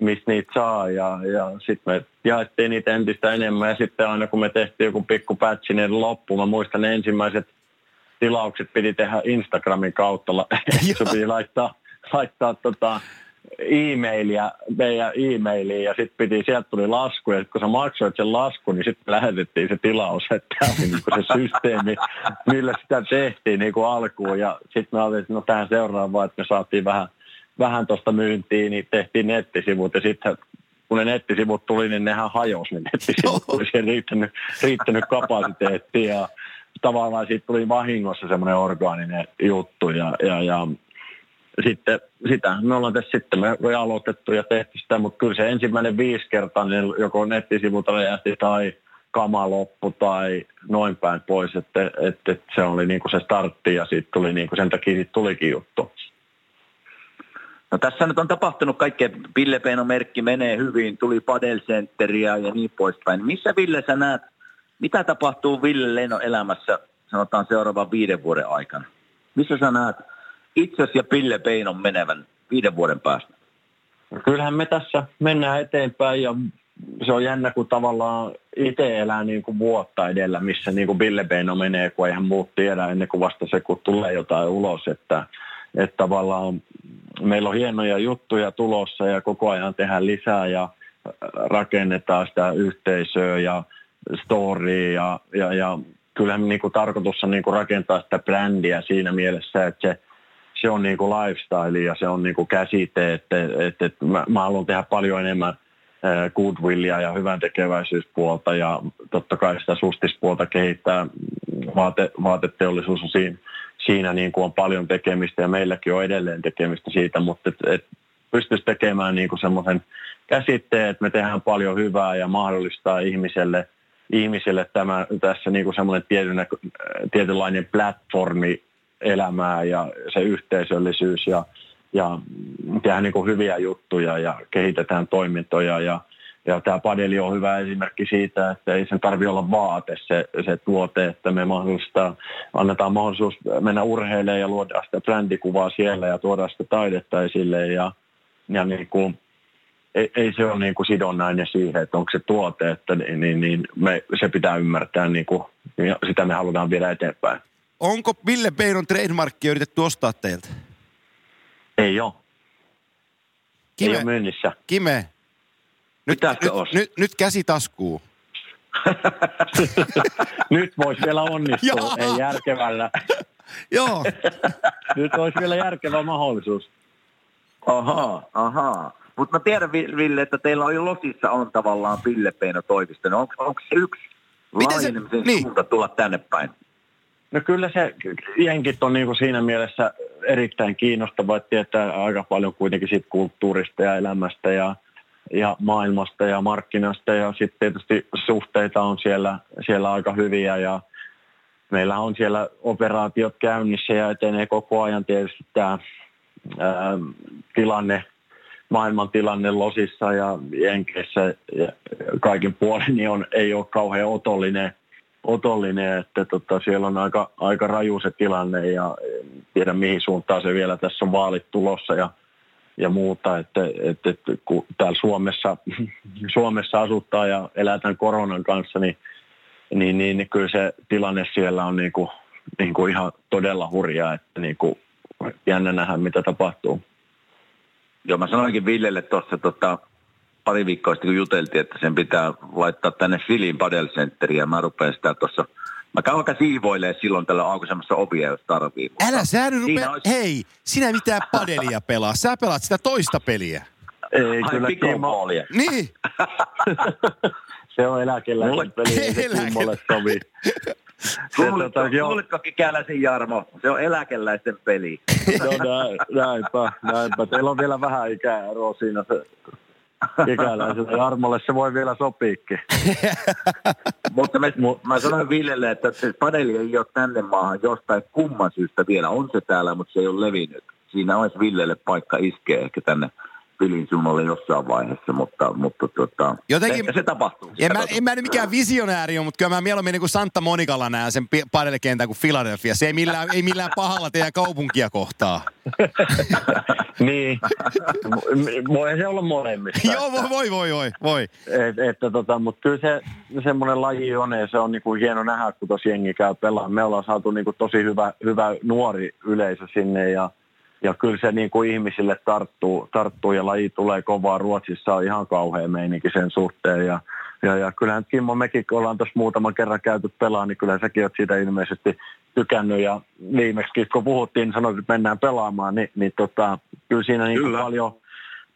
mistä niitä saa. Ja, ja sitten me jaettiin niitä entistä enemmän, ja sitten aina kun me tehtiin joku pikku patchi, niin loppu. Mä muistan ne ensimmäiset tilaukset piti tehdä Instagramin kautta. se piti laittaa, laittaa tota, e-mailia, meidän e-mailiin ja sitten piti, sieltä tuli lasku ja kun sä maksoit sen laskun, niin sitten lähetettiin se tilaus, että tämä oli niin se systeemi, millä sitä tehtiin niin kuin alkuun. Ja sitten me oltiin, no tähän seuraavaan, että me saatiin vähän, vähän tuosta myyntiin, niin tehtiin nettisivut. Ja sitten kun ne nettisivut tuli, niin nehän hajosi ne nettisivut, kun siihen riittänyt, riittänyt kapasiteetti ja tavallaan siitä tuli vahingossa semmoinen orgaaninen juttu ja, ja, ja sitten sitä me ollaan tässä sitten me aloitettu ja tehty sitä, mutta kyllä se ensimmäinen viisi kertaa niin joko nettisivulta räjähti tai kama loppu tai noin päin pois, että, että, että se oli niin kuin se startti ja siitä tuli niin kuin sen takia siitä tulikin juttu. No tässä nyt on tapahtunut kaikkea, Ville merkki menee hyvin, tuli Padel Centeria ja niin poispäin. Missä Ville sä näet, mitä tapahtuu Ville Leno elämässä sanotaan seuraavan viiden vuoden aikana? Missä sä näet itse ja Pille Peinon menevän viiden vuoden päästä? Kyllähän me tässä mennään eteenpäin ja se on jännä, kun tavallaan itse elää niin kuin vuotta edellä, missä niin kuin Bille Beino menee, kun eihän muut tiedä ennen kuin vasta se, kun tulee jotain ulos. Että, että tavallaan meillä on hienoja juttuja tulossa ja koko ajan tehdään lisää ja rakennetaan sitä yhteisöä ja storya ja, ja, ja kyllähän niin kuin tarkoitus on niin kuin rakentaa sitä brändiä siinä mielessä, että se se on niin kuin lifestyle ja se on niin kuin käsite, että, että, että mä, mä haluan tehdä paljon enemmän goodwillia ja hyvän tekeväisyyspuolta ja totta kai sitä sustispuolta kehittää. Vaate, vaateteollisuus on siinä, siinä niin kuin on paljon tekemistä ja meilläkin on edelleen tekemistä siitä, mutta et, et pystyisi tekemään niin kuin semmoisen käsitteen, että me tehdään paljon hyvää ja mahdollistaa ihmiselle, ihmiselle tämä, tässä niin kuin semmoinen tietynlainen platformi elämää ja se yhteisöllisyys ja, ja tehdään niin kuin hyviä juttuja ja kehitetään toimintoja ja, ja tämä padeli on hyvä esimerkki siitä, että ei sen tarvitse olla vaate se, se tuote, että me annetaan mahdollisuus mennä urheilemaan ja luoda sitä brändikuvaa siellä ja tuoda sitä taidetta esille ja, ja niin kuin, ei, ei se ole niin kuin sidonnainen siihen, että onko se tuote, että niin, niin, niin me, se pitää ymmärtää, niin kuin, sitä me halutaan viedä eteenpäin. Onko Ville Peinon trademarkkia yritetty ostaa teiltä? Ei ole. Kime, Ei ole myynnissä. Kime, nyt, nyt, nyt, nyt käsi taskuu. nyt voisi vielä onnistua, ei järkevällä. Joo. nyt olisi vielä järkevä mahdollisuus. Ahaa, ahaa. Mutta mä tiedän, Ville, että teillä on jo Losissa on tavallaan Ville Peino toimisto. No onko, onko se yksi Miten se, niin. suunta tulla tänne päin? No kyllä se jenkit on niin kuin siinä mielessä erittäin kiinnostava, että tietää aika paljon kuitenkin siitä kulttuurista ja elämästä ja, ja maailmasta ja markkinasta ja sitten tietysti suhteita on siellä, siellä aika hyviä ja meillä on siellä operaatiot käynnissä ja etenee koko ajan tietysti tämä ää, tilanne, maailman tilanne Losissa ja Jenkeissä. Ja kaikin puolin niin on, ei ole kauhean otollinen – otollinen, että tota, siellä on aika, aika raju se tilanne ja en tiedä mihin suuntaan se vielä tässä on vaalit tulossa ja, ja muuta, että, että, että kun täällä Suomessa, Suomessa asuttaa ja elää tämän koronan kanssa, niin, niin, niin, niin kyllä se tilanne siellä on niin kuin, niin kuin ihan todella hurjaa, että niin kuin jännä nähdä mitä tapahtuu. Joo, mä sanoinkin Villelle tuossa tota, pari viikkoa sitten, kun juteltiin, että sen pitää laittaa tänne Filin Padel Centeriin, ja mä rupean sitä tuossa Mä käyn vaikka siivoilee silloin tällä aukaisemassa ovia, jos tarvii. Älä sä nyt rupea, olisi... hei, sinä mitään padelia pelaa, sä pelaat sitä toista peliä. Ei, Ai, kyllä Kimmo... Niin. se on eläkeläisen Mulle... peli, ei se Kimmolle sovi. Kuulitko Kikäläisen Jarmo? Se on eläkeläisten peli. no näin, näinpä, näinpä. Teillä on vielä vähän ikää eroa siinä se Ikäläiselle Jarmolle se voi vielä sopiikin. Mutta me, mä sanoin Villelle, että se padeli ei ole tänne maahan jostain kumman syystä vielä. On se täällä, mutta se ei ole levinnyt. Siinä olisi Villelle paikka iskeä ehkä tänne Pilin suunnalle jossain vaiheessa, mutta, mutta tota, Jotenkin, se tapahtuu. En mä, en mä nyt mikään visionääri ole, mutta kyllä mä mieluummin niin kuin Santa Monikalla näen sen padelkentän kuin Philadelphia. Se ei millään, ei millään pahalla teidän kaupunkia kohtaa. niin. Voi se olla molemmista. Joo, voi, voi, voi, voi. voi. Et, että tota, mutta kyllä se semmoinen laji on, ja se on niinku hieno nähdä, kun tosi jengi käy pelaamaan. Me ollaan saatu niinku tosi hyvä, hyvä nuori yleisö sinne, ja ja kyllä se niin kuin ihmisille tarttuu, tarttuu ja laji tulee kovaa. Ruotsissa on ihan kauhea meininki sen suhteen ja, ja, ja kyllähän Kimmo mekin, kun ollaan tuossa muutaman kerran käyty pelaa, niin kyllä säkin oot siitä ilmeisesti tykännyt ja viimeksi kun puhuttiin, niin sanoit, että mennään pelaamaan, niin, niin tota, kyllä siinä niin kyllä. paljon,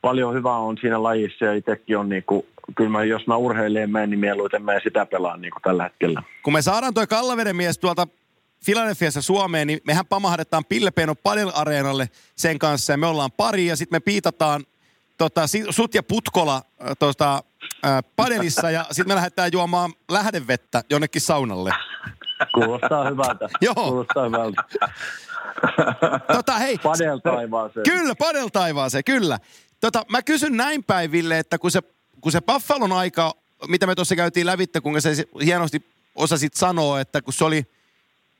paljon hyvää on siinä lajissa ja itsekin on niin kuin, kyllä mä, jos mä urheilijan menen, niin mieluiten menen sitä pelaan niin kuin tällä hetkellä. Kun me saadaan toi Kallaveden mies tuolta Filadelfiassa Suomeen, niin mehän pamahdetaan Pillepeenon Padel-areenalle sen kanssa ja me ollaan pari ja sitten me piitataan tota, sut ja Putkola äh, tota, äh, padelissa ja sitten me lähdetään juomaan lähdevettä jonnekin saunalle. Kuulostaa hyvältä. Joo. Kuulostaa hyvältä. tota, hei. Padel taivaaseen. Kyllä, padel taivaaseen, kyllä. Tota, mä kysyn näin päiville, että kun se, kun se Buffalon aika, mitä me tuossa käytiin lävitte, kun se hienosti osasit sanoa, että kun se oli –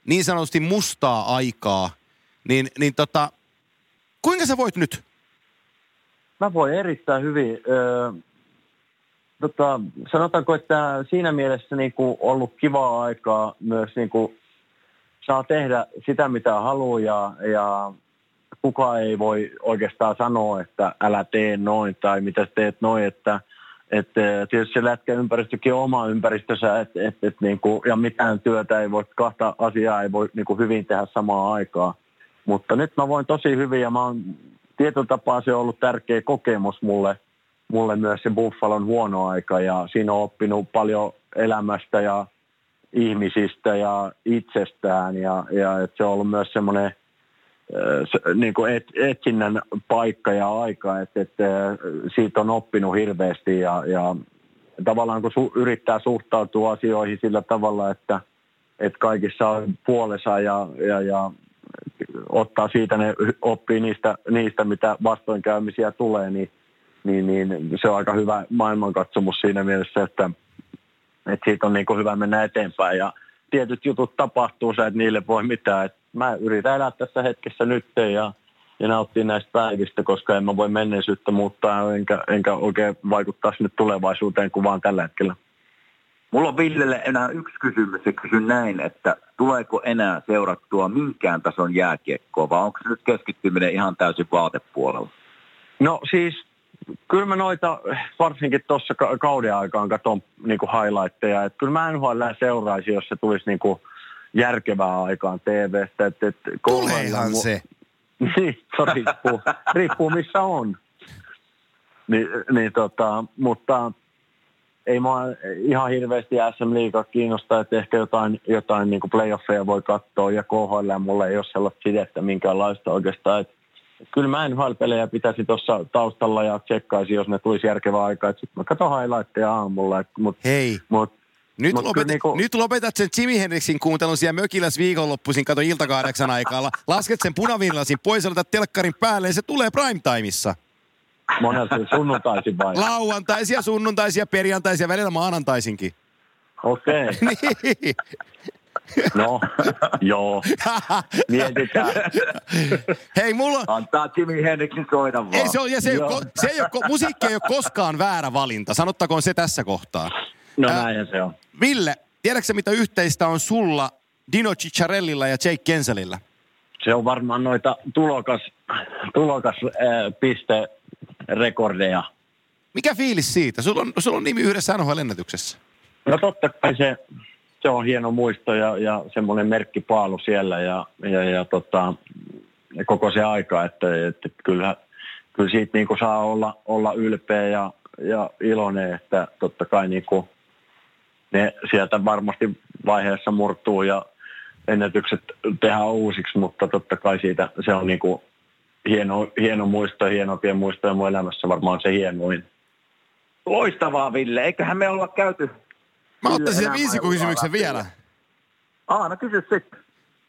niin sanotusti mustaa aikaa, niin, niin tota, kuinka sä voit nyt? Mä voin erittäin hyvin. Öö, tota, sanotaanko, että siinä mielessä niin ollut kivaa aikaa myös niin kuin saa tehdä sitä, mitä haluaa ja, ja kukaan ei voi oikeastaan sanoa, että älä tee noin tai mitä teet noin, että – että tietysti se lätkäympäristökin on oma ympäristössä, et, et, et, niin kuin, ja mitään työtä ei voi, kahta asiaa ei voi niin kuin hyvin tehdä samaan aikaan. Mutta nyt mä voin tosi hyvin ja mä oon, tietyllä tapaa se on ollut tärkeä kokemus mulle, mulle myös se Buffalon huono aika ja siinä on oppinut paljon elämästä ja ihmisistä ja itsestään ja, ja että se on ollut myös semmoinen – niin kuin et, etsinnän paikka ja aika, että, että siitä on oppinut hirveästi ja, ja tavallaan kun su, yrittää suhtautua asioihin sillä tavalla, että, että kaikissa on puolessa ja, ja, ja ottaa siitä ne oppii niistä, niistä mitä vastoinkäymisiä tulee, niin, niin, niin se on aika hyvä maailmankatsomus siinä mielessä, että, että siitä on niin kuin hyvä mennä eteenpäin. Ja tietyt jutut tapahtuu, sä et niille voi mitään, että mä yritän elää tässä hetkessä nyt ja, ja nauttia näistä päivistä, koska en mä voi menneisyyttä muuttaa enkä, enkä oikein vaikuttaa sinne tulevaisuuteen kuin vaan tällä hetkellä. Mulla on Villelle enää yksi kysymys ja kysyn näin, että tuleeko enää seurattua minkään tason jääkiekkoa vai onko se nyt keskittyminen ihan täysin vaatepuolella? No siis kyllä mä noita varsinkin tuossa kauden aikaan katon niin highlightteja, että kyllä mä NHL seuraisin, jos se tulisi niin kuin järkevää aikaan TV-stä. Että, että Tuleehan mu- se. niin, se riippuu, riippuu missä on. Ni, niin tota, mutta ei mua ihan hirveästi SM Liiga kiinnosta, että ehkä jotain, jotain niin playoffeja voi katsoa ja KHL mulle ei ole sellaista sidettä minkäänlaista oikeastaan. Että kyllä mä en pelejä pitäisi tuossa taustalla ja tsekkaisin, jos ne tulisi järkevää aikaa. Sitten mä katson highlightteja aamulla. Mutta Hei, mut, nyt, lopet, niinku... nyt lopetat sen Jimi Hendrixin kuuntelun siellä mökiläs viikonloppuisin, kato ilta kahdeksan aikaa. Lasket sen punaviinilasin pois ja telkkarin päälle ja se tulee primetimeissa. Monelta sunnuntaisin vai? Lauantaisia, sunnuntaisia, perjantaisia, välillä maanantaisinkin. Okei. Okay. niin. No, joo. Mietitään. Hei, mulla... Antaa Jimi Hendrixin soida vaan. Ei, se, on, ja se, ei ole, se ei ole, musiikki ei ole koskaan väärä valinta. Sanottakoon se tässä kohtaa. No näinhän se on. Ville, tiedätkö mitä yhteistä on sulla Dino Cicciarellilla ja Jake Kenselillä? Se on varmaan noita tulokas, tulokas äh, piste rekordeja. Mikä fiilis siitä? Sulla on, sulla on nimi yhdessä NHL-ennätyksessä. No totta kai se, se on hieno muisto ja, ja semmoinen merkkipaalu siellä ja, ja, ja tota, koko se aika, että, että kyllä, kyllä siitä niin kuin saa olla, olla ylpeä ja, ja iloinen, että totta kai niin kuin ne sieltä varmasti vaiheessa murtuu ja ennätykset tehdään uusiksi, mutta totta kai siitä se on niin kuin hieno, hieno muisto, hienompia muistoja mun elämässä varmaan se hienoin. Loistavaa, Ville. Eiköhän me olla käyty... Mä ottaisin sen viisikokysymyksen vielä. Aa, no kysy sitten.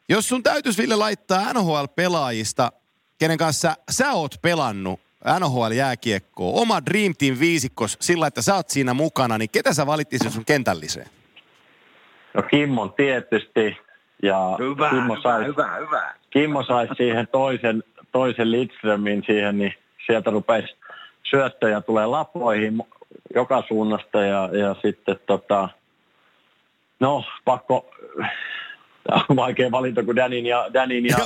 Jos sun täytyisi Ville laittaa NHL-pelaajista, kenen kanssa sä oot pelannut NHL-jääkiekkoa, oma Dream Team viisikkos sillä, että sä oot siinä mukana, niin ketä sä valittisit sun kentälliseen? No Kimmon tietysti. Ja hyvä, Kimmo hyvä, sais, hyvä, hyvä. Kimmo saisi siihen toisen, toisen Lidströmin siihen, niin sieltä rupesi syöttöjä tulee lapoihin joka suunnasta ja, ja sitten tota, no pakko, on vaikea valinta, kun Danin ja, Danin ja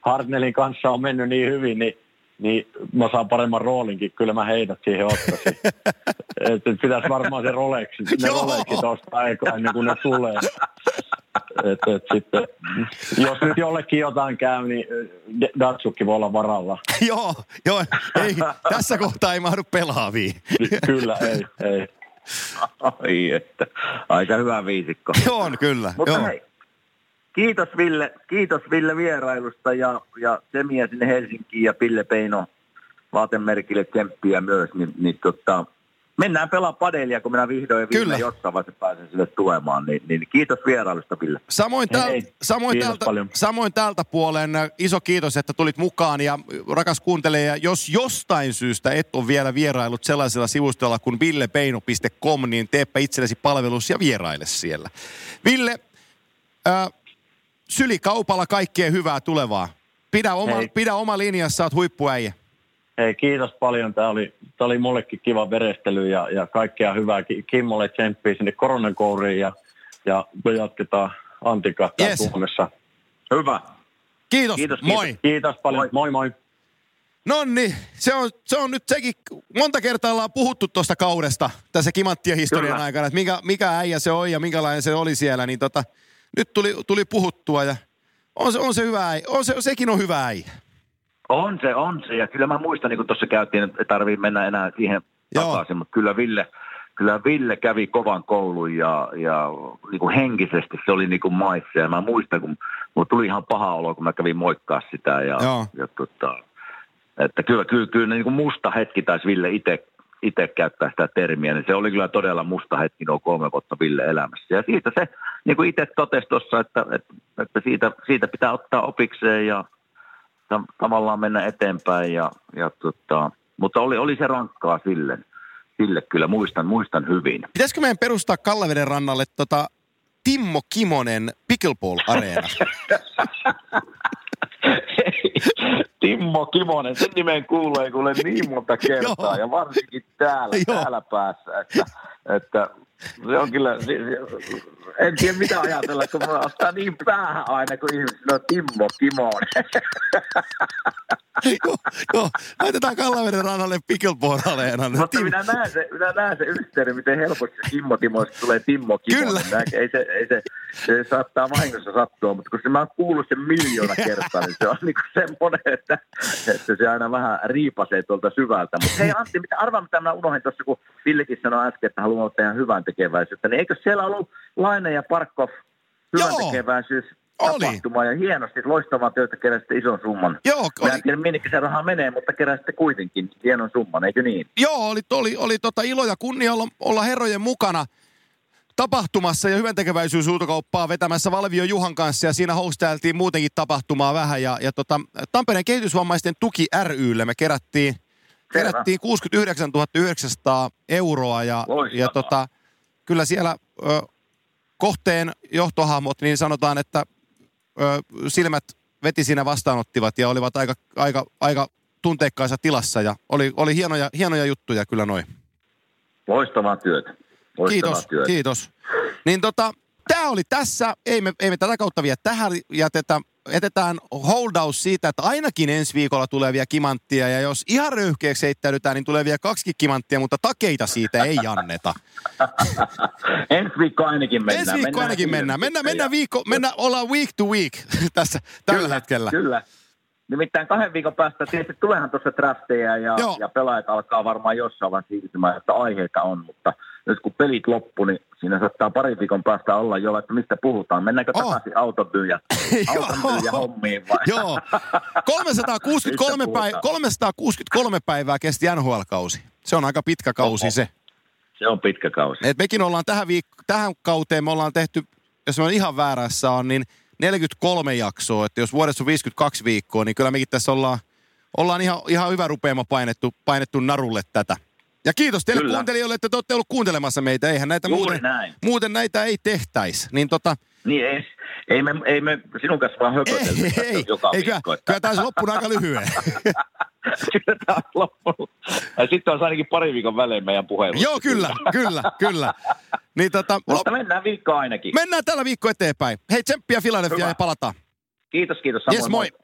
Hartnellin kanssa on mennyt niin hyvin, niin, niin mä saan paremman roolinkin, kyllä mä heidät siihen ottaisin. että pitäisi varmaan se Rolexi, ne Rolexit ostaa ennen kuin ne tulee. Et, et sitten, jos nyt jollekin jotain käy, niin Datsukki voi olla varalla. joo, joo, ei, tässä kohtaa ei mahdu pelaaviin. kyllä, ei, ei. Ai että, aika hyvä viisikko. on kyllä, Mutta joo. hei, kiitos Ville, kiitos Ville vierailusta ja, ja Semiä sinne Helsinkiin ja Pille Peino vaatemerkille tsemppiä myös, niin, niin tota, mennään pelaa padelia, kun minä vihdoin ja viimein jossain vaiheessa pääsen sille tulemaan. Niin, niin kiitos vierailusta, Ville. Samoin, täl, Hei, samoin, täältä, paljon. samoin tältä puolen äh, iso kiitos, että tulit mukaan ja rakas kuuntelija, jos jostain syystä et ole vielä vierailut sellaisella sivustolla kuin villepeino.com, niin teepä itsellesi palvelus ja vieraile siellä. Ville, äh, sylikaupalla kaikkea hyvää tulevaa. Pidä oma, Hei. pidä oma linjassa, oot huippuäijä. Hei, kiitos paljon. Tämä oli, tämä oli mullekin kiva verestely ja, ja kaikkea hyvää. Ki- Kimmolle tsemppiä sinne koronakouriin ja, ja me jatketaan täällä Yes. Suomessa. Hyvä. Kiitos, Kiitos, moi. kiitos. Kiitos paljon. Moi. Moi moi. No niin, se on, se on nyt sekin, monta kertaa ollaan puhuttu tuosta kaudesta tässä kimanttien historian Kyllä. aikana, että mikä, mikä äijä se on ja minkälainen se oli siellä, niin tota, nyt tuli, tuli puhuttua ja on se, on se hyvä äijä, on se, sekin on hyvä äijä. On se, on se. Ja kyllä mä muistan, niin kuin tuossa käytiin, että ei tarvitse mennä enää siihen Joo. takaisin, mutta kyllä Ville, kyllä Ville kävi kovan koulun ja, ja niin kuin henkisesti se oli niin kuin maissa. Ja mä muistan, kun mulla tuli ihan paha olo, kun mä kävin moikkaa sitä. Ja, Joo. ja tota, että kyllä, kyllä, kyllä niin kuin musta hetki taisi Ville itse itse käyttää sitä termiä, niin se oli kyllä todella musta hetki nuo kolme vuotta Ville elämässä. Ja siitä se, niin kuin itse totesi tuossa, että, että, että siitä, siitä pitää ottaa opikseen ja ta- tavallaan mennä eteenpäin. Ja, ja tota, mutta oli, oli se rankkaa sille, sille kyllä, muistan, muistan hyvin. Pitäisikö meidän perustaa Kallaveden rannalle tota Timmo Kimonen Pickleball-areena? Timmo Kimonen, sen nimen kuulee kuule niin monta kertaa ja varsinkin täällä, täällä päässä, että, että se on kyllä, en tiedä mitä ajatella, kun mä ottaa niin päähän aina, kun ihmiset sanoo Timmo Kimonen. joo, joo, laitetaan Kallaveden rannalle Pickleball-areena. Mutta Tim- minä näen se, minä näen se yhteyden, miten helposti Kimmo Timoista tulee Timmo Kimonen. Kyllä. Näin, ei se, ei se, se, saattaa vahingossa sattua, mutta kun se, mä oon kuullut sen miljoona kertaa, niin se on niinku semmoinen, että, että se aina vähän riipasee tuolta syvältä. Mutta hei Antti, mitä, arvaa mitä mä unohdin tuossa, kun Villekin sanoi äsken, että haluaa tehdä hyvän tekeväisyyttä, niin eikö siellä ollut Laine ja Parkov hyvän tekeväisyys tapahtuma ja hienosti loistavaa työtä keräsitte ison summan. Joo, Mä oli, en tiedä, minnekin se raha menee, mutta keräsitte kuitenkin hienon summan, eikö niin? Joo, oli, oli, oli tota ilo ja kunnia olla, olla herrojen mukana tapahtumassa ja hyvän tekeväisyyshuutokauppaa vetämässä Valvio Juhan kanssa ja siinä hostailtiin muutenkin tapahtumaa vähän ja, ja tota, Tampereen kehitysvammaisten tuki rylle me kerättiin, kerättiin 69 900 euroa ja, Loistavaa. ja tota, kyllä siellä ö, kohteen johtohahmot, niin sanotaan, että ö, silmät veti siinä vastaanottivat ja olivat aika, aika, aika tunteikkaissa tilassa ja oli, oli hienoja, hienoja juttuja kyllä noin. Loistavaa työtä. Loistavaa Kiitos, työtä. kiitos. Niin tota, tämä oli tässä. Ei me, ei me tätä kautta vielä tähän jätetä. Jätetään holdaus siitä, että ainakin ensi viikolla tulee vielä kimanttia. Ja jos ihan röyhkeäksi heittäydytään, niin tulee vielä kaksi kimanttia, mutta takeita siitä ei anneta. Ensi viikko ainakin mennään. ensi viikko ainakin mennään. Mennään, mennään viikko, mennään, ollaan week to week tässä tällä kyllä, hetkellä. Kyllä. Nimittäin kahden viikon päästä tietysti tulehan tuossa drafteja ja, ja pelaajat alkaa varmaan jossain vaiheessa siirtymään, että aiheita on, mutta nyt kun pelit loppu, niin siinä saattaa pari viikon päästä olla jo, että mistä puhutaan. Mennäänkö oh. takaisin automyyjä, automyyjä hommiin vai? Joo, 363, päivää, 363 päivää kesti NHL-kausi. Se on aika pitkä kausi Oho. se. Se on pitkä kausi. Et mekin ollaan tähän, viik- tähän kauteen, me ollaan tehty, jos mä ihan väärässä on, niin 43 jaksoa. Että jos vuodessa on 52 viikkoa, niin kyllä mekin tässä ollaan, ollaan ihan, ihan hyvä rupeama painettu, painettu narulle tätä. Ja kiitos teille Kyllä. kuuntelijoille, että te olette ollut kuuntelemassa meitä. Eihän näitä muuten, muuten näitä ei tehtäisi. Niin tota, niin ei, ei, me, ei me sinun kanssa vaan höpötelty ei, ei, joka ei, kyllä, kyllä taisi loppuna aika lyhyen. kyllä tämä on loppunut. Ja sitten on ainakin pari viikon välein meidän puhelu. Joo, kyllä, kyllä, kyllä. Niin, tota, Mutta lop... mennään viikko ainakin. Mennään tällä viikko eteenpäin. Hei, tsemppiä Philadelphia ja palataan. Kiitos, kiitos. Samoin yes, moi. moi.